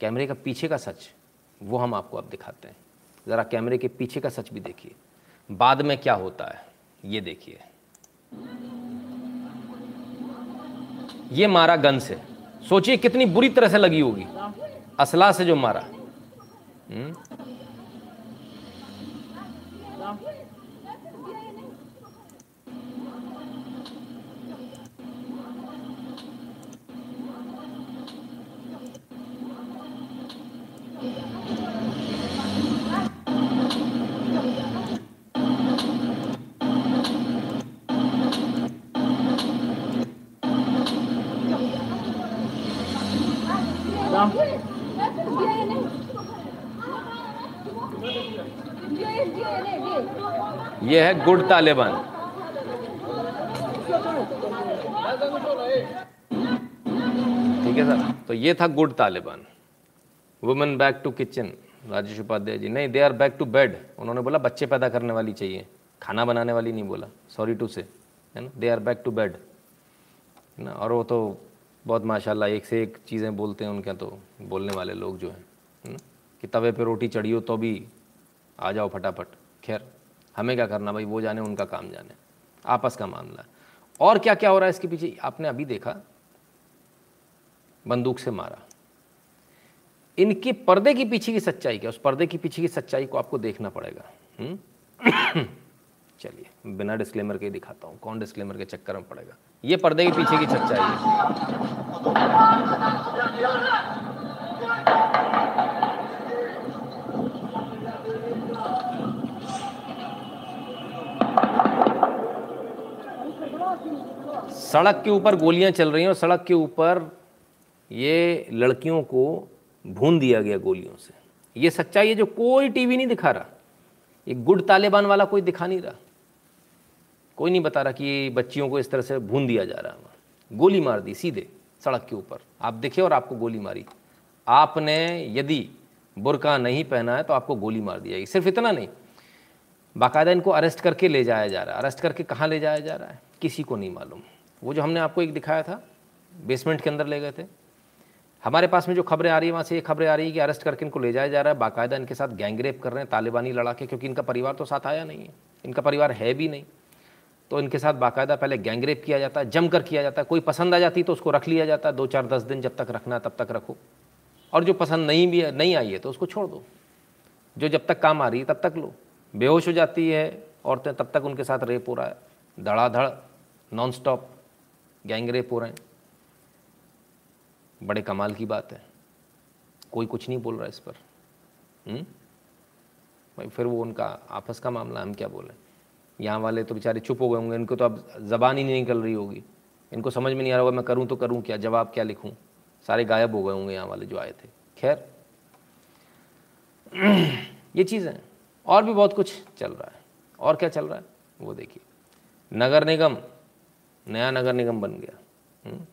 कैमरे का पीछे का सच, वो हम आपको अब दिखाते हैं। ज़रा कैमरे के पीछे का सच भी देखिए। बाद में क्या होता है, ये देखिए। ये मारा गन से। सोचिए कितनी बुरी तरह से लगी होगी। असला से जो मारा। हुँ? ये है गुड तालिबान। ठीक है सर? तो ये था good Taliban. Women back to kitchen Rajesh Upadhyay ji. नहीं they are back to bed उन्होंने बोला, बच्चे पैदा करने वाली चाहिए। खाना बनाने वाली नहीं बोला। सॉरी टू से है ना? They are back to bed है ना? और वो तो बहुत माशाल्लाह, एक से एक चीज़ें बोलते हैं उनके तो बोलने वाले लोग जो हैं। है कि तवे पे रोटी चढ़ी हो तो भी आ जाओ फटाफट। खैर। हमें क्या करना भाई, वो जाने, उनका काम जाने। आपस का मामला और क्या क्या हो रहा है इसके पीछे? आपने अभी देखा, बंदूक से मारा। इनके पर्दे के पीछे की सच्चाई क्या? उस पर्दे के पीछे की सच्चाई को आपको देखना पड़ेगा। चलिए, बिना डिस्क्लेमर के दिखाता हूँ। कौन डिस्क्लेमर के चक्कर में पड़ेगा? ये पर्दे के पीछे की सच्चाई है। सड़क के ऊपर गोलियाँ चल रही हैं और सड़क के ऊपर ये लड़कियों को भून दिया गया गोलियों से। ये सच्चाई है जो कोई टीवी नहीं दिखा रहा। ये गुड तालिबान वाला कोई दिखा नहीं रहा। कोई नहीं बता रहा कि बच्चियों को इस तरह से भून दिया जा रहा है। गोली मार दी सीधे सड़क के ऊपर। आप देखे और आपको गोली मारी। आपने यदि बुरका नहीं पहना है तो आपको गोली मार दी जाएगी। सिर्फ़ इतना नहीं, बाकायदा इनको अरेस्ट करके ले जाया जा रहा है। अरेस्ट करके कहाँ ले जाया जा रहा है? किसी को नहीं मालूम। वो जो हमने आपको एक दिखाया था बेसमेंट के अंदर ले गए थे। हमारे पास में जो खबरें आ रही है, वहाँ से ये खबरें आ रही है कि अरेस्ट करके इनको ले जाया जा रहा है। बाकायदा इनके साथ गैंगरेप कर रहे हैं, तालिबानी लड़ाके, क्योंकि इनका परिवार तो साथ आया नहीं है। इनका परिवार है भी नहीं। तो इनके साथ बाकायदा पहले गैंगरेप किया जाता है जम कर किया जाता है। कोई पसंद आ जाती तो उसको रख लिया जाता है। दो चार दस दिन जब तक रखना तब तक रखो। और जो पसंद नहीं भी नहीं आई है तो उसको छोड़ दो। जो जब तक काम आ रही है, तब तक लो। बेहोश हो जाती है औरतें, तब तक उनके साथ रेप हो रहा है। धड़ाधड़ नॉन स्टॉप गैंग रेप हो रहे हैं। बड़े कमाल की बात है। कोई कुछ नहीं बोल रहा इस पर। हुँ? भाई, फिर वो उनका आपस का मामला, हम क्या बोलें? यहाँ वाले तो बेचारे चुप हो गए होंगे, इनको तो अब ज़बान ही नहीं निकल रही होगी। इनको समझ में नहीं आ रहा होगा, मैं करूँ तो करूँ क्या, जवाब क्या लिखूँ? सारे गायब हो गए होंगे यहाँ वाले जो आए थे। खैर, ये चीज़ें और भी बहुत कुछ चल रहा है। और क्या चल रहा है? वो देखिए। नगर निगम। नया नगर निगम बन गया। हुँ?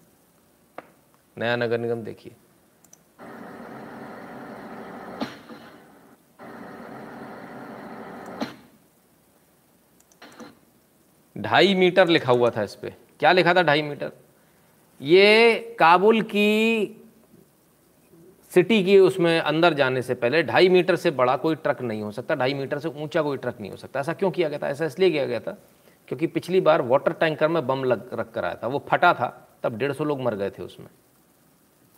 नया नगर निगम देखिए। ढाई मीटर लिखा हुआ था इस पर क्या लिखा था ढाई मीटर? ये काबुल की सिटी की उसमें अंदर जाने से पहले ढाई मीटर से बड़ा कोई ट्रक नहीं हो सकता, ढाई मीटर से ऊँचा कोई ट्रक नहीं हो सकता। ऐसा क्यों किया गया था? ऐसा इसलिए किया गया था क्योंकि पिछली बार वाटर टैंकर में बम लग, रख कर आया था। वो फटा था, तब डेढ़ सौ लोग मर गए थे उसमें।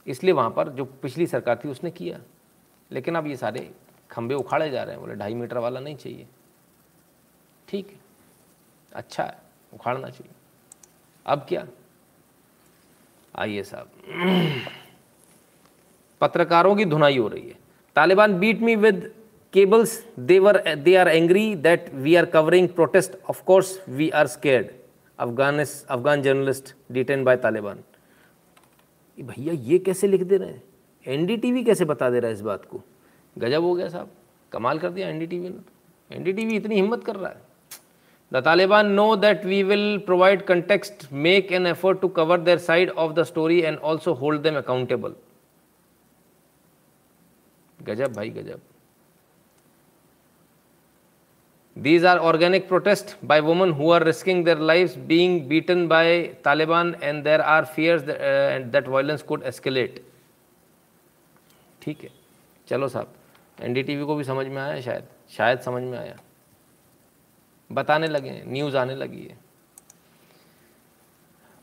इसलिए वहाँ पर जो पिछली सरकार थी, उसने किया। लेकिन अब ये सारे खंबे उखाड़े जा रहे हैं। बोले, ढाई मीटर वाला नहीं चाहिए। ठीक है। अच्छा है, उखाड़ना चाहिए। अब क्या? आइए साहब। पत्रकारों की धुनाई हो रही है। Taliban beat me with cables, they were, they are angry that we are covering protest. Of course, we are scared. Afghanis afghan journalist detained by taliban. भैया, ये कैसे लिख दे रहे हैं? एनडीटीवी कैसे बता दे रहा है इस बात को? गजब हो गया साहब। कमाल कर दिया एनडीटीवी ने। एनडीटीवी इतनी हिम्मत कर रहा है। The Taliban know that we will provide context make an effort to cover their side of the story and also hold them accountable गजब भाई, गजब। These are organic protest by woman who are risking their life being beaten by Taliban and there are fears and that violence could escalate ठीक है। चलो साहब N D T V को भी समझ में आया शायद? शायद समझ में आया। बताने लगे न्यूज़ आने लगी है।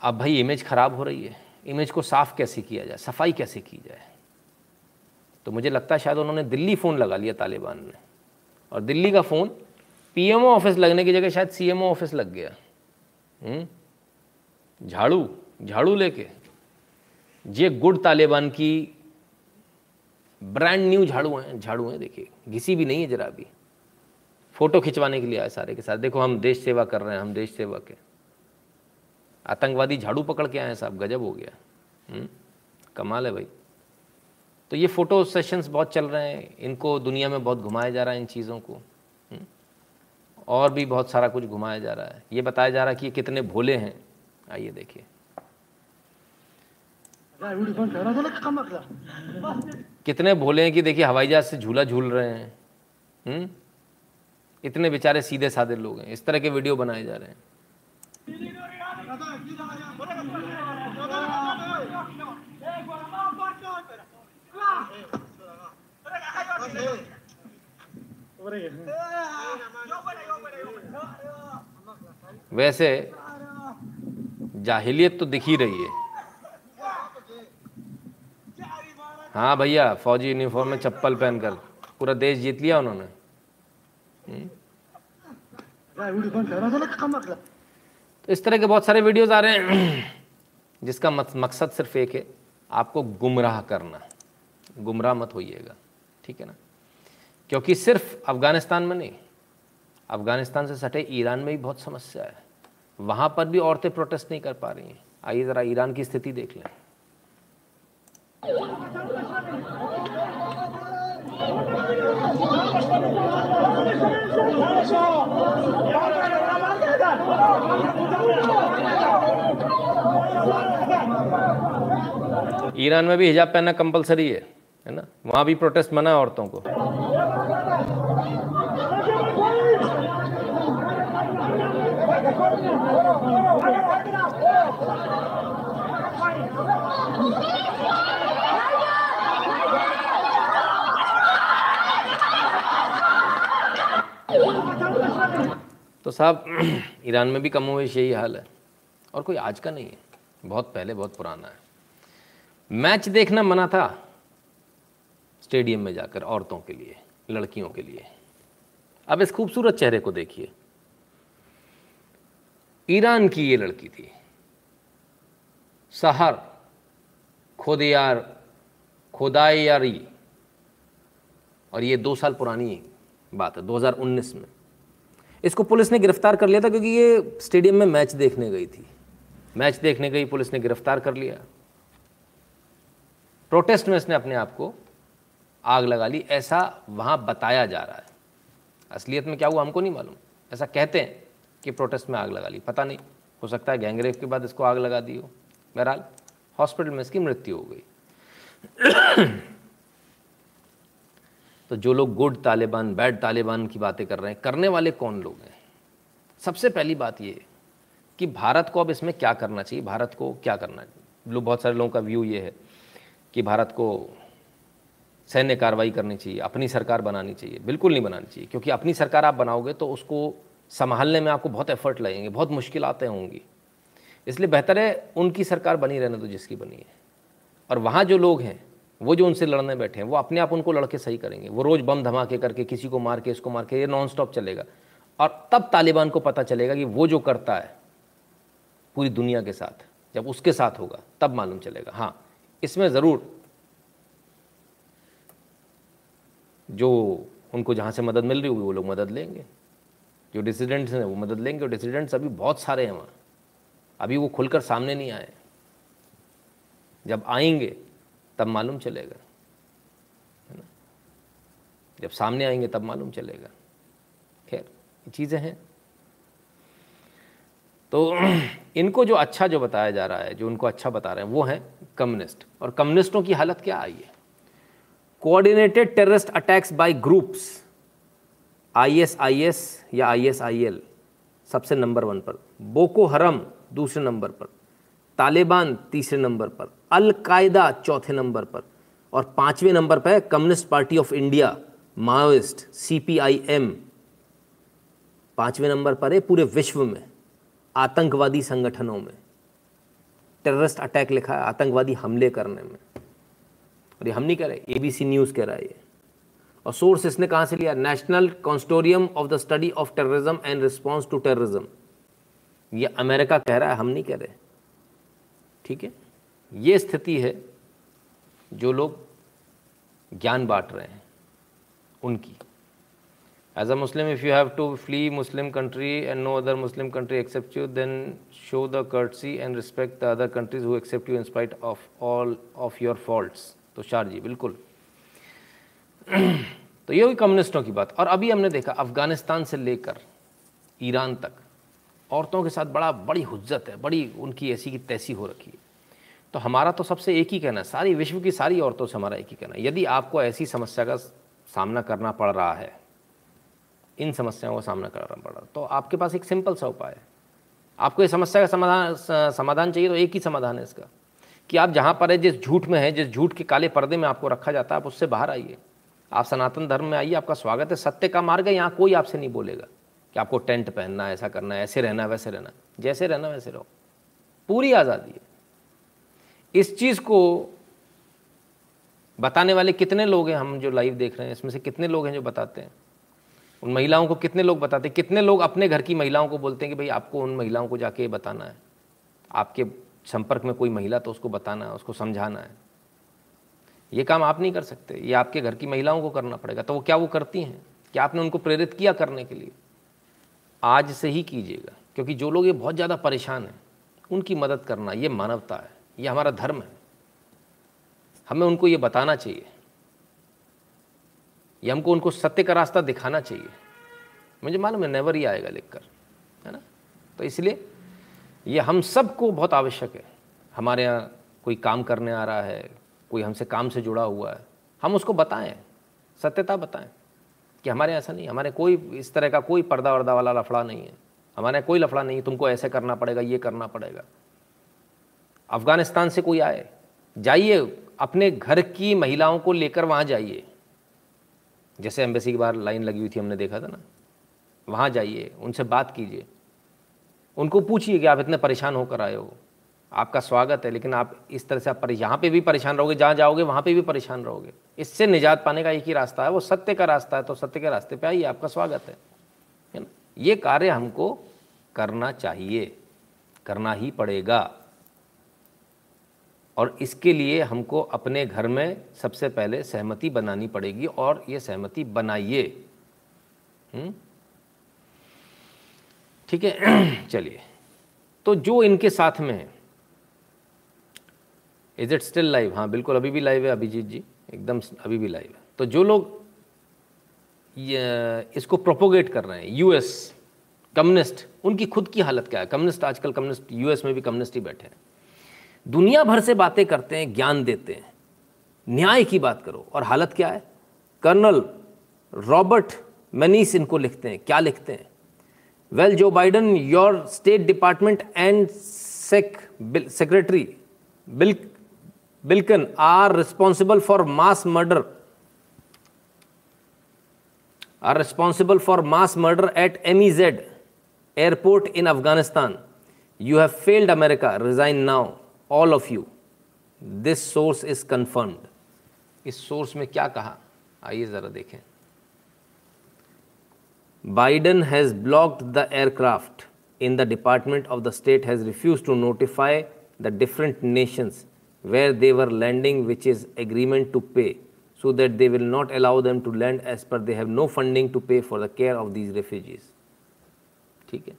अब भाई इमेज खराब हो रही है। इमेज को साफ़ कैसे किया जाए? सफ़ाई कैसे की जाए? तो मुझे लगता है शायद उन्होंने दिल्ली फ़ोन लगा लिया तालिबान ने। और दिल्ली का फ़ोन पीएमओ ऑफ़िस लगने की जगह शायद सीएमओ ऑफ़िस लग गया। हम्म? झाड़ू झाड़ू लेके। ये गुड तालिबान की ब्रांड न्यू झाड़ू हैं झाड़ू हैं, देखिए। घिसी भी नहीं है जरा भी। फ़ोटो खिंचवाने के लिए आए सारे के साथ। देखो, हम देश सेवा कर रहे हैं, हम देश सेवा के। आतंकवादी झाड़ू पकड़ के आए साहब, गजब हो गया। हुँ? कमाल है भाई। तो ये फ़ोटो सेशंस बहुत चल रहे हैं, इनको दुनिया में बहुत घुमाया जा रहा है इन चीज़ों को। हुँ? और भी बहुत सारा कुछ घुमाया जा रहा है। ये बताया जा रहा है कि ये कितने भोले हैं। आइए देखिए। कितने भोले हैं कि देखिए हवाई जहाज़ से झूला झूल रहे हैं। हुँ? इतने बेचारे सीधे साधे लोग हैं। इस तरह के वीडियो बनाए जा रहे हैं। वैसे जाहिलियत तो दिख ही रही है। हाँ भैया, फौजी यूनिफॉर्म में चप्पल पहनकर पूरा देश जीत लिया उन्होंने। तो इस तरह के बहुत सारे वीडियोस आ रहे हैं, जिसका मकसद सिर्फ़ एक है, आपको गुमराह करना। गुमराह मत होइएगा, ठीक है ना? क्योंकि सिर्फ़ अफ़गानिस्तान में नहीं, अफ़गानिस्तान से सटे ईरान में भी बहुत समस्या है। वहाँ पर भी औरतें प्रोटेस्ट नहीं कर पा रही हैं। आइए ज़रा ईरान की स्थिति देख लें। ईरान में भी हिजाब पहनना कंपलसरी है है ना? वहाँ भी प्रोटेस्ट मना औरतों को। तो साहब, ईरान में भी कम हुए, यही हाल है। और कोई आज का नहीं है। बहुत पहले, बहुत पुराना है। मैच देखना मना था स्टेडियम में जाकर, औरतों के लिए, लड़कियों के लिए। अब इस खूबसूरत चेहरे को देखिए। ईरान की ये लड़की थी। सहर, खोदियार, खोदायारी। और ये दो साल पुरानी बात है 2019 में। इसको पुलिस ने गिरफ़्तार कर लिया था क्योंकि ये स्टेडियम में मैच देखने गई थी। मैच देखने गई, पुलिस ने गिरफ़्तार कर लिया। प्रोटेस्ट में इसने अपने आप को आग लगा ली। ऐसा वहाँ बताया जा रहा है। असलियत में क्या हुआ हमको नहीं मालूम। ऐसा कहते हैं कि प्रोटेस्ट में आग लगा ली। पता नहीं। हो सकता है गैंगरेप के बाद इसको आग लगा दी हो। बहरहाल, हॉस्पिटल में इसकी मृत्यु हो गई। तो जो लोग गुड तालिबान, बैड तालिबान की बातें कर रहे हैं, करने वाले कौन लोग हैं? सबसे पहली बात ये कि भारत को अब इसमें क्या करना चाहिए? भारत को क्या करना चाहिए? बहुत सारे लोगों का व्यू ये है कि भारत को सैन्य कार्रवाई करनी चाहिए, अपनी सरकार बनानी चाहिए। बिल्कुल नहीं बनानी चाहिए, क्योंकि अपनी सरकार आप बनाओगे तो उसको संभालने में आपको बहुत एफर्ट लगेंगे, बहुत मुश्किल आते होंगी। इसलिए बेहतर है उनकी सरकार बनी रहने दो जिसकी बनी है। और वहाँ जो लोग हैं वो जो उनसे लड़ने बैठे हैं, वो अपने आप उनको लड़के सही करेंगे। वो रोज़ बम धमाके करके किसी को मार के, इसको मार के, ये नॉन स्टॉप चलेगा। और तब तालिबान को पता चलेगा कि वो जो करता है, पूरी दुनिया के साथ, जब उसके साथ होगा, तब मालूम चलेगा। हाँ इसमें ज़रूर जो उनको जहाँ से मदद मिल रही होगी, वो लोग मदद लेंगे। जो डिसिडेंट्स हैं, वो मदद लेंगे। और डिसिडेंट्स अभी बहुत सारे हैं वहाँ। अभी वो खुलकर सामने नहीं आए। जब आएँगे तब मालूम चलेगा। है ना? जब सामने आएँगे, तब मालूम चलेगा। खैर, ये चीज़ें हैं। तो इनको जो अच्छा जो बताया जा रहा है, जो उनको अच्छा बता रहे हैं, वो है कम्युनिस्ट। और कम्युनिस्टों की हालत क्या आई है? Coordinated terrorist attacks by groups ISIS या आईएसआईएल सबसे नंबर वन पर। बोको हरम दूसरे नंबर पर। तालिबान तीसरे नंबर पर, अलकायदा चौथे नंबर पर और पाँचवें नंबर पर है communist party of India, Maoist CPIM पाँचवें नंबर पर है पूरे विश्व में, आतंकवादी संगठनों में टेररिस्ट अटैक लिखा है, आतंकवादी हमले करने में। और ये हम नहीं कह रहे एबीसी न्यूज़ कह रहा है ये। और सोर्स इसने कहाँ से लिया? National consortium of the study of terrorism and response to terrorism ये अमेरिका कह रहा है, हम नहीं कह रहे। ठीक है? ये स्थिति है जो लोग ज्ञान बांट रहे हैं, उनकी। As a Muslim if you have to flee Muslim country and no other Muslim country accept you then show the courtesy and respect the other countries who accept you in spite of all of your faults तो शार जी, बिल्कुल। तो ये हुई कम्युनिस्टों की बात। और अभी हमने देखा, अफ़गानिस्तान से लेकर ईरान तक औरतों के साथ बड़ा, बड़ी हुज्जत है, बड़ी उनकी ऐसी की तैसी हो रखी है। तो हमारा तो सबसे एक ही कहना है, सारी विश्व की सारी औरतों से हमारा एक ही कहना है। यदि आपको ऐसी समस्या का सामना करना पड़ रहा है, इन समस्याओं का सामना करना पड़ रहा है तो आपके पास एक सिंपल सा उपाय है। आपको इस समस्या का समाधान समाधान चाहिए तो एक ही समाधान है इसका, कि आप जहाँ पर है, जिस झूठ में है, जिस झूठ के काले पर्दे में आपको रखा जाता है, आप उससे बाहर आइए। आप सनातन धर्म में आइए, आपका स्वागत है, सत्य का मार्ग है, यहाँ कोई आपसे नहीं बोलेगा। कि आपको टेंट पहनना है, ऐसा करना है, ऐसे रहना वैसे रहना जैसे रहना, वैसे रहो। पूरी आज़ादी है। इस चीज़ को बताने वाले कितने लोग हैं हम जो लाइव देख रहे हैं, इसमें से कितने लोग हैं जो बताते हैं? उन महिलाओं को कितने लोग बताते हैं? कितने लोग अपने घर की महिलाओं को बोलते हैं कि भाई आपको उन महिलाओं को जाके बताना है? आपके संपर्क में कोई महिला तो उसको बताना है, उसको समझाना है। ये काम आप नहीं कर सकते। ये आपके घर की महिलाओं को करना पड़ेगा। तो वो क्या वो करती हैं? क्या आपने उनको प्रेरित किया करने के लिए? आज से ही कीजिएगा, क्योंकि जो लोग ये बहुत ज़्यादा परेशान हैं, उनकी मदद करना ये मानवता है, ये हमारा धर्म है। हमें उनको ये बताना चाहिए। ये हमको उनको सत्य का रास्ता दिखाना चाहिए। मुझे मालूम है नेवर ही आएगा लिखकर, है ना? तो इसलिए ये हम सबको बहुत आवश्यक है। हमारे यहाँ कोई काम करने आ रहा है, कोई हमसे काम से जुड़ा हुआ है, हम उसको बताएँ, सत्यता बताएँ। कि हमारे ऐसा नहीं हमारे कोई इस तरह का कोई पर्दा वर्दा वाला लफड़ा नहीं है। हमारे कोई लफड़ा नहीं है। तुमको ऐसे करना पड़ेगा, ये करना पड़ेगा। अफ़गानिस्तान से कोई आए, जाइए, अपने घर की महिलाओं को लेकर वहाँ जाइए। जैसे एम्बेसी की बाहर लाइन लगी हुई थी, हमने देखा था ना। वहाँ जाइए, उनसे बात कीजिए। उनको पूछिए कि आप इतने परेशान होकर आए हो। आपका स्वागत है, लेकिन आप इस तरह से आप यहाँ पे भी परेशान रहोगे, जहाँ जाओगे, वहाँ पे भी परेशान रहोगे। इससे निजात पाने का एक ही रास्ता है, वो सत्य का रास्ता है तो सत्य के रास्ते पे आइए, आपका स्वागत है। ये कार्य हमको करना चाहिए, करना ही पड़ेगा। और इसके लिए हमको अपने घर में सबसे पहले सहमति बनानी पड़ेगी, और ये सहमति बनाइए। ठीक है? चलिए। तो जो इनके साथ में है इज़ इट स्टिल लाइव हाँ बिल्कुल, अभी भी लाइव है, अभिजीत जी। एकदम अभी भी लाइव है। तो जो लोग इसको प्रोपोगेट कर रहे हैं यूएस कम्युनिस्ट उनकी खुद की हालत क्या है? कम्युनिस्ट आजकल कम्युनिस्ट यूएस में भी कम्युनिस्ट ही बैठे हैं। दुनिया भर से बातें करते हैं, ज्ञान देते हैं। न्याय की बात करो। और हालत क्या है? कर्नल रॉबर्ट मनीस इनको लिखते हैं। क्या लिखते हैं? Well Joe Biden your state department and sec secretary bill Blinken are responsible for mass murder are responsible for mass murder at एमीजेड airport in Afghanistan you have failed America resign now all of you this source is confirmed इस source में क्या कहा आइए ज़रा देखें Biden has blocked the aircraft in the department of the state has refuse to notify the different nations where they were lending, which is agreement to pay, so that they will not allow them to lend as per they have no funding to pay for the care of these refugees. ठीक है?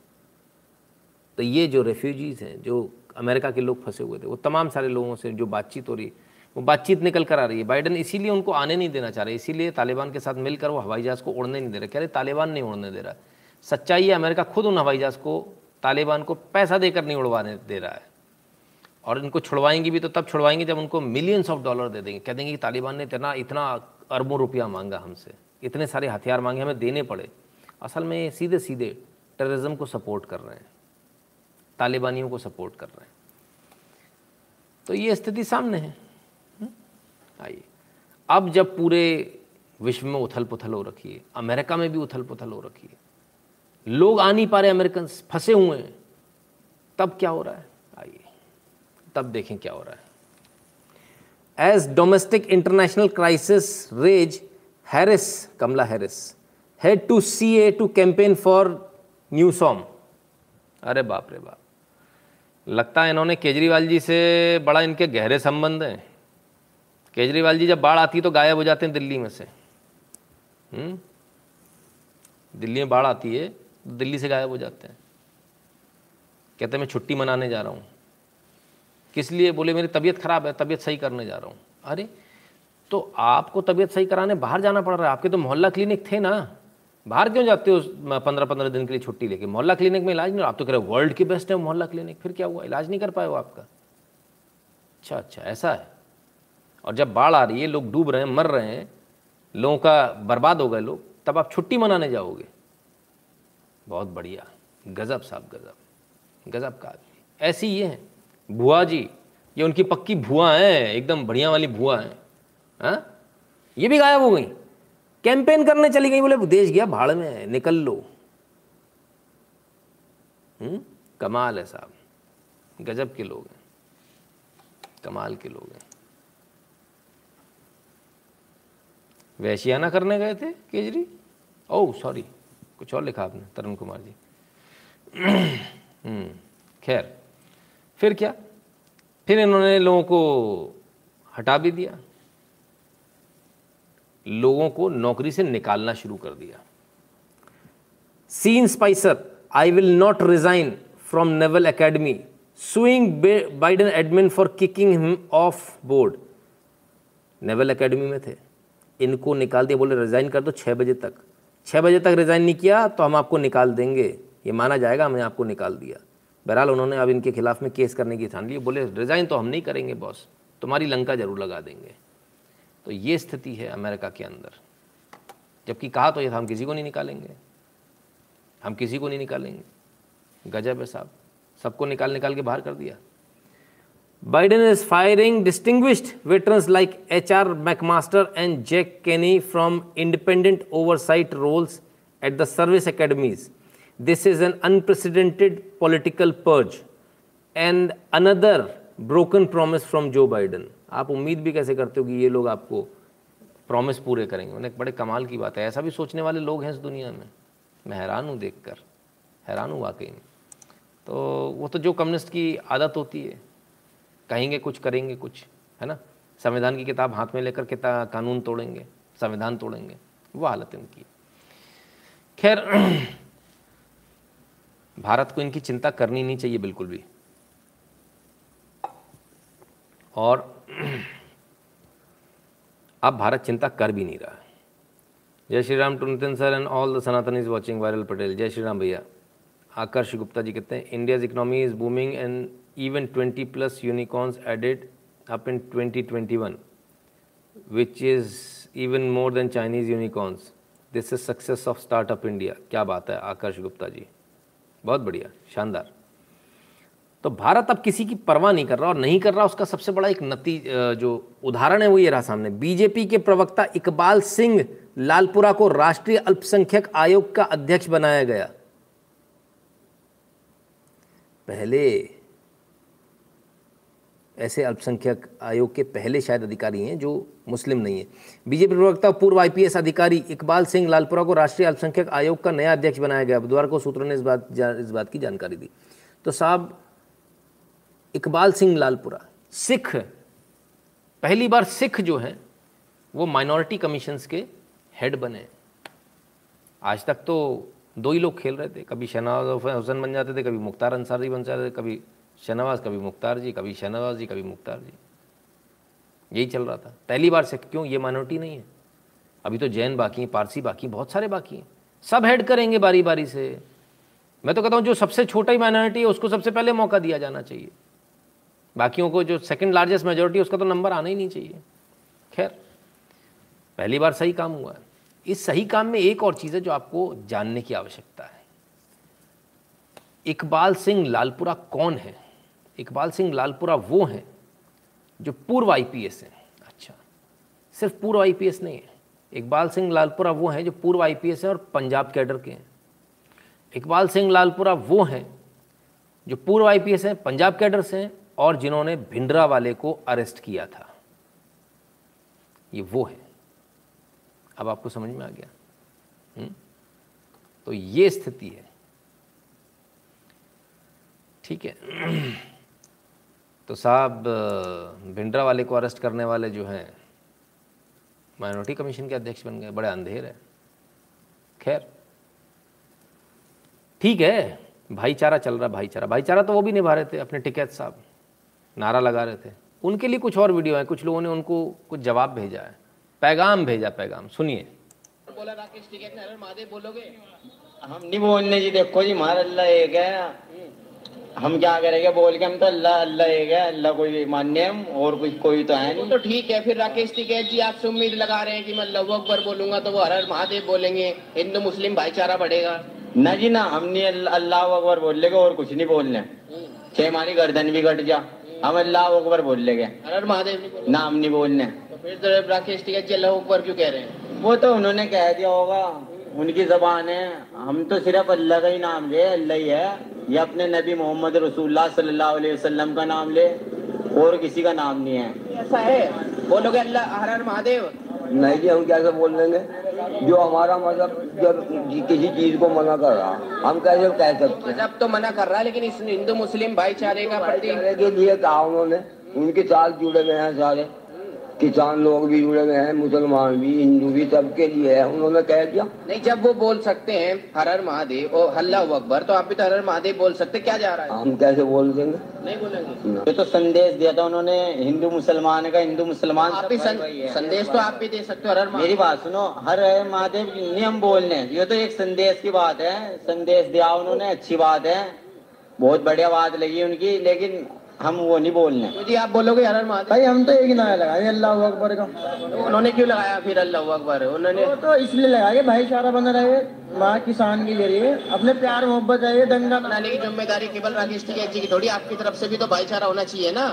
तो ये जो refugees हैं, जो America के लोग फंसे हुए थे, वो तमाम सारे लोगों से जो बातचीत हो रही है वो बातचीत निकल कर आ रही है। बाइडन इसीलिए उनको आने नहीं देना चाह रहे, इसीलिए तालिबान के साथ मिलकर वो हवाई जहाज़ को उड़ने नहीं दे रहे। कह रहे, तालिबान नहीं उड़ने दे रहा। सच्चाई है, अमेरिका खुद उन हवाई जहाज़ को, तालिबान को पैसा देकर नहीं उड़वाने दे रहा है। और इनको छुड़वाएँगे भी तो तब छुड़वाएँगे जब उनको मिलियंस ऑफ़ डॉलर दे देंगे। कह देंगे कि तालिबान ने इतना इतना अरबों रुपया मांगा हमसे। इतने सारे हथियार मांगे, हमें देने पड़े। असल में सीधे सीधे टेररिज्म को सपोर्ट कर रहे हैं। तालिबानियों को सपोर्ट कर रहे हैं। तो ये स्थिति सामने है। हम्म? आइए। अब जब पूरे विश्व में उथल पुथल हो रखी है, अमेरिका में भी उथल पुथल हो रखी है, लोग आ नहीं पा रहे, अमेरिकन फंसे हुए हैं, तब क्या हो रहा है? तब देखें क्या हो रहा है। As domestic international crisis rage Harris Kamala Harris head to C A to campaign for Newsom अरे बाप रे बाप। लगता है इन्होंने केजरीवाल जी से बड़ा इनके गहरे संबंध हैं। केजरीवाल जी जब बाढ़ आती है तो गायब हो जाते हैं दिल्ली में से। हुँ? दिल्ली में बाढ़ आती है तो दिल्ली से गायब हो जाते हैं। कहते हैं, मैं छुट्टी मनाने जा रहा हूँ। किस लिए? बोले, मेरी तबीयत खराब है, तबीयत सही करने जा रहा हूँ। अरे तो आपको तबीयत सही कराने बाहर जाना पड़ रहा है? आपके तो मोहल्ला क्लिनिक थे ना। बाहर क्यों जाते हो पंद्रह पंद्रह दिन के लिए छुट्टी लेके? मोहल्ला क्लिनिक में इलाज नहीं आप तो कह रहे हो, वर्ल्ड की बेस्ट है मोहल्ला क्लिनिक। फिर क्या हुआ? इलाज नहीं कर पाए हो आपका? अच्छा अच्छा ऐसा है। और जब बाढ़ आ रही है, लोग डूब रहे हैं, मर रहे हैं, लोगों का बर्बाद हो गए लोग, तब आप छुट्टी मनाने जाओगे। बहुत बढ़िया। गज़ब साहब, गज़ब। गज़ब का आदमी। ऐसी ये हैं। भुआ जी, ये उनकी पक्की भुआ हैं, एकदम बढ़िया वाली भुआ हैं। हाँ? ये भी गायब हो गई। कैंपेन करने चली गई, बोले, देश गया, भाड़ में निकल लो। हुँ? कमाल है साहब। गजब के लोग हैं। कमाल के लोग हैं। वैशियाना करने गए थे, केजरी? ओह, सॉरी, कुछ और लिखा आपने, तरुण कुमार जी। खैर। फिर क्या? फिर इन्होंने लोगों को हटा भी दिया। लोगों को नौकरी से निकालना शुरू कर दिया। Sean Spicer I will not resign from naval academy suing Biden admin for kicking him off board naval academy में थे। इनको निकाल दिया, बोले रिजाइन कर दो छः बजे तक। छः बजे तक रिजाइन नहीं किया तो हम आपको निकाल देंगे। ये माना जाएगा हमने आपको निकाल दिया। बहरहाल उन्होंने अब इनके खिलाफ में केस करने की ठान ली। बोले, रिजाइन तो हम नहीं करेंगे, बॉस। तुम्हारी लंका ज़रूर लगा देंगे। तो ये स्थिति है अमेरिका के अंदर। जबकि कहा तो ये हम किसी को नहीं निकालेंगे। हम किसी को नहीं निकालेंगे। गजब है साहब। सबको निकाल निकाल के बाहर कर दिया। Biden is firing distinguished veterans like H R McMaster and Jack Keane from independent oversight roles at the service academies this is an unprecedented political purge and another broken promise from Joe Biden आप उम्मीद भी कैसे करते हो कि ये लोग आपको प्रॉमिस पूरे करेंगे? मैंने बड़े कमाल की बात है। ऐसा भी सोचने वाले लोग हैं इस दुनिया में। मैं हैरान हूँ देख कर हैरान हूँ वाकई में। तो वो तो जो कम्युनिस्ट की आदत होती है। कहेंगे कुछ, करेंगे कुछ, है ना? संविधान की किताब हाथ में लेकर किता कानून तोड़ेंगे, संविधान तोड़ेंगे। वो हालत इनकी खैर भारत को इनकी चिंता करनी नहीं चाहिए बिल्कुल भी। और अब भारत चिंता कर भी नहीं रहा। जय Shri Ram to Nitin sir and all the Sanatan is watching Viral Patel जय श्री राम भैया। आकर्ष गुप्ता जी कहते हैं India's economy is booming and even 20 plus unicorns added up in 2021 which is even more than Chinese unicorns. This is success of startup India. क्या बात है, आकर्ष गुप्ता जी। बहुत बढ़िया, शानदार। तो भारत अब किसी की परवाह नहीं कर रहा और नहीं कर रहा उसका सबसे बड़ा एक नती जो उदाहरण है वो ये रहा सामने। बीजेपी के प्रवक्ता इकबाल सिंह लालपुरा को राष्ट्रीय अल्पसंख्यक आयोग का अध्यक्ष बनाया गया। पहले ऐसे अल्पसंख्यक आयोग के पहले शायद अधिकारी हैं जो मुस्लिम नहीं है। बीजेपी प्रवक्ता, पूर्व आईपीएस अधिकारी इकबाल सिंह लालपुरा को राष्ट्रीय अल्पसंख्यक आयोग का नया अध्यक्ष बनाया गया। बुधवार को सूत्रों ने इस बात इस बात की जानकारी दी। तो साहब, इकबाल सिंह लालपुरा, सिख, पहली बार सिख जो हैं, वो माइनॉरिटी कमीशंस के हेड बने आज तक तो दो ही लोग खेल रहे थे। कभी शहनाज हुसैन बन जाते थे, कभी मुख्तार अंसारी बन जाते थे, कभी शहनवाज, कभी मुख्तार जी, कभी शहनवाज जी, कभी मुख्तार जी। यही चल रहा था। पहली बार से क्यों? ये माइनॉरिटी नहीं है। अभी तो जैन बाकी हैं, पारसी बाकी बहुत सारे बाकी हैं। सब हेड करेंगे बारी बारी से। मैं तो कहता हूँ, जो सबसे छोटा ही माइनॉरिटी है, उसको सबसे पहले मौका दिया जाना चाहिए। बाकियों को जो सेकंड लार्जेस्ट मेजोरिटी उसका तो नंबर आना ही नहीं चाहिए। खैर, पहली बार सही काम हुआ है। इस सही काम में एक और चीज़ है जो आपको जानने की आवश्यकता है। इकबाल सिंह लालपुरा कौन है? इकबाल सिंह लालपुरा वो हैं जो पूर्व आईपीएस हैं। अच्छा। सिर्फ़ पूर्व आईपीएस नहीं है। इकबाल सिंह लालपुरा वो हैं जो पूर्व आईपीएस हैं और पंजाब कैडर के हैं। इकबाल सिंह लालपुरा वो हैं जो पूर्व आईपीएस हैं पंजाब कैडर से हैं और जिन्होंने भिंडरा वाले को अरेस्ट किया था। ये वो है। अब आपको समझ में आ गया। हुँ? तो ये स्थिति है। ठीक है। तो साहब, भिंडरा वाले को अरेस्ट करने वाले जो हैं माइनॉरिटी कमीशन के अध्यक्ष बन गए, बड़े अंधेर है। खैर, ठीक है, भाईचारा चल रहा, भाईचारा। भाईचारा तो वो भी निभा रहे थे, अपने टिकैत साहब, नारा लगा रहे थे। उनके लिए कुछ और वीडियो है, कुछ लोगों ने उनको कुछ जवाब भेजा है। पैगाम भेजा, पैगाम। सुनिए। बोला राकेश, टिकैत ने हर महादेव बोलोगे? हम नहीं बोलने, जी देखो जी अल्लाह एक है हम क्या करेंगे? बोल के हम तो अल्लाह अल्लाह एक है अल्लाह कोई मान्य हम, और कुछ कोई तो है नहीं। तो ठीक है फिर राकेश टिकैत जी आपसे उम्मीद लगा रहे हैं कि मैं अल्लाह अकबर बोलूँगा तो वो हर हर महादेव बोलेंगे हिंदू मुस्लिम भाईचारा बढ़ेगा। ना जी ना हम नहीं अल्लाह अल्लाह अकबर बोल लेंगे और कुछ नहीं बोलने। चाहे हमारी गर्दन भी कट जा हम अल्लाह अकबर बोल लेंगे हर हर महादेव ना हम नहीं बोलने। तो फिर तो राकेश टिकैत जी अल्लाह अकबर क्यों कह रहे हैं? वो तो उन्होंने कह दिया होगा। उनकी जबान है। हम तो सिर्फ़ अल्लाह का ही नाम ले अल्लाह ही है। या अपने नबी मोहम्मद रसूलुल्लाह सल्लल्लाहु अलैहि वसल्लम का नाम ले और किसी का नाम नहीं है। ऐसा है? बोलोगे अल्लाह हर हर महादेव। नहीं जी हम कैसे बोल देंगे? जो हमारा मज़हब जब किसी चीज़ को मना कर रहा हम कैसे कह सकते मज़हब तो मना कर रहा है लेकिन इस हिंदू मुस्लिम भाईचारे का प्रति के लिए कहा उन्होंने। उनके साथ जुड़े हुए हैं सारे। किसान लोग भी जुड़े हुए हैं मुसलमान भी हिंदू भी सबके लिए है उन्होंने कह दिया। नहीं जब वो बोल सकते हैं हर हर महादेव और अल्लाह अकबर तो आप भी तो हर हर महादेव बोल सकते क्या जा रहा है? हम कैसे बोल देंगे? नहीं बोलेंगे। ये तो संदेश दिया था उन्होंने हिंदू मुसलमान का हिंदू मुसलमान आप भी सं- संदेश तो आप भी दे सकते हो हर हर मेरी बात सुनो हर हर महादेव नियम बोलने ये तो एक संदेश की बात है संदेश दिया उन्होंने अच्छी बात है। बहुत बढ़िया बात लगी उनकी लेकिन हम वो नहीं बोलने। तो जी आप बोलोगे हर महादेव। भाई हम तो एक ही नारा लगाए अल्लाह अकबर का। तो उन्होंने क्यों लगाया फिर अल्लाह अकबर? उन्होंने तो इसलिए लगाए कि भाईचारा बना रहे वहाँ किसान के ज़रिए अपने प्यार मोहब्बत है ये दंगा बनाने की ज़िम्मेदारी केवल राकेश जी की थोड़ी आपकी तरफ़ से भी तो भाईचारा होना चाहिए ना।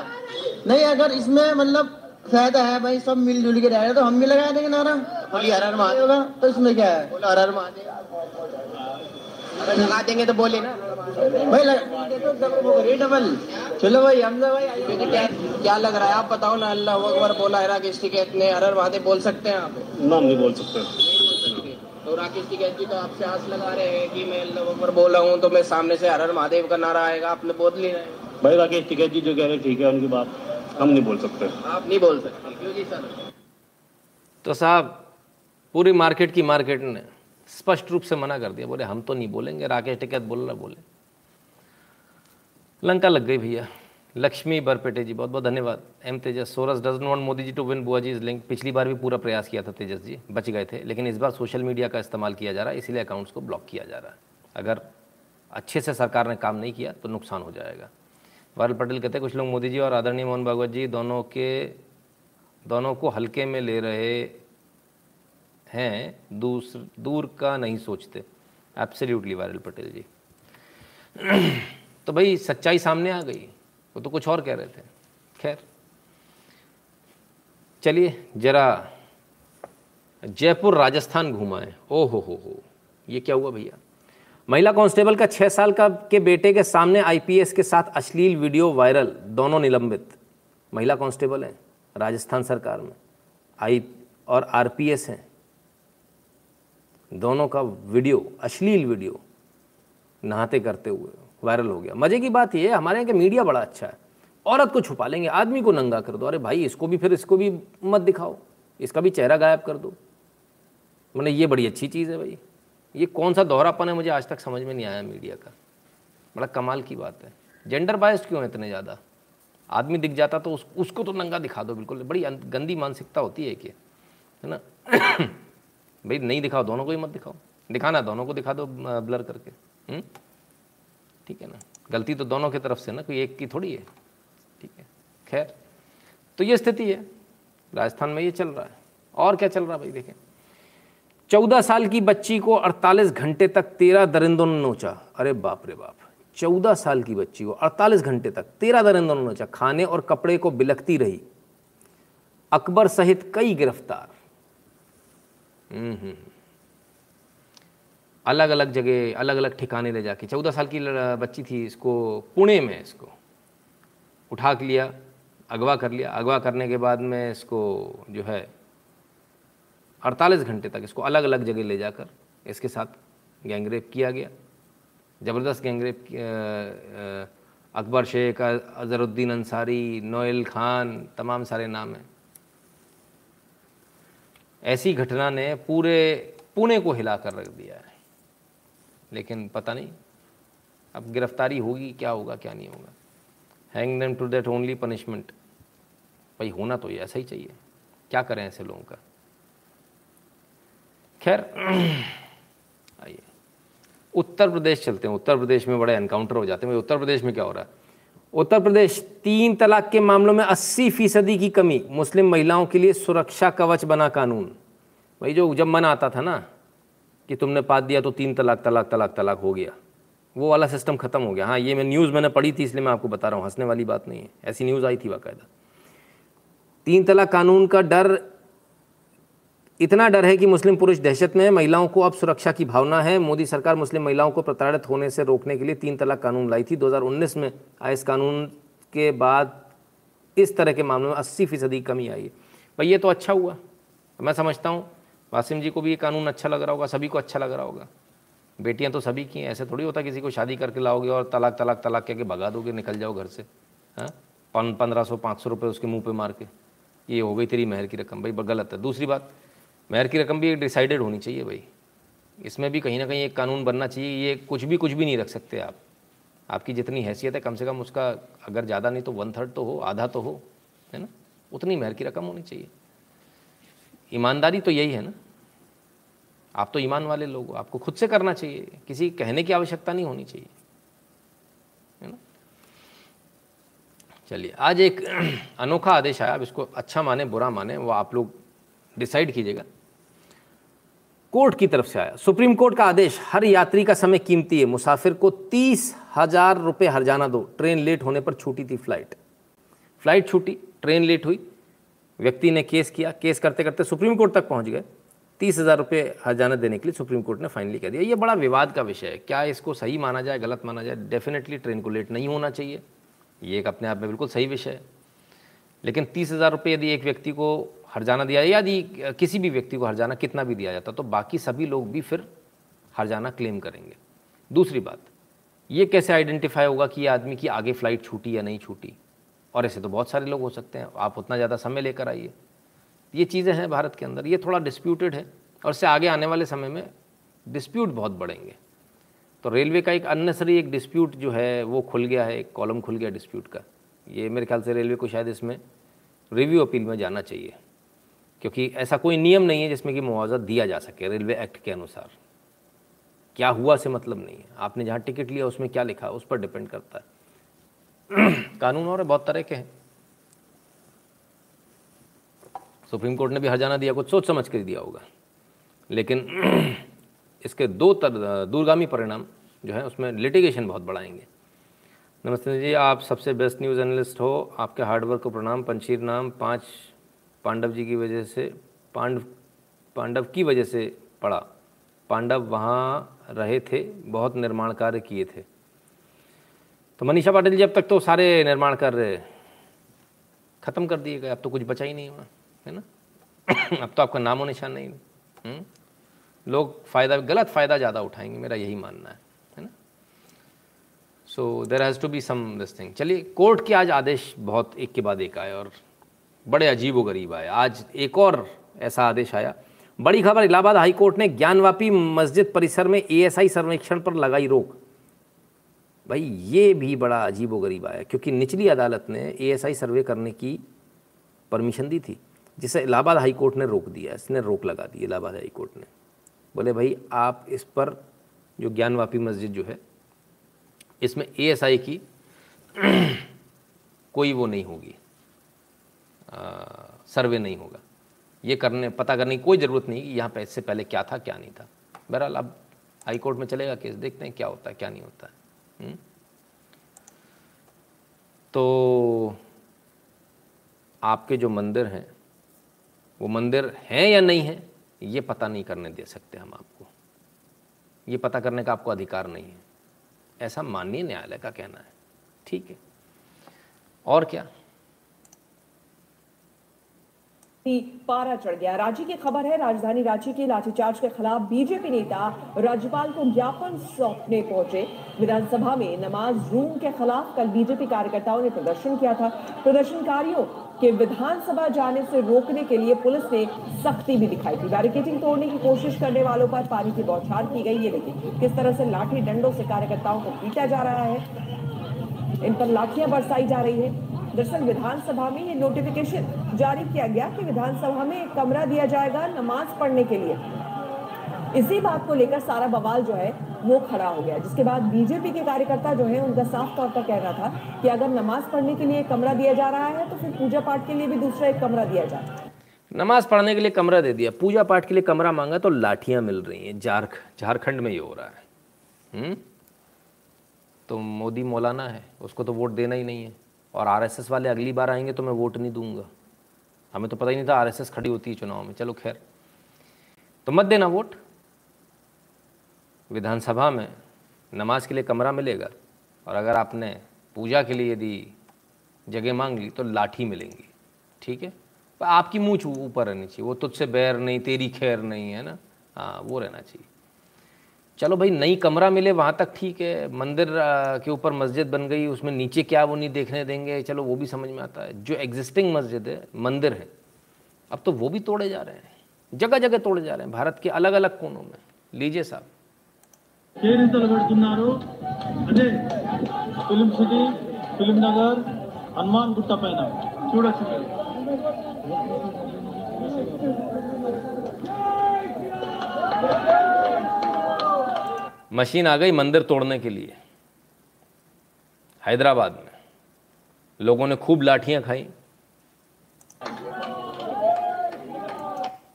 नहीं अगर इसमें मतलब फ़ायदा है भाई सब मिलजुल के रह रहे तो हम भी लगा देंगे नारा। बोलिए हर हर महादेव। तो इसमें क्या है? बोलो हर हर महादेव। अगर लगा देंगे तो बोले ना। भाई लगा तो डबल चलो भाई हमजा भाई क्या क्या लग रहा है। आप बताओ ना अल्लाह अकबर बोला है राकेश टिकैत ने हर हर महादेव बोल सकते हैं आप? नाम नहीं बोल सकते। तो राकेश टिकैत जी तो आपसे आस लगा रहे हैं कि मैं अल्लाह अकबर बोला हूँ तो मैं सामने से हर हर महादेव का नारा आएगा। आपने बोल लिया है। भाई राकेश टिकैत जी जो कह रहे ठीक है उनकी बात हम नहीं बोल सकते। आप नहीं बोल सकते। क्यों जी सर? तो साहब पूरी मार्केट की मार्केट ने स्पष्ट रूप से मना कर दिया। बोले, हम तो नहीं बोलेंगे। राकेश टिकैत बोल रहा बोले। लंका लग गई भैया। लक्ष्मी बरपेटे जी बहुत बहुत धन्यवाद। M Tejas, Soros does not Modi ji to win बुआ जी इज़ लिंक पिछली बार भी पूरा प्रयास किया था तेजस जी, बच गए थे, लेकिन इस बार सोशल मीडिया का इस्तेमाल किया जा रहा है, इसीलिए अकाउंट्स को ब्लॉक किया जा रहा है। अगर अच्छे से सरकार ने काम नहीं किया तो नुकसान हो जाएगा। वारल पटेल कहते हैं, कुछ लोग मोदी जी और आदरणीय मोहन भागवत जी दोनों के, दोनों को हल्के में ले रहे हैं दूसर दूर का नहीं सोचते। एब्सोल्युटली वायरल पटेल जी। तो भाई, सच्चाई सामने आ गई। वो तो कुछ और कह रहे थे। खैर। चलिए, जरा जयपुर, राजस्थान घुमाएँ। ओ हो हो। हो ये क्या हुआ भैया? महिला कांस्टेबल का छः साल का, के बेटे के सामने आईपीएस के साथ अश्लील वीडियो वायरल, दोनों निलंबित। महिला कांस्टेबल हैं, राजस्थान सरकार में। आई, और आरपीएस हैं। दोनों का वीडियो अश्लील वीडियो नहाते करते हुए वायरल हो गया। मज़े की बात यह है हमारे यहाँ का मीडिया बड़ा अच्छा है। औरत को छुपा लेंगे आदमी को नंगा कर दो। अरे भाई इसको भी फिर इसको भी मत दिखाओ। इसका भी चेहरा गायब कर दो। मैंने ये बड़ी अच्छी चीज़ है भाई। ये कौन सा दोहरापन है मुझे आज तक समझ में नहीं आया मीडिया का। बड़ा कमाल की बात है। जेंडर बायस्ड क्यों है इतने ज़्यादा? आदमी दिख जाता तो उस, उसको तो नंगा दिखा दो बिल्कुल। बड़ी गंदी मानसिकता होती है कि है ना? भाई, नहीं दिखाओ, दोनों को ही मत दिखाओ। दिखाना, दोनों को दिखा दो ब्लर करके। हम्म? ठीक है ना? गलती तो दोनों की तरफ़ से ना, कोई एक की थोड़ी है। ठीक है? खैर तो ये स्थिति है। राजस्थान में ये चल रहा है। और क्या चल रहा है भाई, देखें। चौदह साल की बच्ची को 48 घंटे तक तेरह दरिंदों ने नोचा। अरे बाप रे बाप। चौदह साल की बच्ची को 48 घंटे तक तेरह दरिंदों ने नोचा। खाने और कपड़े को बिलखती रही। अकबर सहित कई गिरफ़्तार। अलग अलग जगह अलग अलग ठिकाने ले जाके। चौदह साल की बच्ची थी इसको, पुणे में इसको। उठा के लिया, अगवा कर लिया। अगवा करने के बाद में इसको जो है, अड़तालीस घंटे तक इसको अलग अलग जगह ले जाकर इसके साथ गैंगरेप किया गया। ज़बरदस्त gang rape Akbar Sheikh Azharuddin Ansari, Noel Khan, तमाम सारे नाम हैं। ऐसी घटना ने पूरे पुणे को हिला कर रख दिया है। लेकिन पता नहीं, अब गिरफ्तारी होगी, क्या होगा, क्या नहीं होगा। Hang them to that only punishment भाई, होना तो ऐसा ही चाहिए। क्या करें ऐसे लोगों का? खैर, आइए। उत्तर प्रदेश चलते हैं। उत्तर प्रदेश में बड़े एनकाउंटर हो जाते हैं। भाई, उत्तर प्रदेश में क्या हो रहा है? उत्तर प्रदेश, तीन तलाक के मामलों में 80 फ़ीसदी की कमी। मुस्लिम महिलाओं के लिए सुरक्षा कवच बना कानून। भाई जो जब मन आता था ना, कि तुमने पात दिया तो तीन तलाक तलाक तलाक तलाक हो गया। वो वाला सिस्टम खत्म हो गया। हाँ ये मैं न्यूज़ मैंने पढ़ी थी, इसलिए मैं आपको बता रहा हूँ, हंसने वाली बात नहीं है। ऐसी न्यूज़ आई थी बाकायदा। तीन तलाक कानून का डर इतना डर है कि मुस्लिम पुरुष दहशत में है। महिलाओं को अब सुरक्षा की भावना है। मोदी सरकार मुस्लिम महिलाओं को प्रताड़ित होने से रोकने के लिए तीन तलाक कानून लाई थी। 2019 में आए इस कानून के बाद इस तरह के मामलों में 80 फ़ीसदी कमी आई। है भाई, ये तो अच्छा हुआ। मैं समझता हूँ। वासिम जी को भी ये कानून अच्छा लग रहा होगा। सभी को अच्छा लग रहा होगा। बेटियाँ तो सभी की हैं। ऐसे थोड़ी होता किसी को शादी करके लाओगे और तलाक तलाक तलाक कह के भगा दोगे, निकल जाओ घर से। हाँ? पंद्रह सौ, पाँच सौ रुपये उसके मुँह पे मार के। ये हो गई तेरी महर की रकम। भाई गलत है। दूसरी बात महर की रकम भी डिसाइडेड होनी चाहिए भाई। इसमें भी कहीं ना कहीं एक कानून बनना चाहिए, ये कुछ भी कुछ भी नहीं रख सकते आप। आपकी जितनी हैसियत है, कम से कम उसका अगर ज़्यादा नहीं तो वन थर्ड तो हो, आधा तो हो, है ना? उतनी मेहर की रकम होनी चाहिए। ईमानदारी तो यही है ना। आप तो ईमान वाले लोग हो, आपको खुद से करना चाहिए, किसी कहने की आवश्यकता नहीं होनी चाहिए, है ना? चलिए, आज एक अनोखा आदेश आया अब इसको अच्छा माने, बुरा माने, वो आप लोग डिसाइड कीजिएगा। कोर्ट की तरफ़ से आया। सुप्रीम कोर्ट का आदेश, हर यात्री का समय कीमती है। मुसाफिर को तीस हज़ार रुपये हरजाना दो। ट्रेन लेट होने पर छूटी थी फ़्लाइट। फ़्लाइट छूटी, ट्रेन लेट हुई। व्यक्ति ने केस किया। केस करते करते सुप्रीम कोर्ट तक पहुँच गए। तीस हज़ार रुपये हरजाना देने के लिए सुप्रीम कोर्ट ने फाइनली कह दिया। ये बड़ा विवाद का विषय है। क्या इसको सही माना जाए, गलत माना जाए? डेफिनेटली ट्रेन को लेट नहीं होना चाहिए। ये एक अपने आप में बिल्कुल सही विषय है। लेकिन तीस हज़ार रुपये यदि एक व्यक्ति को हरजाना दिया यदि किसी भी व्यक्ति को हरजाना कितना भी दिया जाता तो बाकी सभी लोग भी फिर हरजाना क्लेम करेंगे। दूसरी बात, ये कैसे आइडेंटिफाई होगा कि ये आदमी की आगे फ़्लाइट छूटी या नहीं छूटी? और ऐसे तो बहुत सारे लोग हो सकते हैं, आप उतना ज़्यादा समय लेकर आइए। ये चीज़ें हैं भारत के अंदर, ये थोड़ा डिस्प्यूटेड है, और इससे आगे आने वाले समय में डिस्प्यूट बहुत बढ़ेंगे। तो रेलवे का एक अननेसरी एक डिस्प्यूट जो है, वो खुल गया है, एक कॉलम खुल गया डिस्प्यूट का। ये मेरे ख्याल से रेलवे को शायद इसमें रिव्यू अपील में जाना चाहिए। क्योंकि ऐसा कोई नियम नहीं है जिसमें कि मुआवजा दिया जा सके रेलवे एक्ट के अनुसार। क्या हुआ से मतलब नहीं है। आपने जहाँ टिकट लिया, उसमें क्या लिखा, उस पर डिपेंड करता है। कानून और बहुत तरह के हैं। सुप्रीम कोर्ट ने भी हरजाना दिया, कुछ सोच समझ कर दिया होगा। लेकिन इसके दो तर, दूरगामी परिणाम जो है, उसमें लिटिगेशन बहुत बढ़ाएँगे। नमस्ते जी, आप सबसे बेस्ट न्यूज़ एनालिस्ट हो। आपके हार्डवर्क को प्रणाम, पंचीर नाम, पाँच पांडव जी की वजह से पांडव पांडव की वजह से पड़ा। पांडव वहाँ रहे थे, बहुत निर्माण कार्य किए थे। तो मनीषा पाटिल जी अब तक तो सारे निर्माण कार्य ख़त्म कर दिए गए। अब तो कुछ बचा ही नहीं हुआ, है ना? अब तो आपका नामो निशान नहीं। हुँ? लोग फ़ायदा, गलत फ़ायदा ज़्यादा उठाएँगे, मेरा यही मानना है है ना? So there has to be some this thing चलिए, कोर्ट के आज आदेश बहुत एक के बाद एक आए और बड़े अजीब व गरीब आए। आज एक और ऐसा आदेश आया। बड़ी खबर, इलाहाबाद हाई कोर्ट ने ज्ञानवापी मस्जिद परिसर में एएसआई सर्वेक्षण पर लगाई रोक। भाई, ये भी बड़ा अजीब व गरीब आया, क्योंकि निचली अदालत ने एएसआई सर्वे करने की परमिशन दी थी, जिसे इलाहाबाद हाई कोर्ट ने रोक दिया। इसने रोक लगा दी इलाहाबाद हाई कोर्ट ने। बोले, भाई, आप इस पर जो ज्ञानवापी मस्जिद जो है, इसमें एएसआई की कोई वो नहीं होगी। सर्वे नहीं होगा। ये करने, पता करने की कोई ज़रूरत नहीं कि यहाँ पे इससे पहले क्या था, क्या नहीं था। बहरहाल अब हाई कोर्ट में चलेगा केस, देखते हैं क्या होता है, क्या नहीं होता है। हुँ? तो आपके जो मंदिर हैं, वो मंदिर हैं या नहीं हैं, ये पता नहीं करने दे सकते हम आपको। ये पता करने का आपको अधिकार नहीं है। ऐसा माननीय न्यायालय का कहना है। ठीक है। और क्या? पारा चढ़ गया। रांची की खबर है, राजधानी रांची के लाठीचार्ज के खिलाफ बीजेपी नेता राज्यपाल को ज्ञापन सौंपने पहुँचे। विधानसभा में नमाज़ रूम के खिलाफ कल बीजेपी कार्यकर्ताओं ने प्रदर्शन किया था। प्रदर्शनकारियों के विधानसभा जाने से रोकने के लिए पुलिस ने सख्ती भी दिखाई थी। बैरिकेडिंग तोड़ने की कोशिश करने वालों पर पानी की बौछार की गई। ये देखिए, किस तरह से लाठी डंडों से कार्यकर्ताओं को पीटा जा रहा है। इन पर लाठियाँ बरसाई जा रही है। दरअसल विधानसभा में ये नोटिफिकेशन जारी किया गया कि विधानसभा में एक कमरा दिया जाएगा नमाज़ पढ़ने के लिए। इसी बात को लेकर सारा बवाल जो है, वो खड़ा हो गया। जिसके बाद बीजेपी के कार्यकर्ता जो है, उनका साफ़ तौर पर कहना था कि अगर नमाज़ पढ़ने के लिए एक कमरा दिया जा रहा है तो फिर पूजा पाठ के लिए भी दूसरा एक कमरा दिया जाए। नमाज़ पढ़ने के लिए कमरा दे दिया। पूजा पाठ के लिए कमरा मांगा तो लाठियाँ मिल रही हैं। झारख, झारखंड में ये हो रहा है। हुँ? तो मोदी मौलाना है, उसको तो वोट देना ही नहीं है। और आरएसएस वाले अगली बार आएँगे तो मैं वोट नहीं दूँगा। हमें तो पता ही नहीं था आरएसएस खड़ी होती है चुनाव में। चलो खैर। तो मत देना वोट। विधानसभा में नमाज़ के लिए कमरा मिलेगा और अगर आपने पूजा के लिए यदि जगह मांग ली तो लाठी मिलेंगी। ठीक है? पर आपकी मूछ ऊपर रहनी चाहिए। वो तुझसे बैर नहीं, तेरी खैर नहीं है ना? हाँ वो रहना चाहिए। चलो भाई नई कमरा मिले वहाँ तक ठीक है मंदिर के ऊपर मस्जिद बन गई उसमें नीचे क्या वो नहीं देखने देंगे चलो वो भी समझ में आता है जो एग्जिस्टिंग मस्जिद है मंदिर है अब तो वो भी तोड़े जा रहे हैं जगह जगह तोड़े जा रहे हैं भारत के अलग अलग कोनों में लीजिए साहब అదే film city film Nagar Hanuman గుట్ట పైన చూడొచ్చు machine आ गई मंदिर तोड़ने के लिए। हैदराबाद में। लोगों ने खूब लाठियाँ खाई।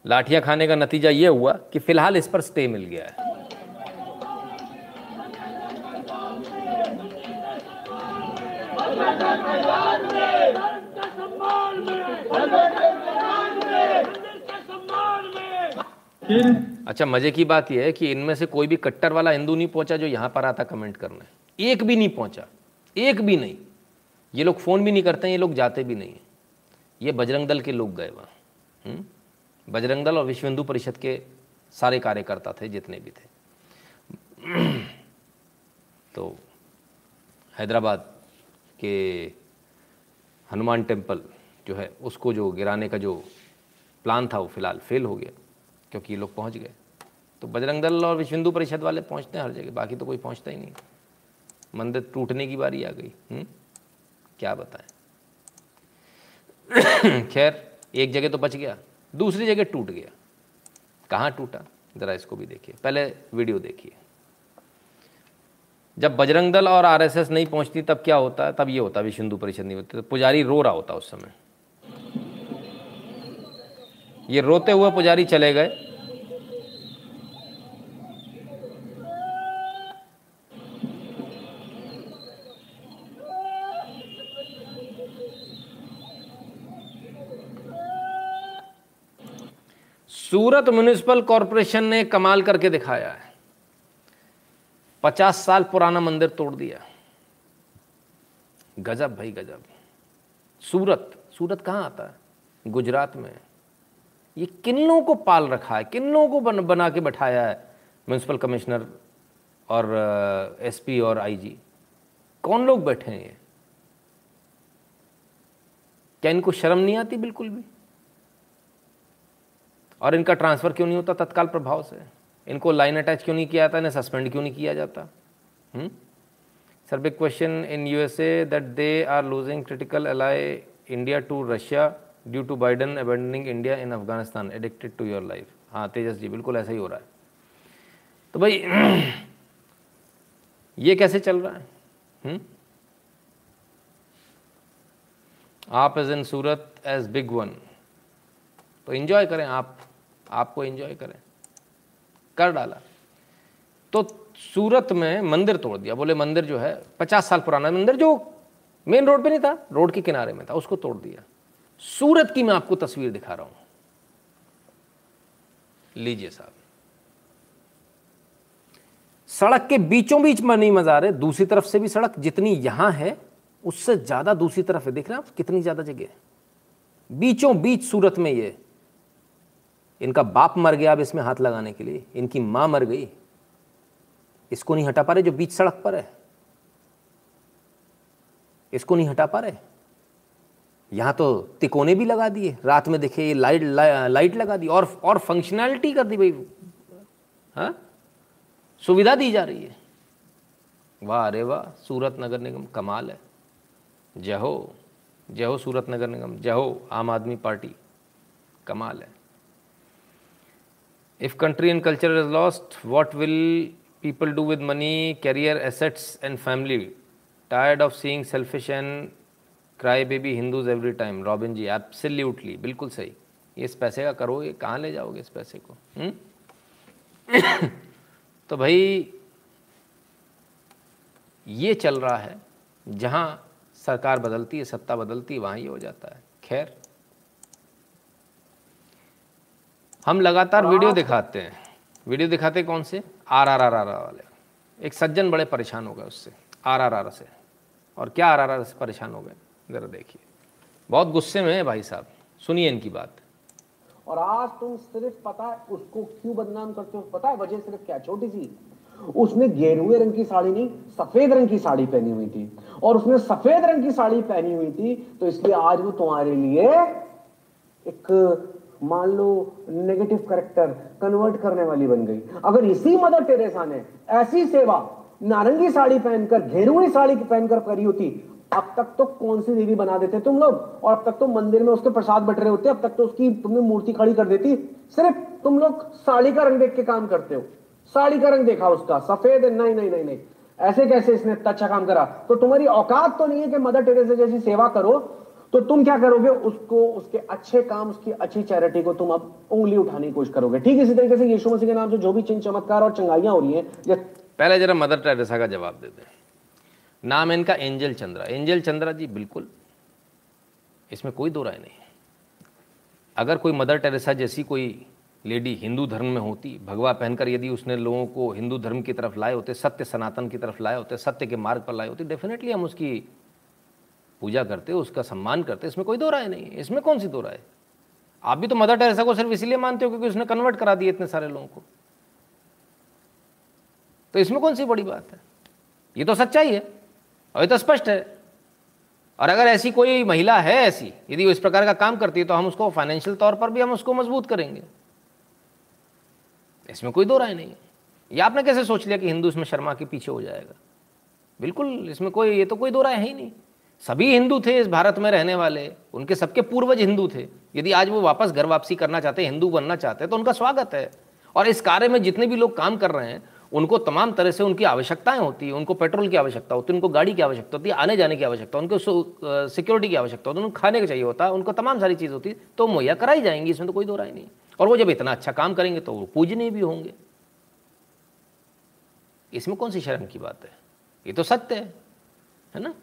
लाठियाँ खाने का नतीजा यह हुआ कि फ़िलहाल इस पर स्टे मिल गया है। अच्छा मज़े की बात यह है कि इनमें से कोई भी कट्टर वाला हिंदू नहीं पहुँचा जो यहाँ पर आता कमेंट करने। एक भी नहीं पहुँचा। एक भी नहीं। ये लोग फ़ोन भी नहीं करते हैं, ये लोग जाते भी नहीं ये बजरंग दल के लोग गए वहाँ। बजरंग दल और विश्व हिंदू परिषद के सारे कार्यकर्ता थे, जितने भी थे। तो हैदराबाद के हनुमान टेंपल जो है, उसको जो गिराने का जो प्लान था, वो फ़िलहाल फेल हो गया, क्योंकि ये लोग पहुँच गए। तो बजरंग दल और विश्व हिंदू परिषद वाले पहुँचते हैं हर जगह, बाकी तो कोई पहुँचता ही नहीं। मंदिर टूटने की बारी आ गई हुँ? क्या बताएँ? खैर, एक जगह तो बच गया, दूसरी जगह टूट गया। कहाँ टूटा? ज़रा इसको भी देखिए, पहले वीडियो देखिए। जब बजरंग दल और आरएसएस नहीं पहुँचती, तब क्या होता? है तब ये होता विश्व हिंदू परिषद नहीं होती। तो पुजारी रो रहा होता उस समय। ये रोते हुए पुजारी चले गए। सूरत म्यूनिसिपल कॉरपोरेशन ने कमाल करके दिखाया है। पचास साल पुराना मंदिर तोड़ दिया। गजब भाई गजब। सूरत सूरत कहाँ आता है? गुजरात में। ये किन्नों को पाल रखा है किन्नों को बन, बना के बैठाया है म्यूनसिपल कमिश्नर और एसपी और आईजी कौन लोग बैठे हैं ये? क्या इनको शर्म नहीं आती बिल्कुल भी? और इनका ट्रांसफ़र क्यों नहीं होता तत्काल प्रभाव से? इनको लाइन अटैच क्यों नहीं किया जाता, इन्हें सस्पेंड क्यों नहीं किया जाता? हम्म? Sir big question in U S A that they are losing critical ally India to Russia due to Biden abandoning India in Afghanistan addicted to your life हाँ तेजस जी, बिल्कुल ऐसा ही हो रहा है। तो भाई, ये कैसे चल रहा है? हम्म? आप as in Surat as big one तो इंजॉय करें आप। आपको एंजॉय करें। कर डाला। तो सूरत में मंदिर तोड़ दिया। बोले, मंदिर जो है, पचास साल पुराना मंदिर जो मेन रोड पे नहीं था रोड के किनारे में था, उसको तोड़ दिया। सूरत की मैं आपको तस्वीर दिखा रहा हूँ। लीजिए साहब। सड़क के बीचों बीच में नहीं मजार है दूसरी तरफ़ से भी सड़क जितनी यहाँ है, उससे ज़्यादा दूसरी तरफ़ है। देख रहे हैं आप कितनी ज़्यादा जगह है। बीचों बीच सूरत में ये इनका बाप मर गया अब इसमें हाथ लगाने के लिए। इनकी माँ मर गई। इसको नहीं हटा पा रहे जो बीच सड़क पर है। इसको नहीं हटा पा रहे। यहाँ तो तिकोने भी लगा दिए। रात में देखे ये लाइट ला, लाइट लगा दी और और फंक्शनैलिटी कर दी भाई। हाँ? सुविधा दी जा रही है। वाह अरे वाह सूरत नगर निगम कमाल है। जय हो जय हो सूरत नगर निगम जय हो आम आदमी पार्टी कमाल है। If country and culture is lost what will people do with money career assets and family tired of seeing selfish and cry baby Hindus every time Robin ji app से एप्सल्यूटली बिल्कुल सही इस पैसे का करोगे कहाँ ले जाओगे इस पैसे को तो भाई ये चल रहा है जहाँ सरकार बदलती है सत्ता बदलती है वहाँ ये हो जाता है खैर हम लगातार वीडियो दिखाते हैं। वीडियो दिखाते कौन से? आर आर आर आर वाले। एक सज्जन बड़े परेशान हो गए उससे आर आर आर से। और क्या आर आर आर से परेशान हो गए? ज़रा देखिए। बहुत गुस्से में है भाई साहब। सुनिए इनकी बात। और आज तुम सिर्फ़ पता है उसको क्यों बदनाम करते हो? पता है वजह सिर्फ़ क्या छोटी सी। उसने गेरुए रंग की साड़ी नहीं सफ़ेद रंग की साड़ी पहनी हुई थी। और उसने सफ़ेद रंग की साड़ी पहनी हुई थी तो इसलिए आज वो तुम्हारे लिए एक मान लो नेगेटिव करेक्टर कन्वर्ट करने वाली बन गई। अगर इसी मदर टेरेसा ने ऐसी सेवा, नारंगी साड़ी पहनकर घेरुई साड़ी पहनकर करी होती, अब तक तो कौन सी देवी बना देते तुम लोग? और अब तक तो मंदिर में उसके प्रसाद बट रहे होते, अब तक तो उसकी तुमने मूर्ति खड़ी कर देती। सिर्फ़ तुम लोग साड़ी का रंग देख के काम करते हो। साड़ी का रंग देखा उसका, सफ़ेद, नहीं नहीं नहीं नहीं। ऐसे कैसे इसने अच्छा काम करा? तो तुम्हारी औकात तो नहीं है कि मदर टेरेसा जैसी सेवा करो। तो तुम क्या करोगे? उसको, उसके अच्छे काम, उसकी अच्छी चैरिटी को तुम अब उंगली उठाने की कोशिश करोगे। ठीक, इसी तरीके से यीशु मसीह के नाम से जो भी चिन्ह चमत्कार और चंगाइयाँ हो रही हैं पहले जरा मदर टेरेसा का जवाब दे दें। नाम इनका एंजल चंद्रा। एंजल चंद्रा जी, बिल्कुल, इसमें कोई दो राय नहीं अगर कोई मदर टेरेसा जैसी कोई लेडी हिंदू धर्म में होती, भगवा पहनकर यदि उसने लोगों को हिंदू धर्म की तरफ़ लाए होते, सत्य सनातन की तरफ़ लाए होते, सत्य के मार्ग पर लाए होते डेफिनेटली हम उसकी पूजा करते, उसका सम्मान करते, इसमें कोई दो राय नहीं है। इसमें कौन सी दो राय? आप भी तो मदर टेरेसा को सिर्फ़ इसलिए मानते हो क्योंकि उसने कन्वर्ट करा दिए इतने सारे लोगों को। तो इसमें कौन सी बड़ी बात है? ये तो सच्चाई है। और ये तो स्पष्ट है। और अगर ऐसी कोई महिला है, ऐसी, यदि वो इस प्रकार का काम करती है तो हम उसको फाइनेंशियल तौर पर भी हम उसको मज़बूत करेंगे। इसमें कोई दो राय नहीं है। ये आपने कैसे सोच लिया कि हिंदू इसमें शर्मा के पीछे हो जाएगा? बिल्कुल, इसमें कोई, ये तो कोई दो राय है ही नहीं। सभी हिंदू थे इस भारत में रहने वाले, उनके सबके पूर्वज हिंदू थे। यदि आज वो वापस घर वापसी करना चाहते हैं हिंदू बनना चाहते हैं तो उनका स्वागत है। और इस कार्य में जितने भी लोग काम कर रहे हैं, उनको तमाम तरह से उनकी आवश्यकताएँ होती है, उनको पेट्रोल की आवश्यकता होती है, उनको गाड़ी की आवश्यकता होती है, आने जाने की आवश्यकता, उनको सिक्योरिटी की आवश्यकता होती है, उनको खाने का चाहिए होता है, उनको तमाम सारी चीज़ होती है तो मुहैया कराई जाएँगी, इसमें तो कोई दो राय नहीं और वो जब इतना अच्छा काम करेंगे तो वो पूजनीय भी होंगे। इसमें कौन सी शर्म की बात है? ये तो सत्य है है ना?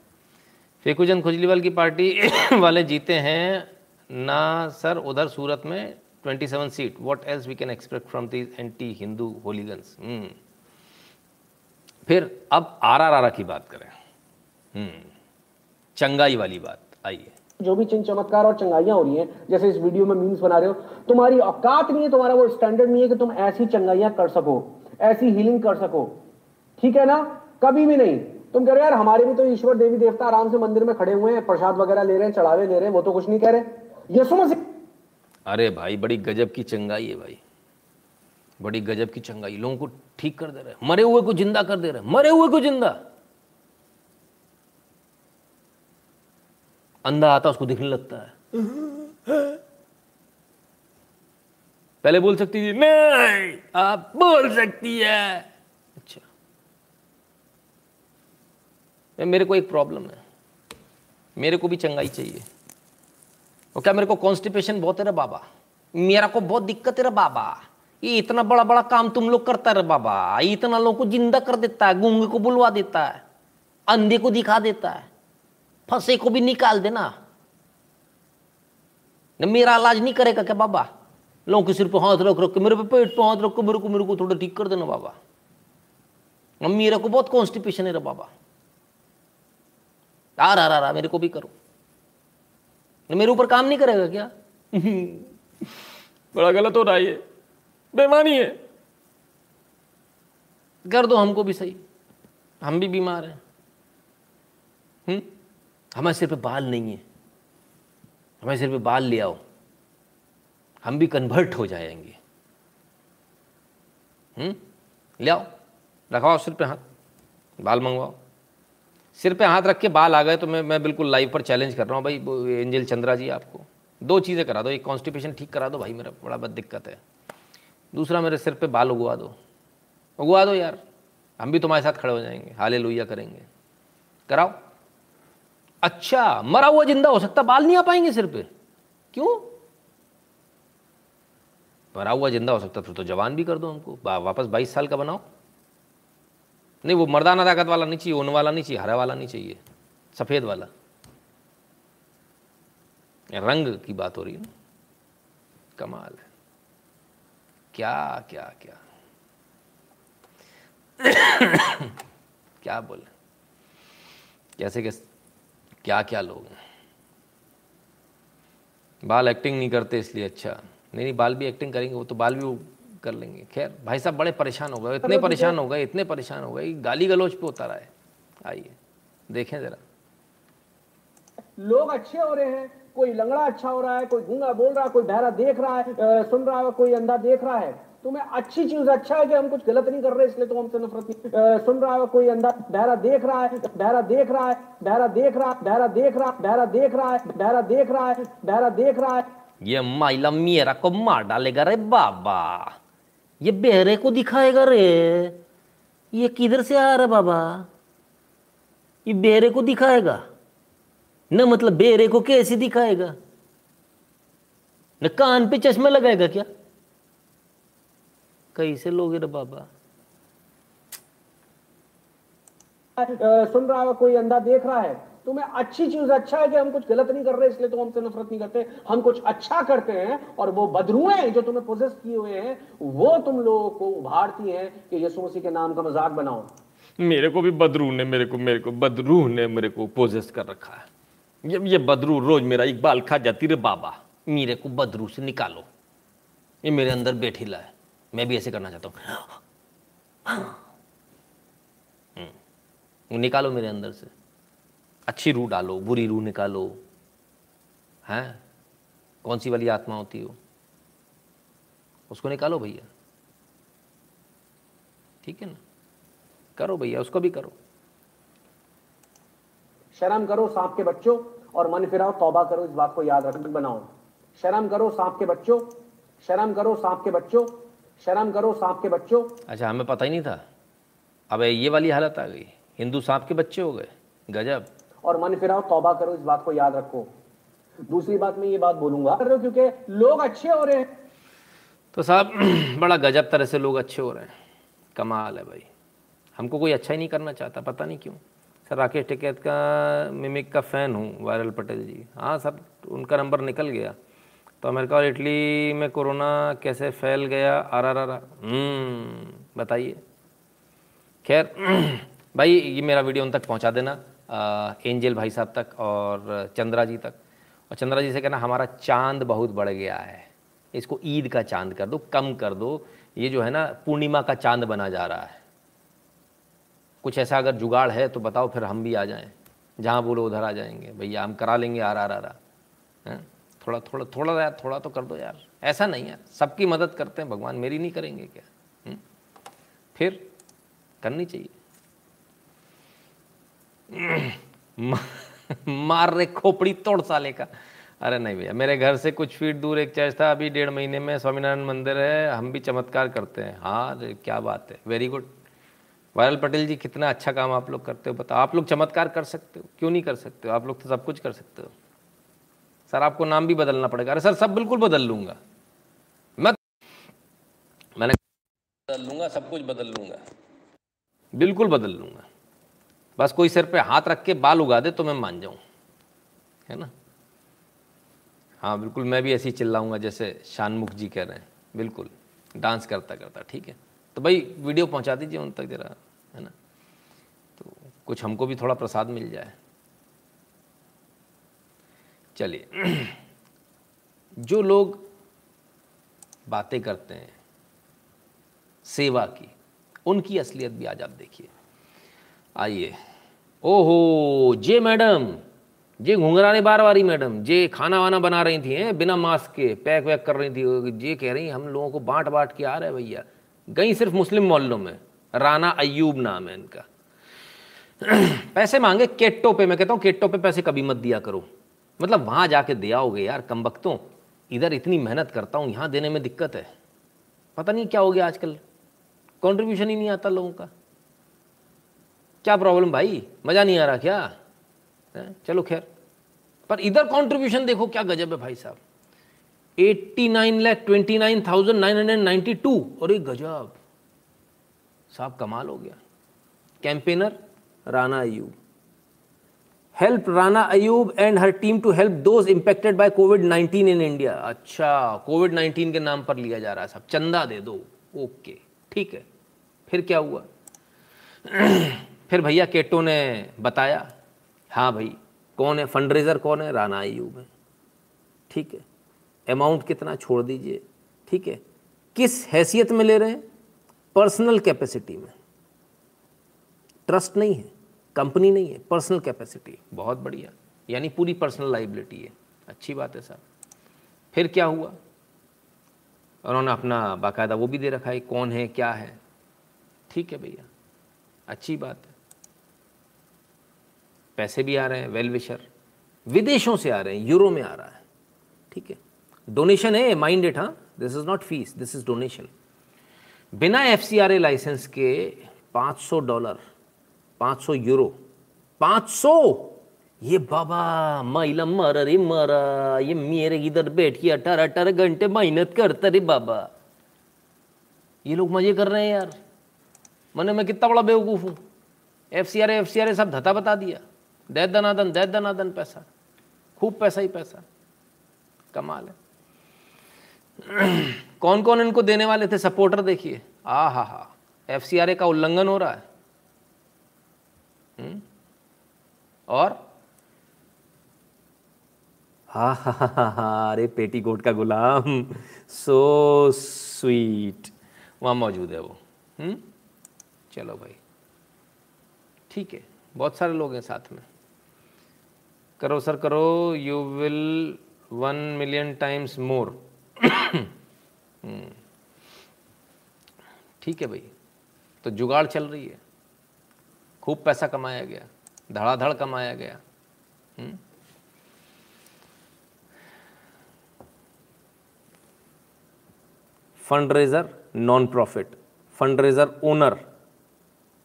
फेकुचंद खुजलीवाल की पार्टी वाले जीते हैं ना सर, उधर सूरत में 27 seat what else we can expect from the anti Hindu hooligans फिर अब आर आर की बात करें। हम्म चंगाई वाली बात, आइए। जो भी चिन्ह चमत्कार और चंगाइयाँ हो रही हैं, जैसे इस वीडियो में मीम्स बना रहे हो, तुम्हारी औकात नहीं है, तुम्हारा वो स्टैंडर्ड नहीं है कि तुम ऐसी चंगाइयाँ कर सको, ऐसी हीलिंग कर सको। ठीक है ना? कभी भी नहीं। तुम कह रहे यार, हमारे भी तो ईश्वर देवी देवता आराम से मंदिर में खड़े हुए हैं, प्रसाद वगैरह ले रहे हैं, चढ़ावे ले रहे हैं, वो तो कुछ नहीं कह रहे यसु मसीह। अरे भाई, बड़ी गजब की चंगाई है भाई। बड़ी गजब की चंगाई। लोगों को ठीक कर दे रहे मरे हुए को ज़िंदा कर दे रहे मरे हुए को ज़िंदा। अंधा आता, उसको दिखने लगता है। पहले बोल सकती थी, नहीं, आप बोल सकती है। मेरे को एक प्रॉब्लम है। मेरे को भी चंगाई चाहिए। और क्या मेरे को कॉन्स्टिपेशन बहुत है रे बाबा? मेरा को बहुत दिक्कत है रे बाबा। ये इतना बड़ा बड़ा काम तुम लोग करता है रे बाबा। इतना लोगों को ज़िंदा कर देता है, गूँगे को बुलवा देता है, अंधे को दिखा देता है। फंसे को भी निकाल देना। मेरा इलाज नहीं करेगा क्या बाबा? लोगों के सिर पर हाथ रख रख के, मेरे पे पेट पर हाथ रख के मेरे को मेरे को थोड़ा ठीक कर देना बाबा। मेरे को बहुत कॉन्स्टिपेशन है रे बाबा। आ रहा रहा मेरे को भी करो। मेरे ऊपर काम नहीं करेगा क्या? बड़ा गलत हो रहा है ये। बेमानी है। कर दो हमको भी सही। हम भी बीमार हैं। हम्म? हमारे सिर पे बाल नहीं है। हमारे सिर पे बाल ले आओ। हम भी कन्वर्ट हो जाएँगे। हम्म? ले आओ। रखवाओ सिर पे हाथ। बाल मंगवाओ। सिर पे हाथ रख के बाल आ गए तो मैं मैं बिल्कुल लाइव पर चैलेंज कर रहा हूँ भाई एंजल चंद्रा जी आपको। दो चीज़ें करा दो, एक कॉन्स्टिपेशन ठीक करा दो, भाई मेरा बड़ा बद दिक्कत है। दूसरा, मेरे सिर पे बाल उगवा दो। उगवा दो यार, हम भी तुम्हारे साथ खड़े हो जाएँगे हाले लोहिया करेंगे। कराओ। अच्छा मरा हुआ ज़िंदा हो सकता, बाल नहीं आ पाएँगे सिर पे। क्यों? मरा हुआ ज़िंदा हो सकता, फिर तो जवान भी कर दो हमको वापस बाईस साल का बनाओ। नहीं, वो मर्दाना ताकत वाला नहीं चाहिए ऊन वाला नहीं चाहिए हरा वाला नहीं चाहिए, सफ़ेद वाला। रंग की बात हो रही है ना? कमाल है। क्या क्या क्या? क्या बोले? कैसे कैसे क्या क्या लोग हैं। बाल एक्टिंग नहीं करते इसलिए अच्छा। नहीं नहीं, बाल भी एक्टिंग करेंगे, वो तो बाल भी कर लेंगे खैर भाई साहब बड़े परेशान हो गए इतने परेशान हो गए इतने परेशान हो गए गाली गलोच पे उतर आए आइए देखें जरा लोग अच्छे हो रहे हैं कोई लंगड़ा अच्छा हो रहा है कोई गूँगा बोल रहा है कोई बहरा देख रहा है सुन रहा है कोई अंधा देख रहा है तुम्हें अच्छी चीज़ अच्छा है कि हम कुछ गलत नहीं कर रहे इसलिए तो हमसे नफरत नहीं सुन रहा है कोई अंधा बहरा देख रहा है बहरा देख रहा है बहरा देख रहा है बहरा देख रहा बहरा देख रहा है बहरा देख रहा है बहरा देख रहा है ये माइला मेरा को मार डालेगा रे बाबा ये बेहरे को दिखाएगा रे। ये किधर से आ रहा बाबा? ये बेहरे को दिखाएगा? न मतलब बेहरे को कैसे दिखाएगा? न कान पे चश्मा लगाएगा क्या? कैसे लोगे रे बाबा? सुन रहा है, कोई अंधा देख रहा है? तुम्हें अच्छी चीज़ अच्छा है कि हम कुछ गलत नहीं कर रहे, इसलिए तो हमसे नफरत नहीं करते। हम कुछ अच्छा करते हैं और वो बदरुए जो तुम्हें पोजेस किए हुए हैं, वो तुम लोगों को उभारती हैं कि यीशु मसीह के नाम का मज़ाक बनाओ। मेरे को भी बदरू ने मेरे को मेरे को बदरू ने मेरे को पोजेस कर रखा है। ये ये बदरू रोज मेरा एक बाल खा जाती, रे बाबा, मेरे को बदरू से निकालो। ये मेरे अंदर बैठीला है। मैं भी ऐसे करना चाहता हूँ। निकालो मेरे अंदर से। अच्छी रूह डालो बुरी रूह निकालो। हैं? कौन सी वाली आत्मा होती हो? उसको निकालो भैया। ठीक है ना? करो भैया उसको भी करो। शर्म करो सांप के बच्चों और मन फिराओ तौबा करो इस बात को याद रख बनाओ। शर्म करो सांप के बच्चों शर्म करो सांप के बच्चों शर्म करो सांप के बच्चों। अच्छा हमें पता ही नहीं था। अब ये वाली हालत आ गई। हिंदू सांप के बच्चे हो गए। गजब। और मन फिराओ, तौबा करो, इस बात को याद रखो। दूसरी बात मैं ये बात बोलूँगा क्योंकि लोग अच्छे हो रहे हैं। तो साहब, बड़ा गजब तरह से लोग अच्छे हो रहे हैं। कमाल है भाई। हमको कोई अच्छा ही नहीं करना चाहता, पता नहीं क्यों। सर, राकेश टिकैत का, मिमिक का फ़ैन हूँ, वायरल पटेल जी। हाँ सर, उनका नंबर निकल गया। तो अमेरिका और इटली में कोरोना कैसे फैल गया, आर आर आर बताइए। खैर, भाई, ये मेरा वीडियो उन तक पहुँचा देना। एंजल भाई साहब तक और चंद्रा जी तक। और चंद्रा जी से कहना, हमारा चाँद बहुत बढ़ गया है। इसको ईद का चाँद कर दो, कम कर दो। ये जो है ना, पूर्णिमा का चाँद बना जा रहा है। कुछ ऐसा अगर जुगाड़ है तो बताओ, फिर हम भी आ जाएँ। जहाँ बोलो, उधर आ जाएँगे। भैया, हम करा लेंगे आर आर आर थोड़ा थोड़ा थोड़ा यार, थोड़ा तो कर दो यार। ऐसा नहीं है। सबकी मदद करते हैं, भगवान मेरी नहीं करेंगे क्या? हुँ? फिर करनी चाहिए। मार रहे खोपड़ी तोड़ साले का। अरे नहीं भैया, मेरे घर से कुछ फीट दूर एक चर्च था, अभी डेढ़ महीने में स्वामीनारायण मंदिर है, हम भी चमत्कार करते हैं। हाँ क्या बात है वेरी गुड वायरल पटेल जी, कितना अच्छा काम आप लोग करते हो, बताओ। आप लोग चमत्कार कर सकते हो, क्यों नहीं कर सकते हो? आप लोग तो सब कुछ कर सकते हो। सर, आपको नाम भी बदलना पड़ेगा। अरे सर, सब बिल्कुल बदल लूँगा। मैं मैंने बदल लूँगा, सब कुछ बदल लूँगा। बिल्कुल बदल लूँगा। बस कोई सिर पे हाथ रख के बाल उगा दे तो मैं मान जाऊँ। है ना? हाँ बिल्कुल, मैं भी ऐसे ही चिल्लाऊँगा जैसे शानमुख जी कह रहे हैं। बिल्कुल, डांस करता करता, ठीक है? तो भाई, वीडियो पहुँचा दीजिए उन तक जरा, है ना? तो कुछ हमको भी थोड़ा प्रसाद मिल जाए। चलिए। जो लोग बातें करते हैं, सेवा की, उनकी असलियत भी आज आप देखिए। आइए। ओहो, जे मैडम, जे घुंघराने बार वारी मैडम, जे खाना वाना बना रही थी, हैं, बिना मास्क के पैक वैक कर रही थी, जे कह रही, हम लोगों को बांट बांट के आ रहे हैं भैया। गई सिर्फ़ मुस्लिम मोहल्लों में, राना अयूब नाम है इनका। पैसे मांगे केट्टो पे, मैं कहता हूँ केट्टो पे पैसे कभी मत दिया करो। मतलब वहाँ जाके दिया होगे यार कम वक्तों इधर इतनी मेहनत करता हूँ, यहाँ देने में दिक्कत है। पता नहीं क्या हो गया आजकल। कॉन्ट्रीब्यूशन ही नहीं आता लोगों का। क्या प्रॉब्लम भाई? मज़ा नहीं आ रहा क्या? है? चलो खैर। पर इधर कंट्रीब्यूशन देखो क्या गजब है भाई साहब। 89 lakh twenty nine thousand nine hundred ninety two. और एक गजब। साहब कमाल हो गया। Campaigner Rana Ayyub. Help Rana Ayyub and her team to help those impacted by COVID 19 in India अच्छा कोविड 19 के नाम पर लिया जा रहा है साहब। चंदा दे दो। ओके ठीक है। फिर क्या हुआ? फिर भैया केटो ने बताया हाँ भाई, कौन है? फंडरेजर कौन है? राना अयूब है ठीक है अमाउंट कितना छोड़ दीजिए। ठीक है, किस हैसियत में ले रहे हैं? पर्सनल कैपेसिटी में। ट्रस्ट नहीं है कंपनी नहीं है पर्सनल कैपेसिटी बहुत बढ़िया, यानी पूरी पर्सनल लाइबिलिटी है। अच्छी बात है सर। फिर क्या हुआ? उन्होंने अपना बाकायदा वो भी दे रखा है, कौन है, क्या है। ठीक है भैया, अच्छी बात है। पैसे भी आ रहे हैं वेल विशर विदेशों से आ रहे हैं, यूरो में आ रहा है। ठीक है? डोनेशन है माइंड इट हाँ। This is not fees this is donation बिना एफ़ लाइसेंस के 500 डॉलर 500 यूरो 500 ये बाबा महिला मर रे मरा, ये मेरे इधर बैठ के अठारह अठारह घंटे मेहनत करता रे बाबा। ये लोग मज़े कर रहे हैं यार। मैंने मैं कितना बड़ा बेवकूफ़ हूँ। F C R F C R सब धता बता दिया। दैत दनादन दैत दनादन पैसा। खूब पैसा ही पैसा। कमाल है। कौन कौन इनको देने वाले थे? सपोर्टर देखिए। आ हा हा एफ़ सी आर ए का उल्लंघन हो रहा है। हुँ? और? हा हा हा अरे पेटीकोट का गुलाम। सो स्वीट वहाँ मौजूद है वो। हुँ? चलो भाई। ठीक है। बहुत सारे लोग हैं साथ में। करो सर, करो you will one million times more ठीक है भाई तो जुगाड़ चल रही है। खूब पैसा कमाया गया, धड़ाधड़ कमाया गया? Fundraiser non profit fundraiser owner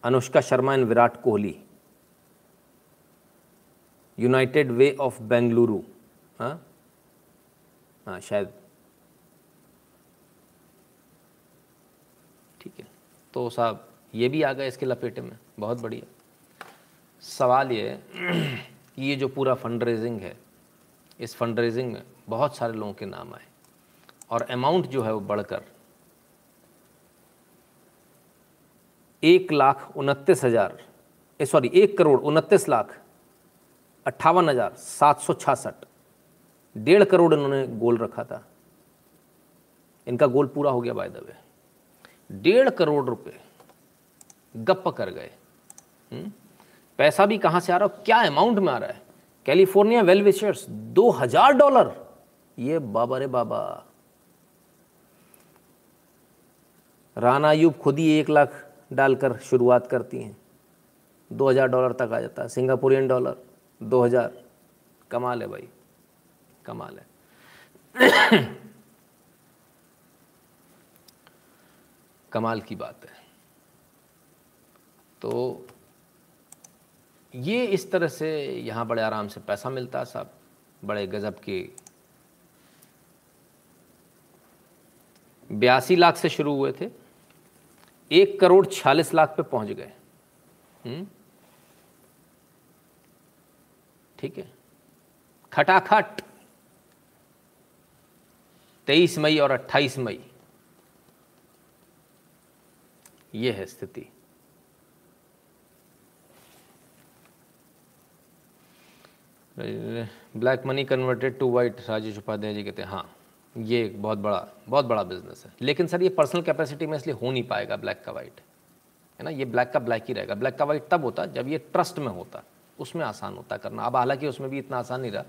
Anushka Sharma and Virat Kohli. United way of Bengaluru हाँ हाँ शायद। ठीक है। तो साहब, ये भी आ गए इसके लपेटे में। बहुत बढ़िया। सवाल ये कि ये जो पूरा फंड रेजिंग है, इस फंड रेजिंग में बहुत सारे लोगों के नाम आए। और अमाउंट जो है वो बढ़कर एक लाख उनतीस हज़ार सॉरी एक करोड़ उनतीस लाख अट्ठावन हज़ार सात सौ छियासठ। डेढ़ करोड़ इन्होंने गोल रखा था। इनका गोल पूरा हो गया बाय द वे डेढ़ करोड़ रुपए। गप कर गए। हुँ? पैसा भी कहाँ से आ रहा है? क्या अमाउंट में आ रहा है? कैलिफ़ोर्निया वेल विशर्स दो हज़ार डॉलर। ये बाबा रे बाबा। राना अयूब खुद ही एक लाख डालकर शुरुआत करती हैं। दो हज़ार डॉलर तक आ जाता है। Singaporean dollar. 2000 कमाल है भाई, कमाल है। कमाल की बात है। तो ये इस तरह से यहाँ बड़े आराम से पैसा मिलता साहब, बड़े गज़ब के। बयासी लाख से शुरू हुए थे, एक करोड़ छियालीस लाख पे पहुँच गए हम्म? ठीक है? खटाखट। तेईस मई और अट्ठाईस मई। ये है स्थिति। Black money converted to white Rajesh Upadhyay ji कहते हैं हाँ ये एक बहुत बड़ा बहुत बड़ा बिज़नेस है। लेकिन सर, ये पर्सनल कैपेसिटी में इसलिए हो नहीं पाएगा ब्लैक का वाइट है ना? ये ब्लैक का ब्लैक ही रहेगा। ब्लैक का वाइट तब होता जब ये ट्रस्ट में होता। उसमें आसान होता करना। अब हालाँकि उसमें भी इतना आसान नहीं रहा।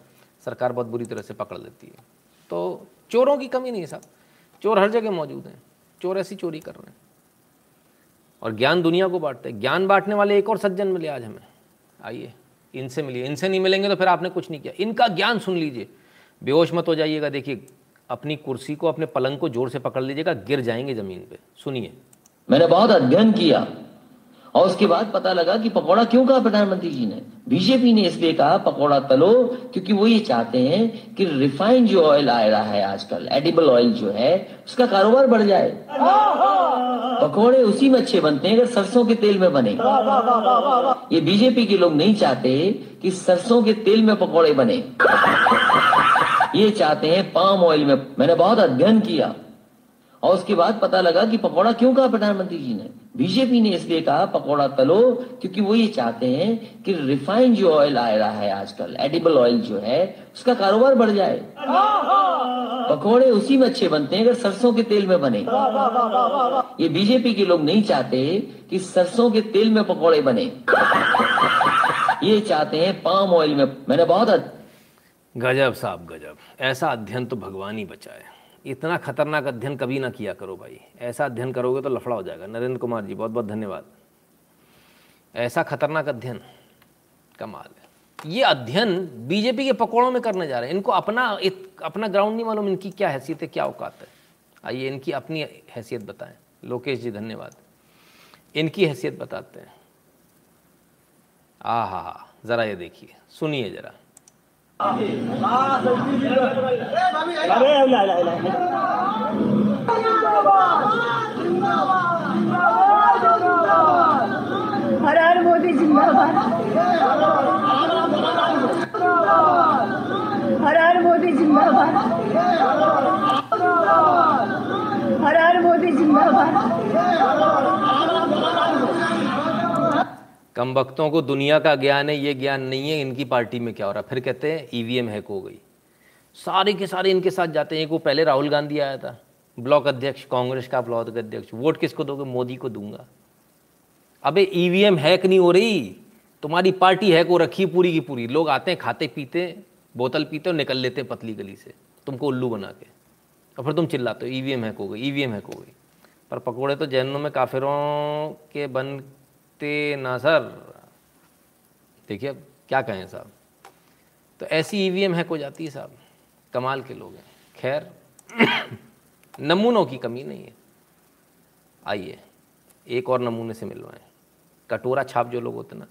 सरकार बहुत बुरी तरह से पकड़ लेती है। तो चोरों की कमी नहीं है साहब। चोर हर जगह मौजूद हैं। चोर ऐसी चोरी कर रहे हैं। और ज्ञान दुनिया को बांटते ज्ञान बांटने वाले एक और सज्जन मिले आज हमें। आइए, इनसे मिलिए। इनसे नहीं मिलेंगे तो फिर आपने कुछ नहीं किया। इनका ज्ञान सुन लीजिए। बेहोश मत हो जाइएगा। देखिए, अपनी कुर्सी को, अपने पलंग को ज़ोर से पकड़ लीजिएगा। गिर जाएँगे ज़मीन पे। सुनिए। मैंने बहुत अध्ययन किया। और उसके बाद पता लगा कि पकौड़ा क्यों कहा प्रधानमंत्री जी ने? बीजेपी ने इसलिए कहा, पकौड़ा तलो, क्योंकि वो ये चाहते हैं कि रिफाइंड जो ऑयल आ रहा है आजकल एडिबल ऑयल जो है, उसका कारोबार बढ़ जाए। पकौड़े उसी में अच्छे बनते हैं अगर सरसों के तेल में बने। ये बीजेपी के लोग नहीं चाहते कि सरसों के तेल में पकौड़े बने। ये चाहते हैं पाम ऑयल में। मैंने बहुत अध्ययन किया। और उसके बाद पता लगा कि पकौड़ा क्यों कहा प्रधानमंत्री जी ने? बीजेपी ने इसलिए कहा, पकौड़ा तलो, क्योंकि वो ये चाहते हैं कि रिफाइंड जो ऑयल आ रहा है आजकल, एडिबल ऑयल जो है, उसका कारोबार बढ़ जाए। पकौड़े उसी में अच्छे बनते हैं अगर सरसों के तेल में बने। ये बीजेपी के लोग नहीं चाहते कि सरसों के तेल में पकौड़े बने। ये चाहते हैं पाम ऑयल में। मैंने बहुत गजब साहब, गजब। ऐसा अध्ययन तो भगवान ही बचाए। इतना खतरनाक अध्ययन कभी ना किया करो भाई। ऐसा अध्ययन करोगे तो लफड़ा हो जाएगा। नरेंद्र कुमार जी बहुत बहुत धन्यवाद। ऐसा खतरनाक अध्ययन कमाल है। ये अध्ययन बीजेपी के पकौड़ों में करने जा रहे हैं। इनको अपना इत, अपना ग्राउंड नहीं मालूम इनकी क्या हैसियत है क्या औकात है। आइए इनकी अपनी हैसियत बताएँ। लोकेश जी धन्यवाद। इनकी हैसियत बताते हैं। आ हा हा ज़रा ये देखिए। सुनिए ज़रा। हर हर मोदी जिंदाबाद हर हर मोदी जिंदाबाद हर हर मोदी जिंदाबाद कम वक्तों को दुनिया का ज्ञान है, ये ज्ञान नहीं है, इनकी पार्टी में क्या हो रहा फिर कहते हैं ईवीएम हैक हो गई। सारे के सारे इनके साथ जाते हैं, एक वो पहले राहुल गांधी आया था, ब्लॉक अध्यक्ष, कांग्रेस का ब्लॉक अध्यक्ष, वोट किसको दोगे? मोदी को दूँगा। अबे ईवीएम हैक नहीं हो रही? तुम्हारी पार्टी हैक हो रखी पूरी की पूरी। लोग आते हैं, खाते पीते, बोतल पीते और निकल लेते हैं पतली गली से। तुमको उल्लू बना के। और फिर तुम चिल्लाते हो ईवीएम हैक हो गई ईवीएम हैक हो गई। पर पकौड़े तो जैनों में काफिरों के बनते ना सर देखिए अब क्या कहें साहब? तो ऐसी ईवीएम हैक हो जाती है साहब? कमाल के लोग हैं। खैर, नमूनों की कमी नहीं है। आइए, एक और नमूने से मिलवाएँ। कटोरा छाप जो लोग होते ना,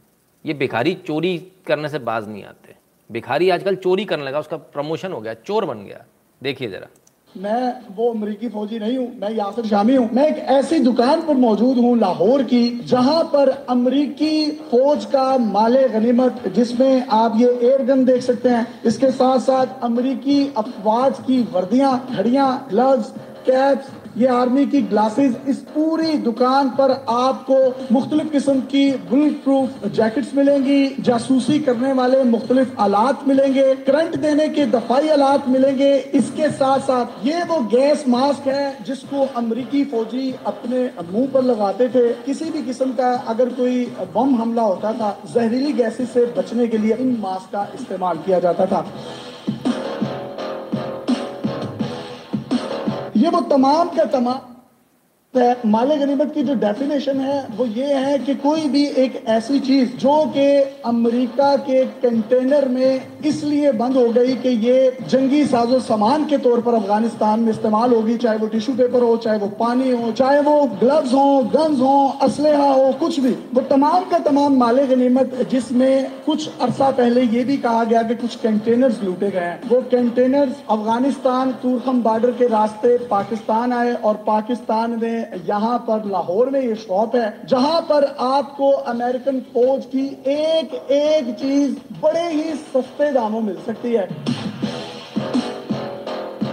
ये भिखारी चोरी करने से बाज नहीं आते। भिखारी आजकल चोरी करने लगा, उसका प्रमोशन हो गया, चोर बन गया। देखिए जरा। मैं वो अमरीकी फौजी नहीं हूँ, मैं यासिर शामी हूँ। मैं एक ऐसी दुकान पर मौजूद हूँ लाहौर की, जहाँ पर अमरीकी फौज का माले गनीमत, जिसमें आप ये एयर गन देख सकते हैं, इसके साथ साथ अमरीकी अफवाज की वर्दियाँ, घड़ियाँ ग्लव्स कैप्स ये आर्मी की ग्लासेस इस पूरी दुकान पर आपको मुख्तलिफ़ किस्म की बुलेट प्रूफ जैकेट्स मिलेंगी, जासूसी करने वाले मुख्तलिफ़ आलात मिलेंगे करंट देने के दफाई आलात मिलेंगे। इसके साथ साथ ये वो गैस मास्क है जिसको अमरीकी फौजी अपने मुँह पर लगाते थे। किसी भी किस्म का अगर कोई बम हमला होता था, जहरीली गैसेस से बचने के लिए इन मास्क का इस्तेमाल किया जाता था। ये वो तमाम के तमाम माले गनीमत की जो डेफिनेशन है, वो ये है कि कोई भी एक ऐसी चीज़ जो कि अमेरिका के कंटेनर में इसलिए बंद हो गई कि ये जंगी साजो सामान के तौर पर अफ़गानिस्तान में इस्तेमाल होगी, चाहे वो टिश्यू पेपर हो, चाहे वो पानी हो, चाहे वो ग्लव्स हो गन्स हो, असलहा हो, कुछ भी। वो तमाम का तमाम माले गनीमत जिसमें कुछ अरसा पहले ये भी कहा गया कि कुछ कंटेनर्स लूटे गए हैं। वो कंटेनर्स अफ़गानिस्तान, तुरखम बॉर्डर के रास्ते पाकिस्तान आए और पाकिस्तान ने यहाँ पर लाहौर में ये शॉप है, जहाँ पर आपको अमेरिकन फौज की एक एक चीज़ बड़े ही सस्ते दामों मिल सकती है।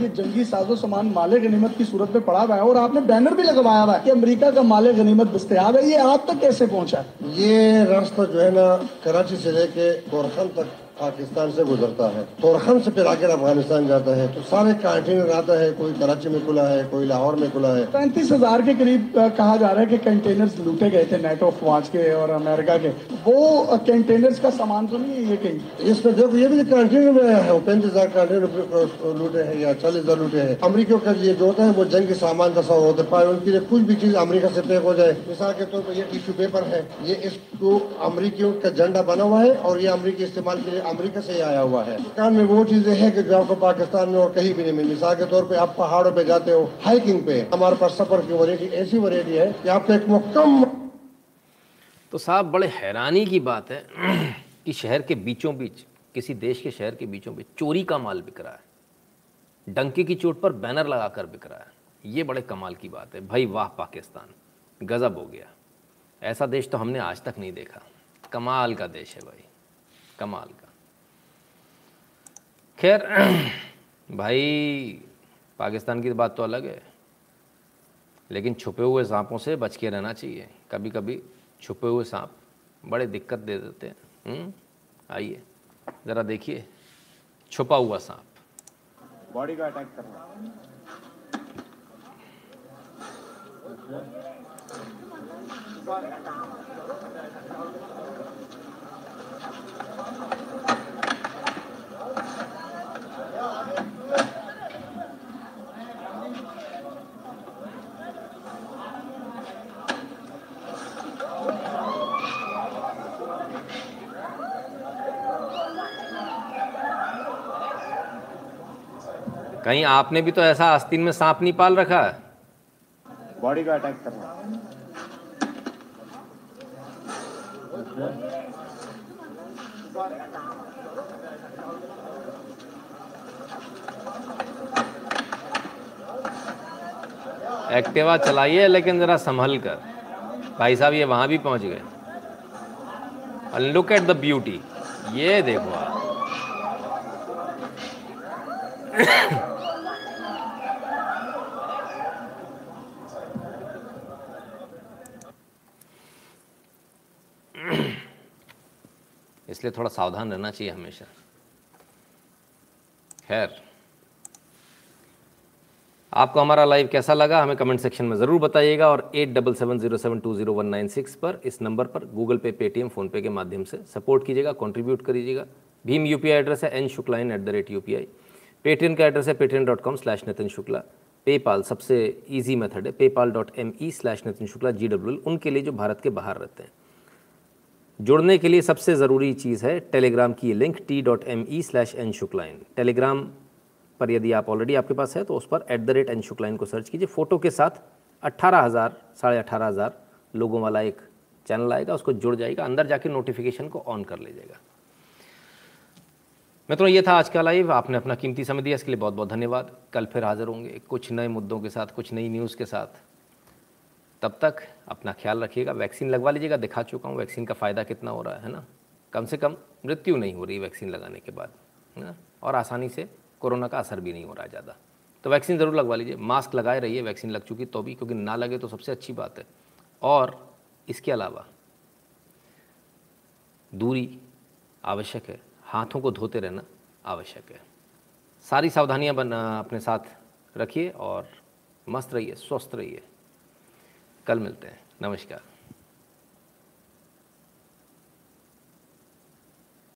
ये जंगी साजो सामान माले गनीमत की सूरत में पड़ा हुआ है और आपने बैनर भी लगवाया हुआ है कि अमेरिका का माले गनीमत दस्तयाब है। ये आप तक कैसे पहुँचा? ये रास्ता जो है ना, कराची से लेके गोरखल तक पाकिस्तान से गुजरता है तोरखन से फिर आकर अफ़गानिस्तान जाता है तो सारे कंटेनर आता है कोई कराची में खुला है कोई लाहौर में खुला है। पैंतीस हज़ार के करीब कहा जा रहा है कि कंटेनर्स लूटे गए थे नेटो फौज के और अमेरिका के। वो कंटेनर्स का सामान तो नहीं है ये कहीं? इसमें देखो ये भी कंटेनर में आया है पैंतीस हज़ार कंटेनर लूटे हैं या चालीस हज़ार लूटे हैं। अमरीकियों का ये जो होता है वो जंग के सामान का सौ होता है उनकी लिए कुछ भी चीज़ अमरीका से पैक हो जाए। मिसाल के तौर पर ये टिश्यू पेपर है ये इसको अमरीकियों का झंडा बना हुआ है और ये अमरीकी इस्तेमाल के लिए अमरीका से आया हुआ है। दुकान में वो चीज़ें हैं कि जो आपको पाकिस्तान में और कहीं भी नहीं मिली। मिसाल के तौर पे आप पहाड़ों पे जाते हो हाइकिंग पे, हमारे पास सफ़र की वैरायटी ऐसी वैरायटी है कि आपको एक मुकम तो साहब, बड़े हैरानी की बात है कि शहर के बीचों बीच, किसी देश के शहर के बीचों बीच चोरी का माल बिक रहा है। डंके की चोट पर बैनर लगाकर बिक रहा है। ये बड़े कमाल की बात है। भाई वाह, पाकिस्तान। गजब हो गया। ऐसा देश तो हमने आज तक नहीं देखा। कमाल का देश है भाई। कमाल का। खैर, भाई, पाकिस्तान की बात तो अलग है। लेकिन छुपे हुए सांपों से बच के रहना चाहिए। कभी कभी छुपे हुए सांप बड़े दिक्कत दे देते हैं। हम्म? आइए, ज़रा देखिए। छुपा हुआ सांप। बॉडी का अटैक करना। कहीं आपने भी तो ऐसा आस्तीन में सांप नहीं पाल रखा? है बॉडी का अटैक करना। एक्टिवा चलाइए लेकिन ज़रा संभल कर। भाई साहब ये वहाँ भी पहुँच गए। लुक एट द ब्यूटी ये देखो आप। इसलिए थोड़ा सावधान रहना चाहिए हमेशा। खैर, आपको हमारा लाइव कैसा लगा हमें कमेंट सेक्शन में ज़रूर बताइएगा और eight double seven zero seven two zero one nine six पर इस नंबर पर गूगल पे पेटीएम फ़ोनपे के माध्यम से सपोर्ट कीजिएगा कंट्रीब्यूट करिएगा। भीम यूपीआई एड्रेस है N Shukla in at the rate U P I Paytm का एड्रेस है Paytm dot com slash Nitin Shukla PayPal सबसे ईजी मेथड है PayPal dot M E slash Nitin Shukla G W उनके लिए जो भारत के बाहर रहते हैं। जुड़ने के लिए सबसे ज़रूरी चीज़ है टेलीग्राम की link T dot M E slash N Shuklain Telegram पर यदि आप ऑलरेडी आपके पास है तो उस पर एट द रेट एन शुक्लाइन को सर्च कीजिए। फ़ोटो के साथ अट्ठारह हज़ार, साढ़े अट्ठारह हज़ार लोगों वाला एक चैनल आएगा, उसको जुड़ जाएगा, अंदर जाके नोटिफिकेशन को ऑन कर लीजिएगा। मित्रों, ये था आज का लाइव आपने अपना कीमती समय दिया, इसके लिए बहुत बहुत धन्यवाद। कल फिर हाजिर होंगे कुछ नए मुद्दों के साथ, कुछ नई न्यूज़ के साथ। तब तक अपना ख्याल रखिएगा, वैक्सीन लगवा लीजिएगा, दिखा चुका हूँ वैक्सीन का फ़ायदा कितना हो रहा है ना? कम से कम मृत्यु नहीं हो रही वैक्सीन लगाने के बाद, है और आसानी से कोरोना का असर भी नहीं हो रहा है ज़्यादा। तो वैक्सीन ज़रूर लगवा लीजिए, मास्क लगाए रहिए, वैक्सीन लग चुकी तो भी, क्योंकि ना लगे तो सबसे अच्छी बात है। और इसके अलावा दूरी आवश्यक है, हाथों को धोते रहना आवश्यक है। सारी सावधानियाँ बन, अपने साथ रखिए और मस्त रहिए, स्वस्थ रहिए। कल मिलते हैं। नमस्कार।